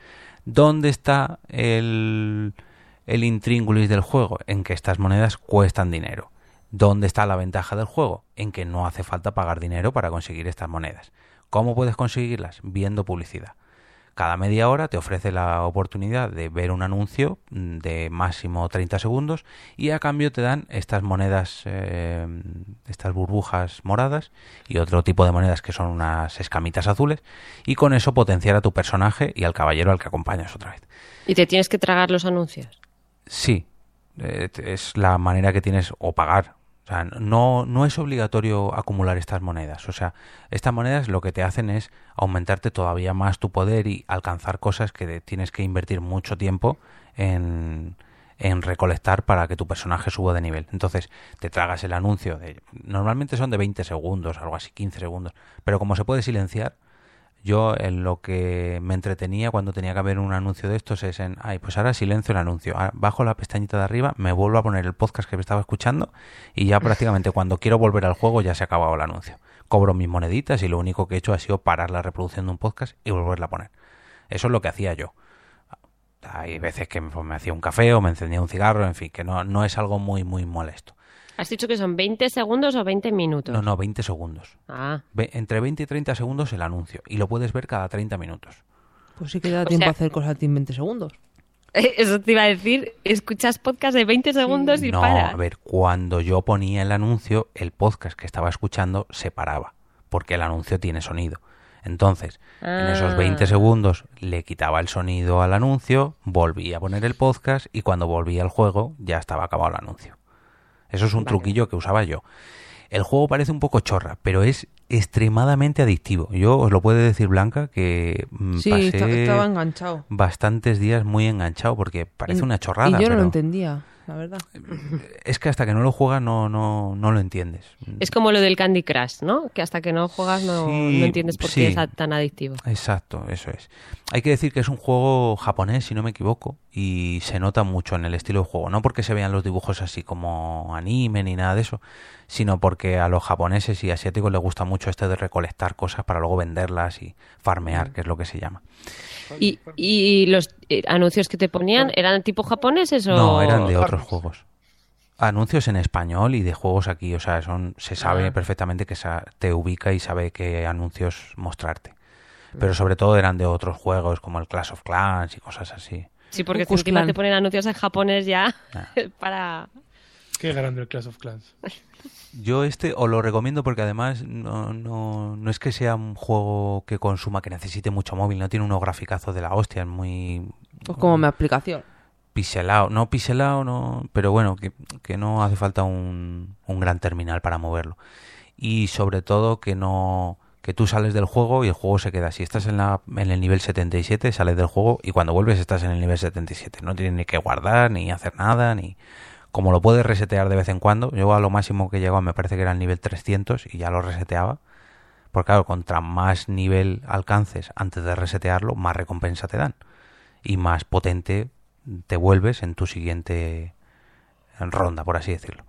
¿Dónde está el, el intríngulis del juego? En que estas monedas cuestan dinero. ¿Dónde está la ventaja del juego? En que no hace falta pagar dinero para conseguir estas monedas. ¿Cómo puedes conseguirlas? Viendo publicidad. Cada media hora te ofrece la oportunidad de ver un anuncio mm, de máximo 30 segundos y a cambio te dan estas monedas, eh, estas burbujas moradas y otro tipo de monedas que son unas escamitas azules y con eso potenciar a tu personaje y al caballero al que acompañas otra vez. Y te tienes que tragar los anuncios. Sí, eh, es la manera que tienes o pagar. O sea, no, no es obligatorio acumular estas monedas. O sea, estas monedas lo que te hacen es aumentarte todavía más tu poder y alcanzar cosas que tienes que invertir mucho tiempo en, en recolectar para que tu personaje suba de nivel. Entonces, te tragas el anuncio. De, normalmente son de 20 segundos, algo así, 15 segundos. Pero como se puede silenciar, yo en lo que me entretenía cuando tenía que ver un anuncio de estos es en, ay, pues ahora silencio el anuncio, Ahora bajo la pestañita de arriba, me vuelvo a poner el podcast que me estaba escuchando y ya prácticamente <laughs> cuando quiero volver al juego ya se ha acabado el anuncio. Cobro mis moneditas y lo único que he hecho ha sido parar la reproducción de un podcast y volverla a poner. Eso es lo que hacía yo. Hay veces que pues, me hacía un café o me encendía un cigarro, en fin, que no, no es algo muy, muy molesto. ¿Has dicho que son 20 segundos o 20 minutos? No, no, 20 segundos. Ah, Ve- entre 20 y 30 segundos el anuncio y lo puedes ver cada 30 minutos. Pues sí que da O tiempo sea- a hacer cosas en 20 segundos. <laughs> eso te iba a decir. Escuchas podcast de 20 segundos y no, paras. a ver, cuando yo ponía el anuncio, el podcast que estaba escuchando se paraba, porque el anuncio tiene sonido. Entonces, en esos Ah. 20 segundos le quitaba el sonido al anuncio, volvía a poner el podcast y cuando volvía al juego ya estaba acabado el anuncio. Eso es un truquillo que usaba yo. El juego parece un poco chorra, pero es extremadamente adictivo. Yo os lo puedo decir Blanca que mm, Sí, pasé esta- estaba enganchado. bastantes días muy enganchado porque parece una chorrada. Y yo no pero lo entendía, la verdad. es que hasta que no lo juegas no, no, no lo entiendes. Es como lo del Candy Crush, ¿no? Que hasta que no juegas no, Sí, no entiendes por sí. qué es tan adictivo. Exacto, eso es. Hay que decir que es un juego japonés, si no me equivoco, y se nota mucho en el estilo de juego. No porque se vean los dibujos así como anime ni nada de eso, sino porque a los japoneses y asiáticos les gusta mucho este de recolectar cosas para luego venderlas y farmear, que es lo que se llama. ¿Y, y los eh, anuncios que te ponían eran tipo japoneses o...? No, eran de otros juegos. Anuncios en español y de juegos aquí, o sea, son se sabe Ah. perfectamente que sa- te ubica y sabe qué anuncios mostrarte. Pero sobre todo eran de otros juegos como el Clash of Clans y cosas así. Sí, porque encima te ponen anuncios en japonés ya Ah. <laughs> para... Qué grande el Clash of Clans. Yo este os lo recomiendo porque además no, no, no es que sea un juego que consuma, que necesite mucho móvil, no tiene unos graficazos de la hostia, es muy Pues como mi aplicación. pixelado, no pixelado, no, pero bueno, que, que no hace falta un, un gran terminal para moverlo. Y sobre todo que no que tú sales del juego y el juego se queda. Si estás en, la, en el nivel 77, sales del juego y cuando vuelves estás en el nivel 77. No tienes ni que guardar, ni hacer nada, ni... Como lo puedes resetear de vez en cuando, yo a lo máximo que llegó me parece que era el nivel 300 y ya lo reseteaba. Porque claro, contra más nivel alcances antes de resetearlo, más recompensa te dan. Y más potente te vuelves en tu siguiente ronda, por así decirlo.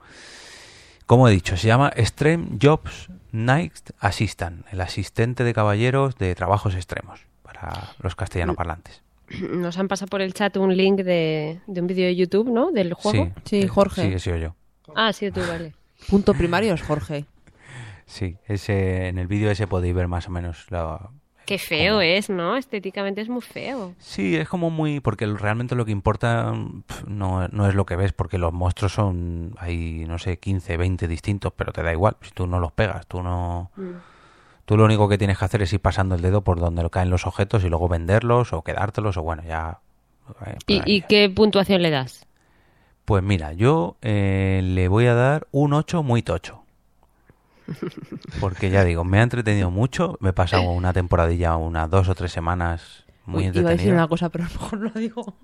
Como he dicho, se llama Extreme Jobs Night Assistant, el asistente de caballeros de trabajos extremos para los castellano parlantes. <clears throat> Nos han pasado por el chat un link de, de un vídeo de YouTube, ¿no? Del juego. Sí, Jorge. Sí, he sido yo. Ah, sí, tú, vale. <laughs> Punto primario es Jorge. Sí, ese, en el vídeo ese podéis ver más o menos la, Qué feo es, ¿no? Estéticamente es muy feo. Sí, es como muy... Porque realmente lo que importa no, no es lo que ves, porque los monstruos son... Hay, no sé, 15, 20 distintos, pero te da igual. Si tú no los pegas, tú no... Mm. Tú lo único que tienes que hacer es ir pasando el dedo por donde caen los objetos y luego venderlos o quedártelos o bueno, ya... eh, ¿Y, y qué puntuación le das? Pues mira, yo eh, le voy a dar un 8 muy tocho. <laughs> Porque ya digo, me ha entretenido mucho. Me he pasado una temporadilla, unas dos o tres semanas muy Uy, iba a decir una cosa, pero a lo mejor no lo digo.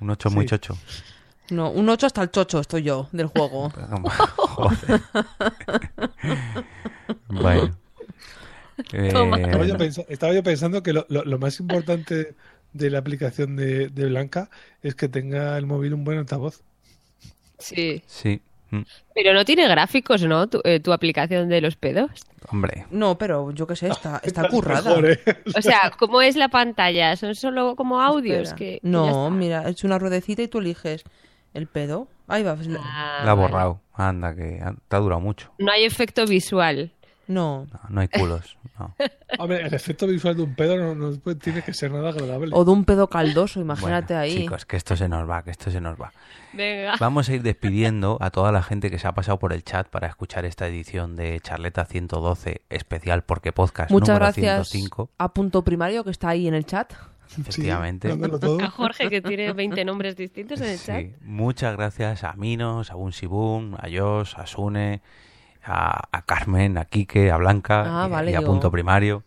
Un 8 muy chocho. No, un 8 hasta el chocho estoy yo del juego. <laughs> Joder. <laughs> Bueno. Estaba, yo Eh, estaba yo pensando que lo, lo- lo más importante de la aplicación de, de Blanca es que tenga el móvil un buen altavoz. Sí. sí. Mm, Pero no tiene gráficos, ¿no? Tu, eh, tu aplicación de los pedos. Hombre. No, pero yo qué sé, <laughs> está, está currada. mejor, ¿eh? O sea, ¿cómo es la pantalla? ¿Son solo como audios? Que, no, mira, es una ruedecita y tú eliges el pedo. Ahí va. pues, la- Ah, la ha borrado. Anda, que ha- te ha durado mucho. No hay efecto visual. No. No, no hay culos. no. <laughs> Hombre, el efecto visual de un pedo no, no tiene que ser nada agradable. O de un pedo caldoso, imagínate Bueno, ahí. Chicos, que esto se nos va, que esto se nos va. Venga. Vamos a ir <laughs> despidiendo a toda la gente que se ha pasado por el chat para escuchar esta edición de Charleta 112 especial porque podcast Muchas número gracias 105. a Punto Primario que está ahí en el chat. Efectivamente. A Jorge, que tiene 20 nombres distintos en el chat. Sí, muchas gracias a Minos, a Bunsibun, a Jos, a Sune, a, a Carmen, a Quique, a Blanca Ah, y, vale, y a digo. Punto Primario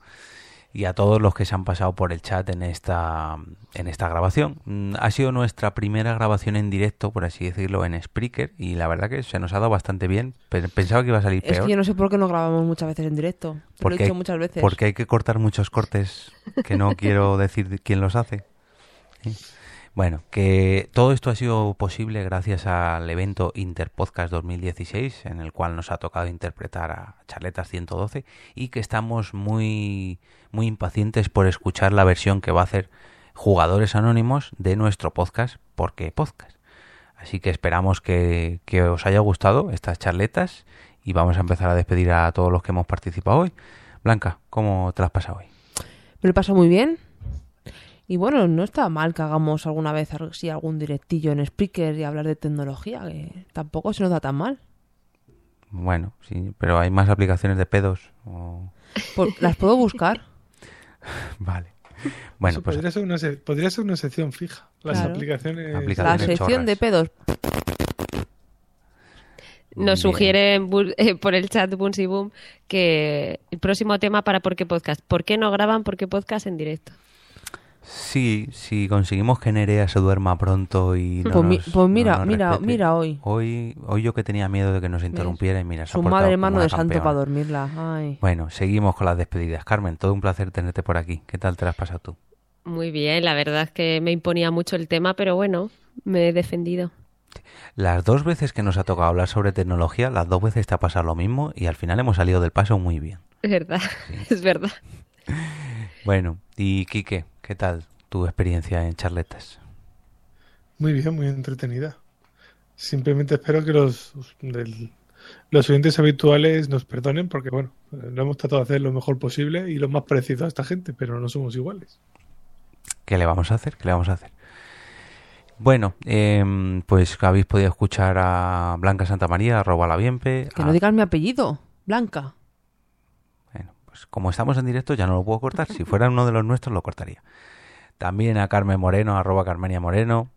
y a todos los que se han pasado por el chat en esta en esta grabación. Mm, Ha sido nuestra primera grabación en directo, por así decirlo, en Spreaker y la verdad que se nos ha dado bastante bien. Pe- Pensaba que iba a salir Es peor. que yo no sé por qué no grabamos muchas veces en directo. Te lo he porque, dicho muchas veces. porque hay que cortar muchos cortes que no <laughs> quiero decir quién los hace. ¿Sí? Bueno, que todo esto ha sido posible gracias al evento Interpodcast 2016, en el cual nos ha tocado interpretar a Charletas 112 y que estamos muy, muy impacientes por escuchar la versión que va a hacer Jugadores Anónimos de nuestro podcast, porque podcast. Así que esperamos que, que os haya gustado estas charletas y vamos a empezar a despedir a todos los que hemos participado hoy. Blanca, ¿cómo te las pasado hoy? Me lo paso muy bien. Y bueno, no está mal que hagamos alguna vez sí, algún directillo en Spreaker y hablar de tecnología, que tampoco se nos da tan mal. Bueno, sí, pero hay más aplicaciones de pedos. o- Por- ¿Las puedo buscar? <laughs> Vale. Bueno, pues podría, ser una se- podría ser una sección fija. Las Claro. aplicaciones. La Aplicaciones sección chorras. de pedos. Nos Bien. sugiere eh, por el chat Boom que el próximo tema para ¿Por qué podcast? ¿Por qué no graban ¿Por qué podcast en directo? Sí, si conseguimos que Nerea se duerma pronto y no Pues mi- nos- pues mira, no nos mira, respete. mira hoy. Hoy, hoy yo que tenía miedo de que nos interrumpiera y mira, se ha Su portado madre mano de santo para dormirla. Ay. Bueno, seguimos con las despedidas. Carmen, todo un placer tenerte por aquí. ¿Qué tal te las has pasado tú? Muy bien, la verdad es que me imponía mucho el tema, pero bueno, me he defendido. Las dos veces que nos ha tocado hablar sobre tecnología, las dos veces te ha pasado lo mismo y al final hemos salido del paso muy bien. Es verdad, <laughs> es verdad. Bueno, y Quique, ¿qué tal tu experiencia en charletas? Muy bien, muy entretenida. Simplemente espero que los, del- los oyentes habituales nos perdonen porque, bueno, eh, lo hemos tratado de hacer lo mejor posible y lo más parecido a esta gente, pero no somos iguales. ¿Qué le vamos a hacer? ¿Qué le vamos a hacer? Bueno, em, pues habéis podido escuchar a Blanca Santamaría, arroba la Bienpe. Que a- no digas mi apellido. Blanca. Pues como estamos en directo ya no lo puedo cortar. Si fuera uno de los nuestros lo cortaría. También a Carmen Moreno, arroba Carmenia Moreno.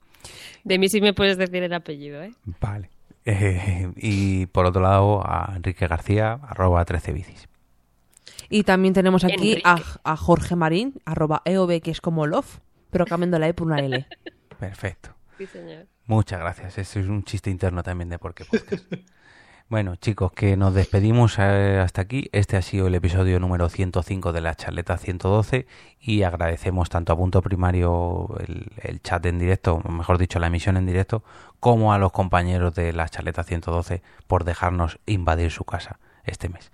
De mí sí me puedes decir el apellido, ¿eh? Vale. Eh, y por otro lado a Enrique García, arroba 13 bicis. Y también tenemos aquí a, a Jorge Marín, arroba EOB, que es como love, pero cambiando la E por una L. Perfecto. Sí, señor. Muchas gracias. Ese es un chiste interno también de Por qué Podcast. <laughs> bueno, chicos, que nos despedimos eh, hasta aquí. Este ha sido el episodio número 105 de la charleta 112 y agradecemos tanto a Punto Primario el, chat en directo, mejor dicho, la emisión en directo, como a los compañeros de la charleta 112 por dejarnos invadir su casa este mes.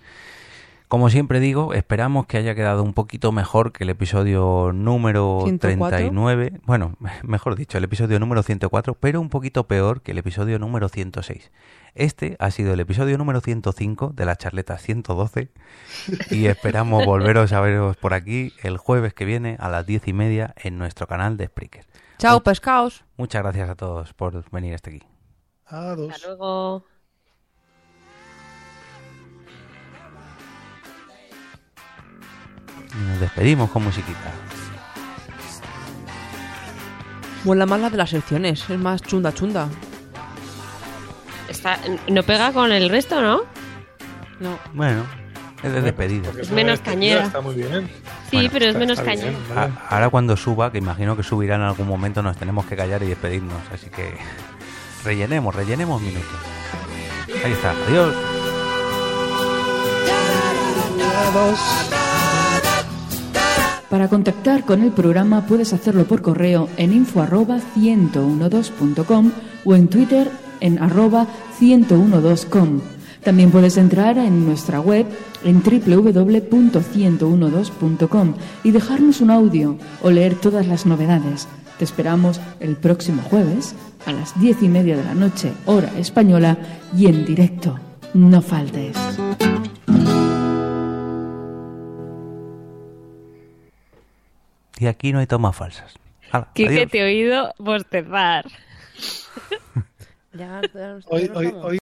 Como siempre digo, esperamos que haya quedado un poquito mejor que el episodio número 104. 39. Bueno, <laughs> mejor dicho, el episodio número 104, pero un poquito peor que el episodio número 106. Este ha sido el episodio número 105 de la charleta 112 y <laughs> esperamos volveros a veros por aquí el jueves que viene a las diez y media en nuestro canal de Spreaker. Chao, pescaos. Muchas gracias a todos por venir hasta aquí. Adiós. Hasta luego. Y nos despedimos con musiquita. Mola más la de las secciones, es más chunda chunda. Está, no pega con el resto, ¿no? No. Bueno, es de despedida. Es menos cañera. Está muy bien. Sí, Bueno, pero es está- menos está bien, cañera. vale. Ahora cuando suba, que imagino que subirá en algún momento, nos tenemos que callar y despedirnos. Así que rellenemos, rellenemos minutos. Ahí está, adiós. Para contactar con el programa puedes hacerlo por correo en info arroba 1012.com o en Twitter en arroba 1012com. También puedes entrar en nuestra web en www.1012.com y dejarnos un audio o leer todas las novedades. Te esperamos el próximo jueves a las diez y media de la noche, hora española, y en directo. No faltes. Y aquí no hay tomas falsas. Hala, Quique, adiós. te he oído bostezar. <laughs> <laughs> Ya, Hoy, hoy, hoy